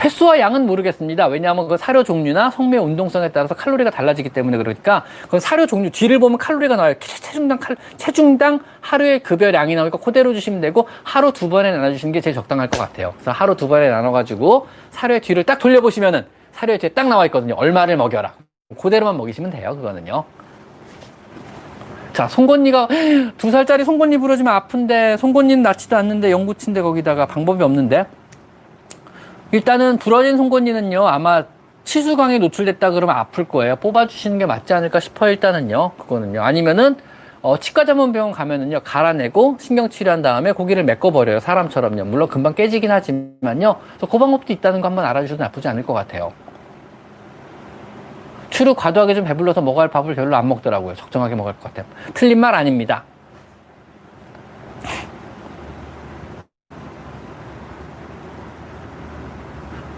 횟수와 양은 모르겠습니다. 왜냐하면 그 사료 종류나 성묘 운동성에 따라서 칼로리가 달라지기 때문에 그러니까 그 사료 종류 뒤를 보면 칼로리가 나와요. 체중당 칼, 체중당 하루의 급여량이 나오니까 그대로 주시면 되고 하루 두 번에 나눠주시는 게 제일 적당할 것 같아요. 그래서 하루 두 번에 나눠가지고 사료의 뒤를 딱 돌려보시면은 사료의 뒤에 딱 나와 있거든요. 얼마를 먹여라. 그대로만 먹이시면 돼요. 그거는요. 자, 송곳니가 두 살짜리 송곳니 부러지면 아픈데 송곳니는 낫지도 않는데 영구친데 거기다가 방법이 없는데 일단은 부러진 송곳니는요 아마 치수광에 노출됐다 그러면 아플 거예요. 뽑아주시는 게 맞지 않을까 싶어요 일단은요 그거는요. 아니면은 어, 치과 전문 병원 가면은요 갈아내고 신경 치료한 다음에 고기를 메꿔버려요 사람처럼요. 물론 금방 깨지긴 하지만요. 그래서 그 방법도 있다는 거 한번 알아주셔도 나쁘지 않을 것 같아요. 추루 과도하게 좀 배불러서 할 밥을 별로 안 먹더라고요. 적정하게 먹을 것 같아요. 틀린 말 아닙니다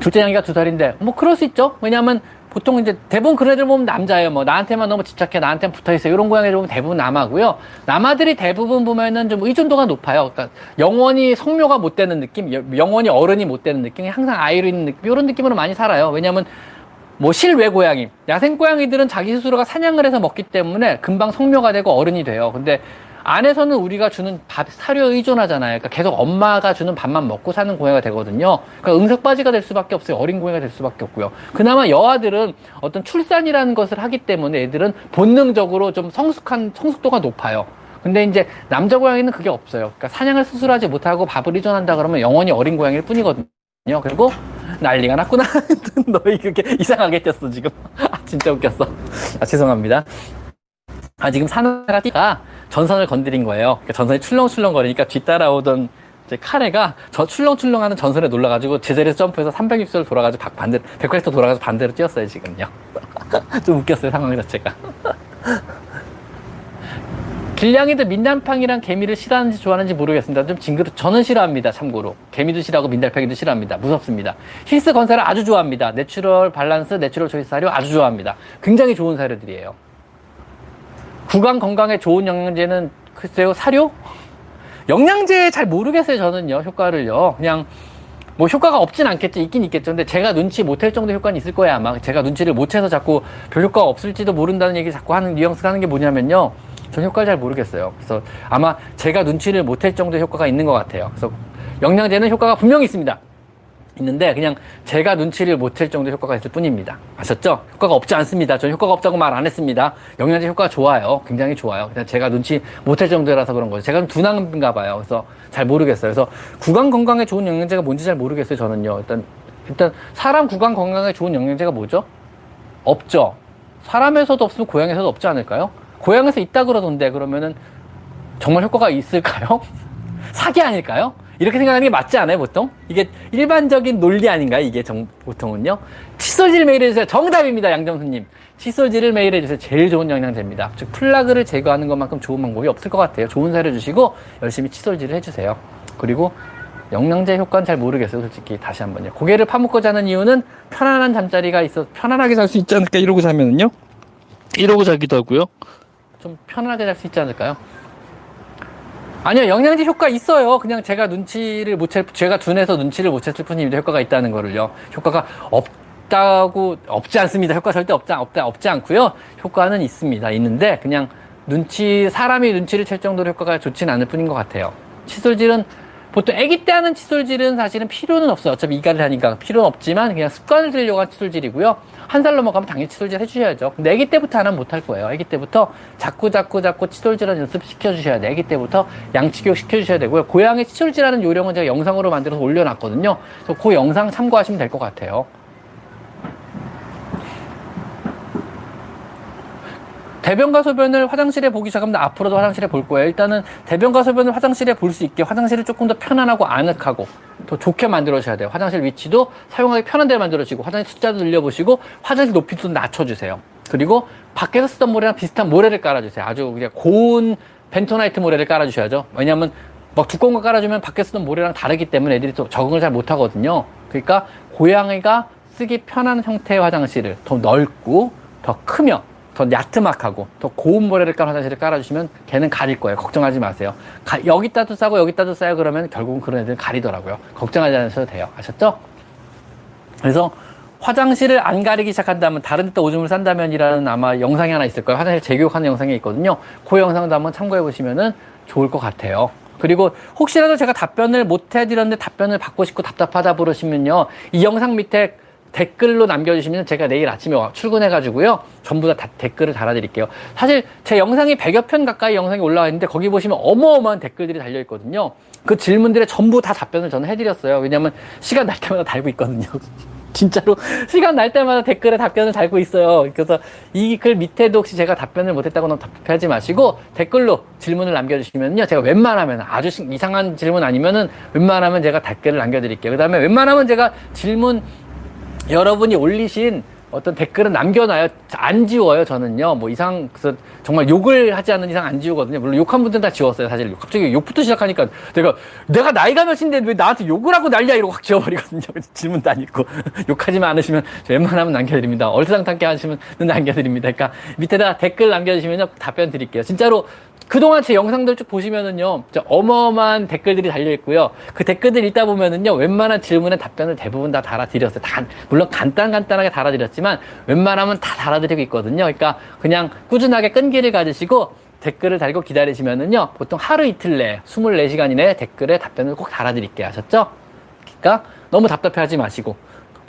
둘째 양이가 두 살인데 뭐 그럴 수 있죠. 왜냐하면 보통 이제 대부분 그런 애들 보면 남자예요. 뭐 나한테만 너무 집착해, 나한테 붙어 있어. 이런 고양이들 보면 대부분 남아고요. 남아들이 대부분 보면은 좀 의존도가 높아요. 그러니까 영원히 성묘가 못 되는 느낌, 영원히 어른이 못 되는 느낌이 항상 아이로 있는 느낌, 이런 느낌으로 많이 살아요. 왜냐하면 뭐 실외 고양이, 야생 고양이들은 자기 스스로가 사냥을 해서 먹기 때문에 금방 성묘가 되고 어른이 돼요. 근데 안에서는 우리가 주는 밥, 사료에 의존하잖아요. 그러니까 계속 엄마가 주는 밥만 먹고 사는 고양이가 되거든요. 그러니까 응석바지가 될 수밖에 없어요. 어린 고양이가 될 수밖에 없고요. 그나마 여아들은 어떤 출산이라는 것을 하기 때문에 애들은 본능적으로 좀 성숙한, 성숙도가 높아요. 근데 이제 남자 고양이는 그게 없어요. 그러니까 사냥을 스스로 하지 못하고 밥을 의존한다 그러면 영원히 어린 고양이일 뿐이거든요. 그리고 난리가 났구나. 너희 그게 이상하게 꼈어, 지금. 아, 진짜 웃겼어. 아, 죄송합니다. 아, 지금 사나가 띠가 전선을 건드린 거예요. 그러니까 전선이 출렁출렁 거리니까 뒤따라오던 이제 카레가 저 출렁출렁하는 전선에 놀라가지고 제자리에서 점프해서 360도를 돌아가지고 반대로 180도 돌아가서 반대로 뛰었어요 지금요. 좀 웃겼어요 상황 자체가. 길냥이들 민달팡이랑 개미를 싫어하는지 좋아하는지 모르겠습니다. 좀 징그러. 저는 싫어합니다. 참고로 개미도 싫어하고 민달팡이도 싫어합니다. 무섭습니다. 힐스 건사료를 아주 좋아합니다. 내추럴 밸런스, 내추럴 초이스 사료 아주 좋아합니다. 굉장히 좋은 사료들이에요. 구강 건강에 좋은 영양제는 글쎄요 사료? 영양제 잘 모르겠어요 저는요 효과를요. 그냥 뭐 효과가 없진 않겠죠 있긴 있겠죠. 근데 제가 눈치 못할 정도 효과는 있을 거예요 아마. 제가 눈치를 못 채서 자꾸 별 효과가 없을지도 모른다는 얘기 자꾸 하는 뉘앙스가 하는 게 뭐냐면요. 전 효과를 잘 모르겠어요. 그래서 아마 제가 눈치를 못할 정도의 효과가 있는 것 같아요. 그래서 영양제는 효과가 분명히 있습니다 있는데 그냥 제가 눈치를 못 챌 정도 효과가 있을 뿐입니다. 아셨죠? 효과가 없지 않습니다. 저는 효과가 없다고 말 안 했습니다. 영양제 효과가 좋아요. 굉장히 좋아요. 그냥 제가 눈치 못 챌 정도라서 그런 거죠. 제가 좀 둔한가 봐요. 그래서 잘 모르겠어요. 그래서 구강 건강에 좋은 영양제가 뭔지 잘 모르겠어요. 저는요. 일단 일단 사람 구강 건강에 좋은 영양제가 뭐죠? 없죠. 사람에서도 없으면 고양이에서도 없지 않을까요? 고양이에서 있다 그러던데 그러면은 정말 효과가 있을까요? 사기 아닐까요? 이렇게 생각하는 게 맞지 않아요, 보통? 이게 일반적인 논리 아닌가요, 이게 정, 보통은요? 칫솔질 매일 해주세요. 정답입니다, 양정수님. 칫솔질을 매일 해주세요. 제일 좋은 영양제입니다. 즉, 플라그를 제거하는 것만큼 좋은 방법이 없을 것 같아요. 좋은 사료 주시고, 열심히 칫솔질을 해주세요. 그리고, 영양제 효과는 잘 모르겠어요, 솔직히. 다시 한 번요. 고개를 파묻고 자는 이유는 편안한 잠자리가 있어, 편안하게 잘 수 있지 않을까, 이러고 자면은요? 이러고 자기도 하고요. 좀 편안하게 잘 수 있지 않을까요? 아니요, 영양제 효과 있어요. 그냥 제가 눈치를 못 챌, 제가 둔해서 눈치를 못 챘을 뿐입니다. 효과가 있다는 거를요. 효과가 없다고, 없지 않습니다. 효과 절대 없지, 없다, 없지 않고요. 효과는 있습니다. 있는데, 그냥 눈치, 사람이 눈치를 챌 정도로 효과가 좋지는 않을 뿐인 것 같아요. 칫솔질은 보통 아기 때 하는 칫솔질은 사실은 필요는 없어요. 어차피 이가를 하니까 필요는 없지만 그냥 습관을 들려고 한 칫솔질이고요. 한 살 넘어가면 당연히 칫솔질 해주셔야죠. 근데 아기 때부터 하면 못할 거예요. 아기 때부터 자꾸 자꾸 자꾸 칫솔질하는 연습 시켜주셔야 돼요. 아기 때부터 양치교육 시켜주셔야 되고요. 고양이 칫솔질하는 요령은 제가 영상으로 만들어서 올려놨거든요. 그래서 그 영상 참고하시면 될 것 같아요. 대변과 소변을 화장실에 보기 시작하면 앞으로도 화장실에 볼 거예요. 일단은 대변과 소변을 화장실에 볼 수 있게 화장실을 조금 더 편안하고 아늑하고 더 좋게 만들어주셔야 돼요. 화장실 위치도 사용하기 편한 데 만들어지고 화장실 숫자도 늘려보시고 화장실 높이도 낮춰주세요. 그리고 밖에서 쓰던 모래랑 비슷한 모래를 깔아주세요. 아주 그냥 고운 벤토나이트 모래를 깔아주셔야죠. 왜냐하면 막 두꺼운 거 깔아주면 밖에 쓰던 모래랑 다르기 때문에 애들이 또 적응을 잘 못하거든요. 그러니까 고양이가 쓰기 편한 형태의 화장실을 더 넓고 더 크며 더 야트막하고 더 고운 모래를 깔 화장실을 깔아주시면 걔는 가릴 거예요. 걱정하지 마세요. 가, 여기다도 싸고 여기다도 싸요 그러면 결국은 그런 애들은 가리더라고요. 걱정하지 않으셔도 돼요. 아셨죠? 그래서 화장실을 안 가리기 시작한다면 다른 데다 오줌을 싼다면이라는 아마 영상이 하나 있을 거예요. 화장실 재교육하는 영상이 있거든요. 그 영상도 한번 참고해 보시면 좋을 것 같아요. 그리고 혹시라도 제가 답변을 못 해드렸는데 답변을 받고 싶고 답답하다 그러시면요. 이 영상 밑에 댓글로 남겨주시면 제가 내일 아침에 출근해가지고요. 전부 다, 다 댓글을 달아드릴게요. 사실 제 영상이 100여 편 가까이 영상이 올라와 있는데 거기 보시면 어마어마한 댓글들이 달려있거든요. 그 질문들에 전부 다 답변을 저는 해드렸어요. 왜냐면 시간 날 때마다 달고 있거든요. 진짜로 시간 날 때마다 댓글에 답변을 달고 있어요. 그래서 이 글 밑에도 혹시 제가 답변을 못했다고 너무 답답해하지 마시고 댓글로 질문을 남겨주시면요. 제가 웬만하면 아주 이상한 질문 아니면은 웬만하면 제가 댓글을 남겨드릴게요. 그 다음에 웬만하면 제가 질문 여러분이 올리신 어떤 댓글은 남겨놔요. 안 지워요, 저는요. 뭐 이상, 그래서 정말 욕을 하지 않는 이상 안 지우거든요. 물론 욕한 분들은 다 지웠어요, 사실. 갑자기 욕부터 시작하니까 내가, 내가 나이가 몇인데 왜 나한테 욕을 하고 난리야 이러고 확 지워버리거든요. 질문도 안 읽고. 욕하지만 않으시면 웬만하면 남겨드립니다. 얼토당탄게 하시면 남겨드립니다. 그러니까 밑에다 댓글 남겨주시면 답변 드릴게요. 진짜로 그동안 제 영상들 쭉 보시면은요, 어마어마한 댓글들이 달려있고요. 그 댓글들 읽다 보면은요, 웬만한 질문에 답변을 대부분 다 달아드렸어요. 다, 물론 간단간단하게 달아드렸지만, 웬만하면 다 달아드리고 있거든요. 그러니까 그냥 꾸준하게 끈기를 가지시고, 댓글을 달고 기다리시면은요, 보통 하루 이틀 내에, 24시간 이내에 댓글에 답변을 꼭 달아드릴게요. 아셨죠? 그러니까 너무 답답해 하지 마시고,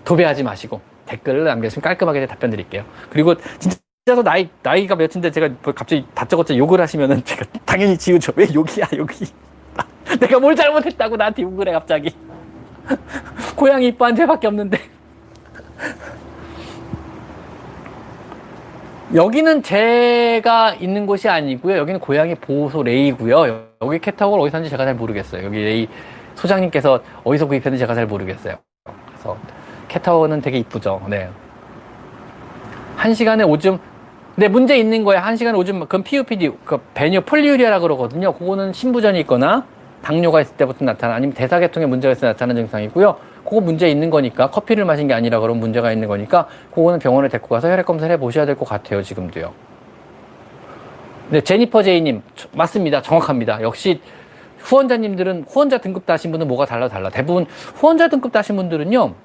도배하지 마시고, 댓글을 남겨주시면 깔끔하게 답변 드릴게요. 그리고 진짜 진짜로 나이, 나이가 몇인데 제가 뭐 갑자기 다짜고짜 욕을 하시면은 제가 당연히 지우죠. 왜 욕이야, 욕이. 내가 뭘 잘못했다고 나한테 욕을 해, 갑자기. 고양이 이뻐한 죄밖에 없는데. 여기는 제가 있는 곳이 아니고요. 여기는 고양이 보호소 레이고요. 여기 캣타워를 어디서 사는지 제가 잘 모르겠어요. 여기 레이 소장님께서 어디서 구입했는지 제가 잘 모르겠어요. 그래서 캣타워는 되게 이쁘죠. 네. 한 시간에 오줌 근데 문제 있는 거에 한 시간에 오줌, 그건 PUPD, 그 배뇨 폴리유리아라 그러거든요. 그거는 신부전이 있거나 당뇨가 있을 때부터 나타나, 아니면 대사계통에 문제가 있어 나타나는 증상이고요. 그거 문제 있는 거니까 커피를 마신 게 아니라 그런 문제가 있는 거니까 그거는 병원에 데리고 가서 혈액 검사를 해 보셔야 될 것 같아요. 지금도요. 네, 제니퍼 제이님 맞습니다. 정확합니다. 역시 후원자님들은 후원자 등급 따신 분은 뭐가 달라 달라. 대부분 후원자 등급 따신 분들은요.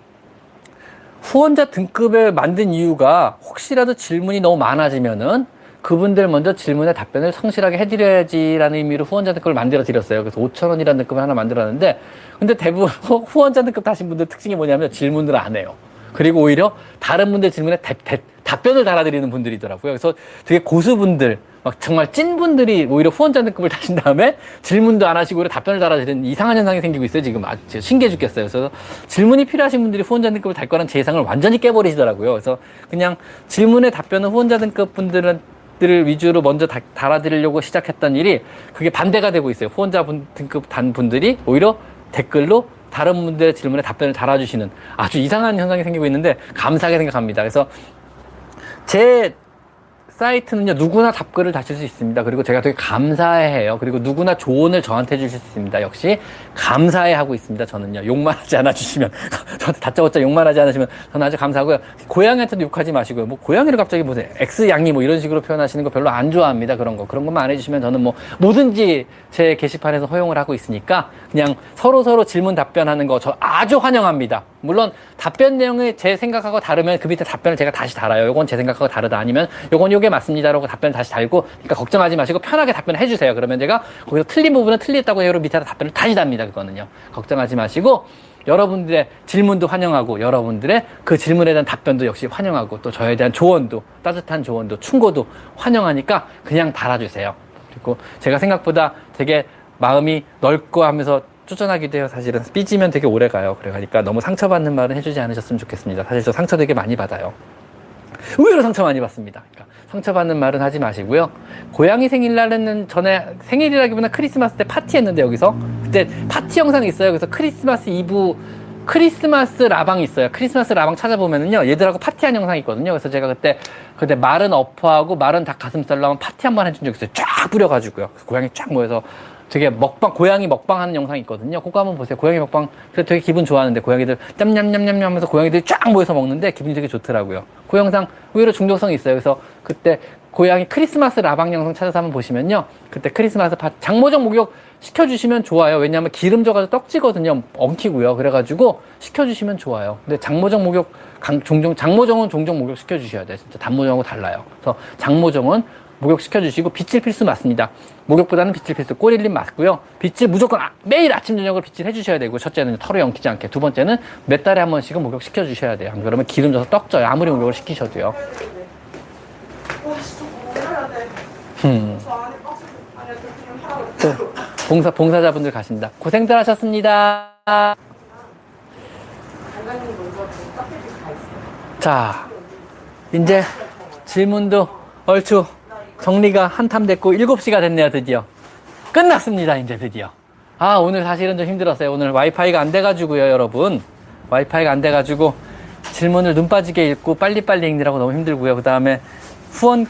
후원자 등급을 만든 이유가 혹시라도 질문이 너무 많아지면은 그분들 먼저 질문에 답변을 성실하게 해드려야지라는 의미로 후원자 등급을 만들어 드렸어요. 그래서 5천 원이라는 등급을 하나 만들었는데 근데 대부분 후원자 등급 다신 분들 특징이 뭐냐면 질문을 안 해요. 그리고 오히려 다른 분들 질문에 대, 대, 답변을 달아드리는 분들이더라고요. 그래서 되게 고수분들, 막 정말 찐분들이 오히려 후원자 등급을 다신 다음에 질문도 안 하시고 답변을 달아드리는 이상한 현상이 생기고 있어요. 지금 아주 신기해 죽겠어요. 그래서 질문이 필요하신 분들이 후원자 등급을 달 거란 제 예상을 완전히 깨버리시더라고요. 그래서 그냥 질문에 답변은 후원자 등급 분들은 들을 위주로 먼저 다, 달아드리려고 시작했던 일이 그게 반대가 되고 있어요. 후원자 분, 등급 단 분들이 오히려 댓글로 다른 분들의 질문에 답변을 달아주시는 아주 이상한 현상이 생기고 있는데 감사하게 생각합니다. 그래서 제 사이트는요 누구나 답글을 다실 수 있습니다. 그리고 제가 되게 감사해해요. 그리고 누구나 조언을 저한테 주실 수 있습니다. 역시 감사해하고 있습니다. 저는요 욕만 하지 않아 주시면 저한테 다짜고짜 욕만 하지 않으시면 저는 아주 감사하고요. 고양이한테도 욕하지 마시고요. 뭐 고양이를 갑자기 무슨 X 양이 뭐 이런 식으로 표현하시는 거 별로 안 좋아합니다. 그런 거 그런 것만 안 해주시면 저는 뭐 뭐든지 제 게시판에서 허용을 하고 있으니까 그냥 서로 서로 질문 답변하는 거 저 아주 환영합니다. 물론 답변 내용이 제 생각하고 다르면 그 밑에 답변을 제가 다시 달아요. 요건 제 생각하고 다르다 아니면 요건 요게 맞습니다라고 답변을 다시 달고 그러니까 걱정하지 마시고 편하게 답변해 주세요. 그러면 제가 거기서 틀린 부분은 틀렸다고 여러 밑에다 답변을 다시 답니다. 그거는요. 걱정하지 마시고 여러분들의 질문도 환영하고 여러분들의 그 질문에 대한 답변도 역시 환영하고 또 저에 대한 조언도 따뜻한 조언도 충고도 환영하니까 그냥 달아주세요. 그리고 제가 생각보다 되게 마음이 넓고 하면서 쫓아나기도 해요. 사실은 삐지면 되게 오래 가요. 그래가니까 너무 상처받는 말은 해주지 않으셨으면 좋겠습니다. 사실 저 상처 되게 많이 받아요. 의외로 상처 많이 받습니다. 그러니까 상처받는 말은 하지 마시고요. 고양이 생일날은 전에 생일이라기보다 크리스마스 때 파티했는데 여기서 그때 파티 영상이 있어요. 그래서 크리스마스 이브 크리스마스 라방이 있어요. 크리스마스 라방 찾아보면은요, 얘들하고 파티한 영상이 있거든요. 그래서 제가 그때, 그때 마른 어포하고 마른 닭 가슴살로 한번 파티 한 번 해준 적 있어요. 쫙 뿌려가지고요. 고양이 쫙 모여서 되게 먹방, 고양이 먹방 하는 영상이 있거든요. 그거 한번 보세요. 고양이 먹방. 되게 기분 좋아하는데, 고양이들 냠냠냠냠 하면서 고양이들이 쫙 모여서 먹는데 기분이 되게 좋더라고요. 그 영상 의외로 중독성이 있어요. 그래서 그때 고양이 크리스마스 라방 영상 찾아서 한번 보시면요. 그때 크리스마스 파, 장모정 목욕 시켜주시면 좋아요. 왜냐하면 기름 져가지고 떡지거든요. 엉키고요. 그래가지고 시켜주시면 좋아요. 근데 장모정 목욕, 강, 종종, 장모정은 종종 목욕 시켜주셔야 돼요. 진짜 단모정하고 달라요. 그래서 장모정은 목욕 시켜주시고 빗질 필수 맞습니다. 목욕보다는 빗질 필수 꼬릴림 맞고요. 빗질 무조건 아, 매일 아침 저녁으로 빗질 해주셔야 되고 첫째는 털이 엉키지 않게 두 번째는 몇 달에 한 번씩은 목욕 시켜주셔야 돼요. 안 그러면 기름 져서 떡져요. 아무리 목욕을 시키셔도요. 음. 또 봉사 봉사자분들 가신다. 고생들 하셨습니다. 자, 이제 질문도 얼추 정리가 한탐 됐고 7시가 됐네요, 드디어. 끝났습니다, 이제 드디어. 아, 오늘 사실은 좀 힘들었어요. 오늘 와이파이가 안 돼가지고요, 여러분. 와이파이가 안 돼가지고 질문을 눈 빠지게 읽고 빨리빨리 읽느라고 너무 힘들고요. 그 다음에 후원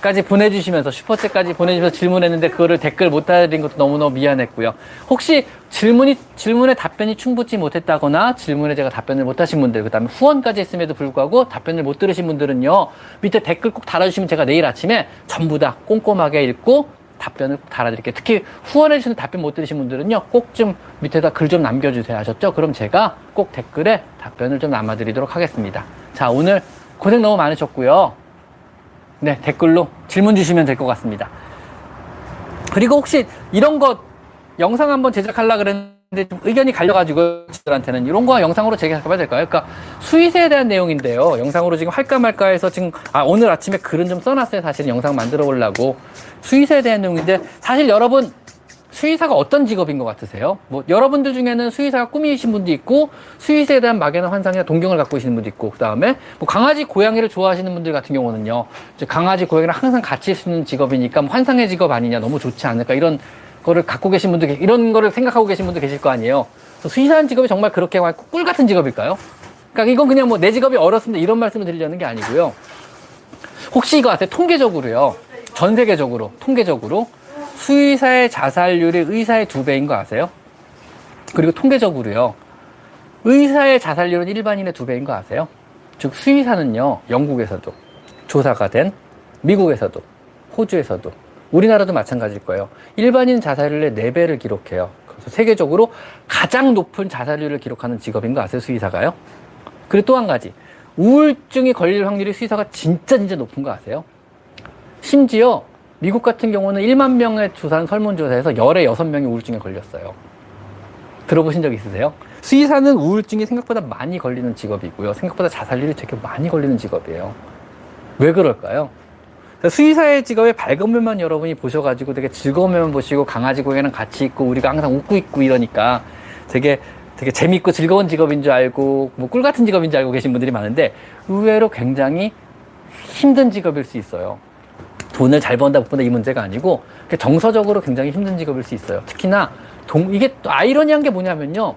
까지 보내주시면서 슈퍼챗까지 보내주면서 질문했는데 그거를 댓글 못 달아드린 것도 너무너무 미안했고요. 혹시 질문이 질문에 답변이 충분치 못했다거나 질문에 제가 답변을 못하신 분들 그다음에 후원까지 했음에도 불구하고 답변을 못 들으신 분들은요 밑에 댓글 꼭 달아주시면 제가 내일 아침에 전부 다 꼼꼼하게 읽고 답변을 달아드릴게요. 특히 후원해 주시는 답변 못 들으신 분들은요, 꼭 좀 밑에다 글 좀 남겨주세요. 하셨죠? 그럼 제가 꼭 댓글에 답변을 좀 남아드리도록 하겠습니다. 자, 오늘 고생 너무 많으셨고요. 네, 댓글로 질문 주시면 될 것 같습니다. 그리고 혹시 이런 거 영상 한번 제작하려 그랬는데 좀 의견이 갈려가지고 저들한테는 이런 거 영상으로 제작해봐야 될까요? 그러니까 수의세에 대한 내용인데요. 영상으로 지금 할까 말까 해서 지금 아 오늘 아침에 글은 좀 써놨어요. 사실 영상 만들어 보려고 수의세에 대한 내용인데 사실 여러분 수의사가 어떤 직업인 것 같으세요? 뭐 여러분들 중에는 수의사가 꿈이신 분도 있고 수의사에 대한 막연한 환상이나 동경을 갖고 계시는 분도 있고 그 다음에 뭐 강아지 고양이를 좋아하시는 분들 같은 경우는요 강아지 고양이랑 항상 같이 있는 직업이니까 뭐 환상의 직업 아니냐 너무 좋지 않을까 이런 거를 갖고 계신 분들 이런 거를 생각하고 계신 분도 계실 거 아니에요. 수의사라는 직업이 정말 그렇게 꿀 같은 직업일까요? 그러니까 이건 그냥 뭐 내 직업이 어렵습니다 이런 말씀을 드리려는 게 아니고요. 혹시 이거 아세요? 통계적으로요. 전 세계적으로 통계적으로 수의사의 자살률이 의사의 두 배인 거 아세요? 그리고 통계적으로요. 의사의 자살률은 일반인의 두 배인 거 아세요? 즉 수의사는요. 영국에서도 조사가 된 미국에서도 호주에서도 우리나라도 마찬가지일 거예요. 일반인 자살률의 4배를 기록해요. 그래서 세계적으로 가장 높은 자살률을 기록하는 직업인 거 아세요? 수의사가요? 그리고 또 한 가지. 우울증이 걸릴 확률이 수의사가 진짜 진짜 높은 거 아세요? 심지어 미국 같은 경우는 1만 명의 조사한 설문조사에서 열에 6명이 우울증에 걸렸어요. 들어보신 적 있으세요? 수의사는 우울증이 생각보다 많이 걸리는 직업이고요. 생각보다 자살률이 되게 많이 걸리는 직업이에요. 왜 그럴까요? 수의사의 직업의 밝은 면만 여러분이 보셔가지고 되게 즐거운 면만 보시고 강아지 고개랑 같이 있고 우리가 항상 웃고 있고 이러니까 되게 되게 재밌고 즐거운 직업인 줄 알고 뭐 꿀 같은 직업인 줄 알고 계신 분들이 많은데 의외로 굉장히 힘든 직업일 수 있어요. 돈을 잘 번다 못 번다 이 문제가 아니고 정서적으로 굉장히 힘든 직업일 수 있어요. 특히나 동, 이게 또 아이러니한 게 뭐냐면요.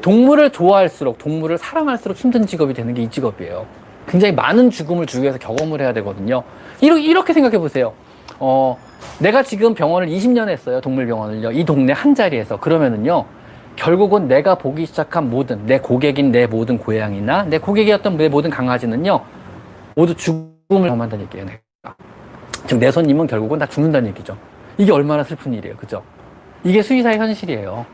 동물을 좋아할수록 동물을 사랑할수록 힘든 직업이 되는 게 이 직업이에요. 굉장히 많은 죽음을 주위에서 경험을 해야 되거든요. 이렇게, 이렇게 생각해 보세요. 어, 내가 지금 병원을 20년 했어요. 동물병원을요. 이 동네 한 자리에서. 그러면은요. 결국은 내가 보기 시작한 모든 내 고객인 내 모든 고양이나 내 고객이었던 내 모든 강아지는요. 모두 죽음을 경험한다는 얘기예요. 즉 내 손님은 결국은 다 죽는다는 얘기죠. 이게 얼마나 슬픈 일이에요. 그죠? 이게 수의사의 현실이에요.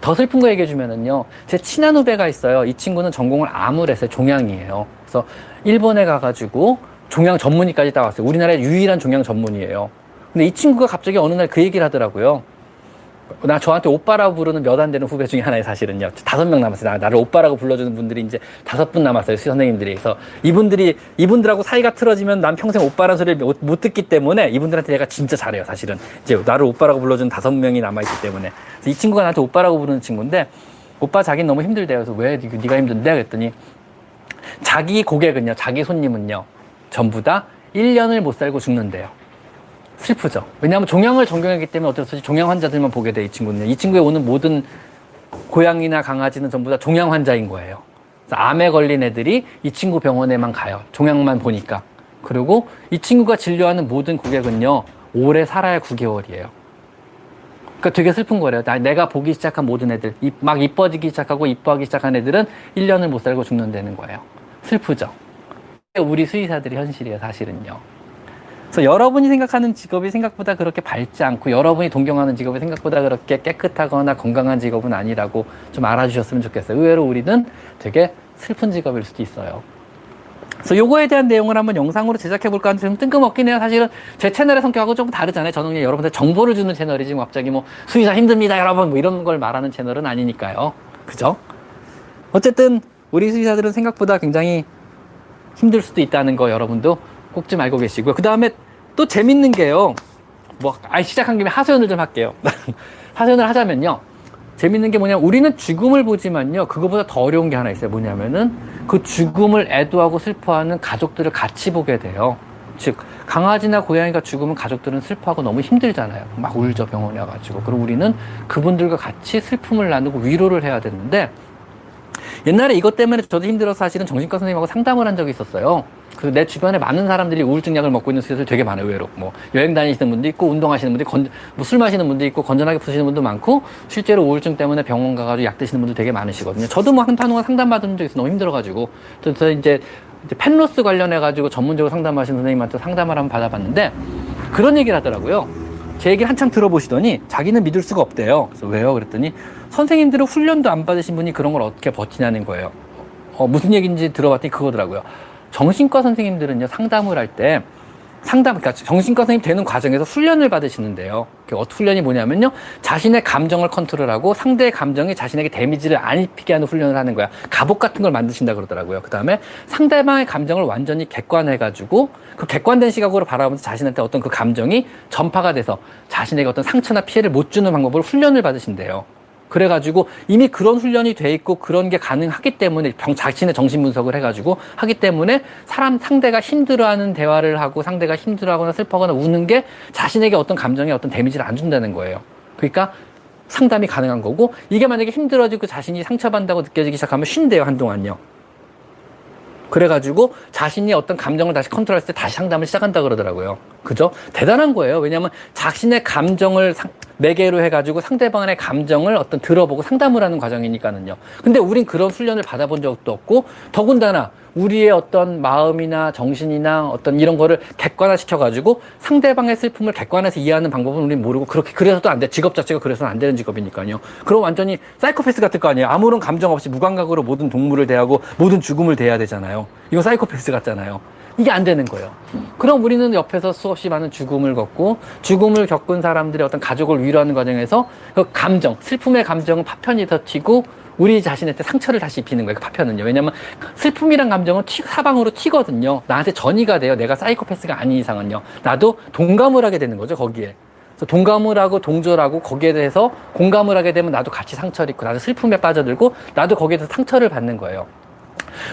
더 슬픈 거 얘기해 주면은요. 제 친한 후배가 있어요. 이 친구는 전공을 암을 했어요. 종양이에요. 그래서 일본에 가가지고 종양 전문의까지 따왔어요. 우리나라의 유일한 종양 전문의예요. 근데 이 친구가 갑자기 어느 날 그 얘기를 하더라고요. 나 저한테 오빠라고 부르는 몇 안 되는 후배 중에 하나에 사실은요. 다섯 명 남았어요. 나, 나를 오빠라고 불러주는 분들이 이제 다섯 분 남았어요. 수 선생님들이. 그래서 이분들이, 이분들하고 사이가 틀어지면 난 평생 오빠라는 소리를 못, 못 듣기 때문에 이분들한테 내가 진짜 잘해요. 사실은. 이제 나를 오빠라고 불러주는 다섯 명이 남아있기 때문에. 이 친구가 나한테 오빠라고 부르는 친구인데 오빠 자기는 너무 힘들대요. 그래서 왜 네가 힘든데? 그랬더니 자기 고객은요, 자기 손님은요, 전부 다 1년을 못 살고 죽는데요. 슬프죠. 왜냐하면 종양을 전공했기 때문에 어쩔 수 없이 종양 환자들만 보게 돼, 이 친구는. 이 친구에 오는 모든 고양이나 강아지는 전부 다 종양 환자인 거예요. 암에 걸린 애들이 이 친구 병원에만 가요. 종양만 보니까. 그리고 이 친구가 진료하는 모든 고객은요, 오래 살아야 9개월이에요. 그러니까 되게 슬픈 거래요. 내가 보기 시작한 모든 애들, 막 이뻐지기 시작하고 이뻐하기 시작한 애들은 1년을 못 살고 죽는다는 거예요. 슬프죠. 우리 수의사들의 현실이에요, 사실은요. 그래서 여러분이 생각하는 직업이 생각보다 그렇게 밝지 않고 여러분이 동경하는 직업이 생각보다 그렇게 깨끗하거나 건강한 직업은 아니라고 좀 알아주셨으면 좋겠어요. 의외로 우리는 되게 슬픈 직업일 수도 있어요. 그래서 요거에 대한 내용을 한번 영상으로 제작해 볼까 하는데 좀 뜬금없긴 해요. 사실은 제 채널의 성격하고 조금 다르잖아요. 저는 그냥 여러분들 정보를 주는 채널이지 뭐 갑자기 뭐 수의사 힘듭니다 여러분 뭐 이런 걸 말하는 채널은 아니니까요. 그죠? 어쨌든 우리 수의사들은 생각보다 굉장히 힘들 수도 있다는 거 여러분도 꼭 좀 알고 계시고요. 그 다음에 또 재밌는 게요. 뭐, 아, 시작한 김에 하소연을 좀 할게요. 하소연을 하자면요. 재밌는 게 뭐냐면 우리는 죽음을 보지만요. 그거보다 더 어려운 게 하나 있어요. 뭐냐면은 그 죽음을 애도하고 슬퍼하는 가족들을 같이 보게 돼요. 즉, 강아지나 고양이가 죽으면 가족들은 슬퍼하고 너무 힘들잖아요. 막 울죠, 병원에 와가지고. 그리고 우리는 그분들과 같이 슬픔을 나누고 위로를 해야 되는데 옛날에 이것 때문에 저도 힘들어서 사실은 정신과 선생님하고 상담을 한 적이 있었어요. 그내 주변에 많은 사람들이 우울증 약을 먹고 있는 수술들 되게 많아요, 의외로. 뭐, 여행 다니시는 분도 있고, 운동하시는 분도 있고, 뭐 술 마시는 분도 있고, 건전하게 푸시는 분도 많고, 실제로 우울증 때문에 병원 가가지고 약 드시는 분들 되게 많으시거든요. 저도 뭐 한동안 상담받은 적 있어 너무 힘들어가지고. 그래서 이제, 이제 펜로스 관련해가지고 전문적으로 상담하시는 선생님한테 상담을 한번 받아봤는데, 그런 얘기를 하더라고요. 제 얘기를 한참 들어보시더니 자기는 믿을 수가 없대요. 그래서 왜요? 그랬더니 선생님들은 훈련도 안 받으신 분이 그런 걸 어떻게 버티냐는 거예요. 어, 무슨 얘기인지 들어봤더니 그거더라고요. 정신과 선생님들은요, 상담을 할 때, 상담, 그러니까 정신과 선생님 되는 과정에서 훈련을 받으시는데요. 그 훈련이 뭐냐면요. 자신의 감정을 컨트롤하고 상대의 감정이 자신에게 데미지를 안 입히게 하는 훈련을 하는 거야. 갑옷 같은 걸 만드신다 그러더라고요. 그 다음에 상대방의 감정을 완전히 객관해가지고 그 객관된 시각으로 바라보면서 자신한테 어떤 그 감정이 전파가 돼서 자신에게 어떤 상처나 피해를 못 주는 방법으로 훈련을 받으신대요. 그래가지고 이미 그런 훈련이 돼 있고 그런 게 가능하기 때문에 병, 자신의 정신 분석을 해가지고 하기 때문에 사람 상대가 힘들어하는 대화를 하고 상대가 힘들어하거나 슬퍼하거나 우는 게 자신에게 어떤 감정에 어떤 데미지를 안 준다는 거예요. 그러니까 상담이 가능한 거고 이게 만약에 힘들어지고 자신이 상처받는다고 느껴지기 시작하면 쉰대요 한동안요. 그래가지고 자신이 어떤 감정을 다시 컨트롤했을 때 다시 상담을 시작한다 그러더라고요. 그죠? 대단한 거예요. 왜냐하면 자신의 감정을 상, 매개로 해가지고 상대방의 감정을 어떤 들어보고 상담을 하는 과정이니까는요. 근데 우린 그런 훈련을 받아본 적도 없고 더군다나 우리의 어떤 마음이나 정신이나 어떤 이런 거를 객관화 시켜가지고 상대방의 슬픔을 객관해서 이해하는 방법은 우린 모르고 그렇게 그래서도 안 돼. 직업 자체가 그래서는 안 되는 직업이니까요. 그럼 완전히 사이코패스 같을 거 아니에요. 아무런 감정 없이 무감각으로 모든 동물을 대하고 모든 죽음을 대해야 되잖아요. 이거 사이코패스 같잖아요. 이게 안 되는 거예요. 그럼 우리는 옆에서 수없이 많은 죽음을 겪고 죽음을 겪은 사람들의 어떤 가족을 위로하는 과정에서 그 감정, 슬픔의 감정은 파편이 더 튀고 우리 자신한테 상처를 다시 입히는 거예요. 그 파편은요. 왜냐면 슬픔이란 감정은 튀, 사방으로 튀거든요. 나한테 전이가 돼요. 내가 사이코패스가 아닌 이상은요. 나도 동감을 하게 되는 거죠. 거기에. 동감을 하고 동조하고 거기에 대해서 공감을 하게 되면 나도 같이 상처를 입고 나도 슬픔에 빠져들고 나도 거기에 대해서 상처를 받는 거예요.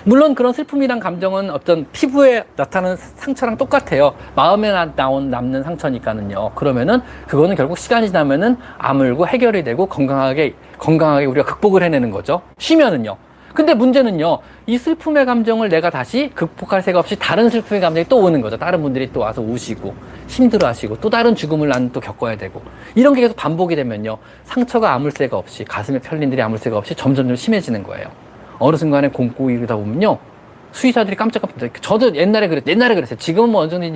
물론 그런 슬픔이란 감정은 어떤 피부에 나타나는 상처랑 똑같아요. 마음에 나온 남는 상처니까는요. 그러면은 그거는 결국 시간이 지나면은 아물고 해결이 되고 건강하게 건강하게 우리가 극복을 해내는 거죠. 쉬면은요. 근데 문제는요, 이 슬픔의 감정을 내가 다시 극복할 새가 없이 다른 슬픔의 감정이 또 오는 거죠. 다른 분들이 또 와서 우시고, 힘들어 하시고, 또 다른 죽음을 나는 또 겪어야 되고, 이런 게 계속 반복이 되면요, 상처가 아물 새가 없이, 가슴에 편린들이 아물 새가 없이 점점 점 심해지는 거예요. 어느 순간에 곰고 이러다 보면요. 수의사들이 깜짝깜짝 저도 옛날에 그랬 옛날에 그랬어요. 지금은 뭐 어느 정도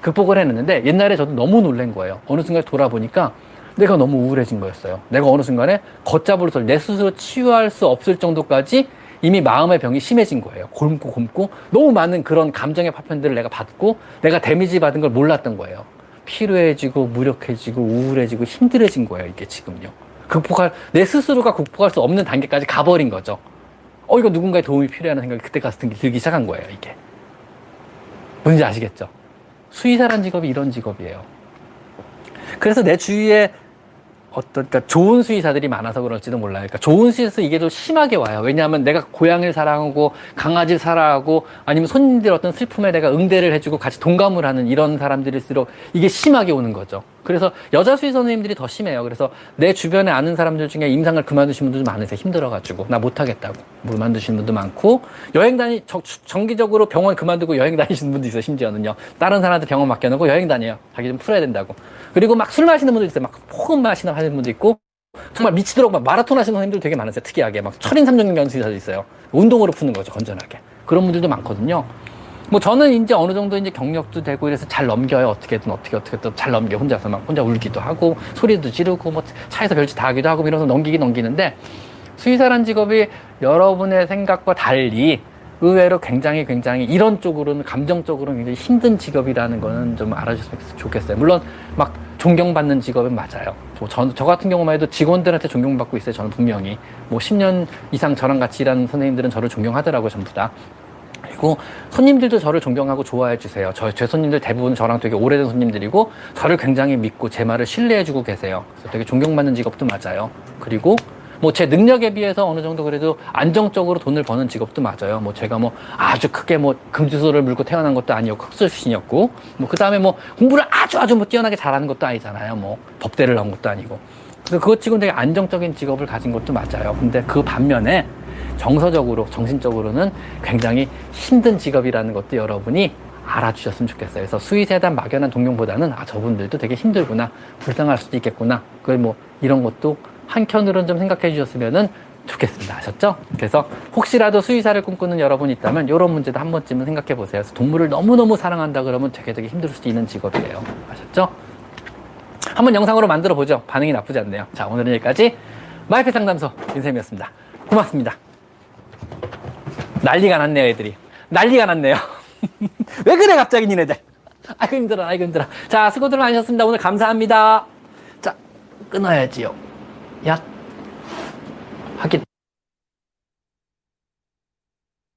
극복을 했는데 옛날에 저도 너무 놀란 거예요. 어느 순간에 돌아보니까 내가 너무 우울해진 거였어요. 내가 어느 순간에 걷잡으로서 내 스스로 치유할 수 없을 정도까지 이미 마음의 병이 심해진 거예요. 곪고 곪고 너무 많은 그런 감정의 파편들을 내가 받고 내가 데미지 받은 걸 몰랐던 거예요. 피로해지고 무력해지고 우울해지고 힘들어진 거예요. 이게 지금요. 극복할 내 스스로가 극복할 수 없는 단계까지 가버린 거죠. 어, 이거 누군가의 도움이 필요하는 생각이 그때 가서 들기 시작한 거예요, 이게. 뭔지 아시겠죠? 수의사란 직업이 이런 직업이에요. 그래서 내 주위에 어떤, 그러니까 좋은 수의사들이 많아서 그럴지도 몰라요. 그러니까 좋은 수의사에서 이게 좀 심하게 와요. 왜냐하면 내가 고양이를 사랑하고 강아지를 사랑하고 아니면 손님들 어떤 슬픔에 내가 응대를 해주고 같이 동감을 하는 이런 사람들일수록 이게 심하게 오는 거죠. 그래서 여자 수의 선생님들이 더 심해요. 그래서 내 주변에 아는 사람들 중에 임상을 그만두신 분들도 많으세요. 힘들어가지고 나 못하겠다고 그만두신 분도 많고 여행 다니 정, 정기적으로 병원 그만두고 여행 다니시는 분도 있어요. 심지어는요. 다른 사람한테 병원 맡겨놓고 여행 다녀요. 자기 좀 풀어야 된다고. 그리고 막 술 마시는 분도 있어요. 막 폭음 마시는 하는 분도 있고 정말 미치도록 막 마라톤 하시는 선생님들 되게 많으세요. 특이하게 막 철인 삼종경 연수사도 있어요. 운동으로 푸는 거죠. 건전하게. 그런 분들도 많거든요. 뭐 저는 이제 어느 정도 이제 경력도 되고 이래서 잘 넘겨요. 어떻게든 어떻게 어떻게 또잘 넘겨 혼자서 막 혼자 울기도 하고 소리도 지르고 뭐 차에서 별짓 다 하기도 하고 이러면서 넘기긴 넘기는데 수의사란 직업이 여러분의 생각과 달리 의외로 굉장히 굉장히 이런 쪽으로는 감정적으로는 굉장히 힘든 직업이라는 거는 좀 알아주셨으면 좋겠어요. 물론 막 존경받는 직업은 맞아요. 저, 저 같은 경우만 해도 직원들한테 존경받고 있어요. 저는 분명히 뭐 10년 이상 저랑 같이 일하는 선생님들은 저를 존경하더라고요. 전부 다. 그리고 손님들도 저를 존경하고 좋아해 주세요. 저, 제 손님들 대부분 저랑 되게 오래된 손님들이고 저를 굉장히 믿고 제 말을 신뢰해 주고 계세요. 그래서 되게 존경받는 직업도 맞아요. 그리고 뭐 제 능력에 비해서 어느 정도 그래도 안정적으로 돈을 버는 직업도 맞아요. 뭐 제가 뭐 아주 크게 뭐 금주소를 물고 태어난 것도 아니었고 흑수 출신이었고 뭐 그 다음에 뭐 공부를 아주 아주 뭐 뛰어나게 잘하는 것도 아니잖아요. 뭐 법대를 나온 것도 아니고. 그래서 그것 치고는 되게 안정적인 직업을 가진 것도 맞아요. 근데 그 반면에 정서적으로, 정신적으로는 굉장히 힘든 직업이라는 것도 여러분이 알아주셨으면 좋겠어요. 그래서 수의세단 막연한 동경보다는 아, 저분들도 되게 힘들구나. 불쌍할 수도 있겠구나. 그걸 뭐 이런 것도 한켠으로는 좀 생각해 주셨으면 좋겠습니다. 아셨죠? 그래서 혹시라도 수의사를 꿈꾸는 여러분이 있다면 이런 문제도 한 번쯤은 생각해 보세요. 그래서 동물을 너무너무 사랑한다 그러면 되게 되게 힘들 수도 있는 직업이에요. 아셨죠? 한번 영상으로 만들어 보죠. 반응이 나쁘지 않네요. 자, 오늘은 여기까지 마이크 상담소 인쌤이었습니다. 고맙습니다. 난리가 났네요, 애들이. 난리가 났네요. 왜 그래, 갑자기 니네들. 아이고, 힘들어, 아이고, 힘들어. 자, 수고들 많으셨습니다. 오늘 감사합니다. 자, 끊어야지요. 야.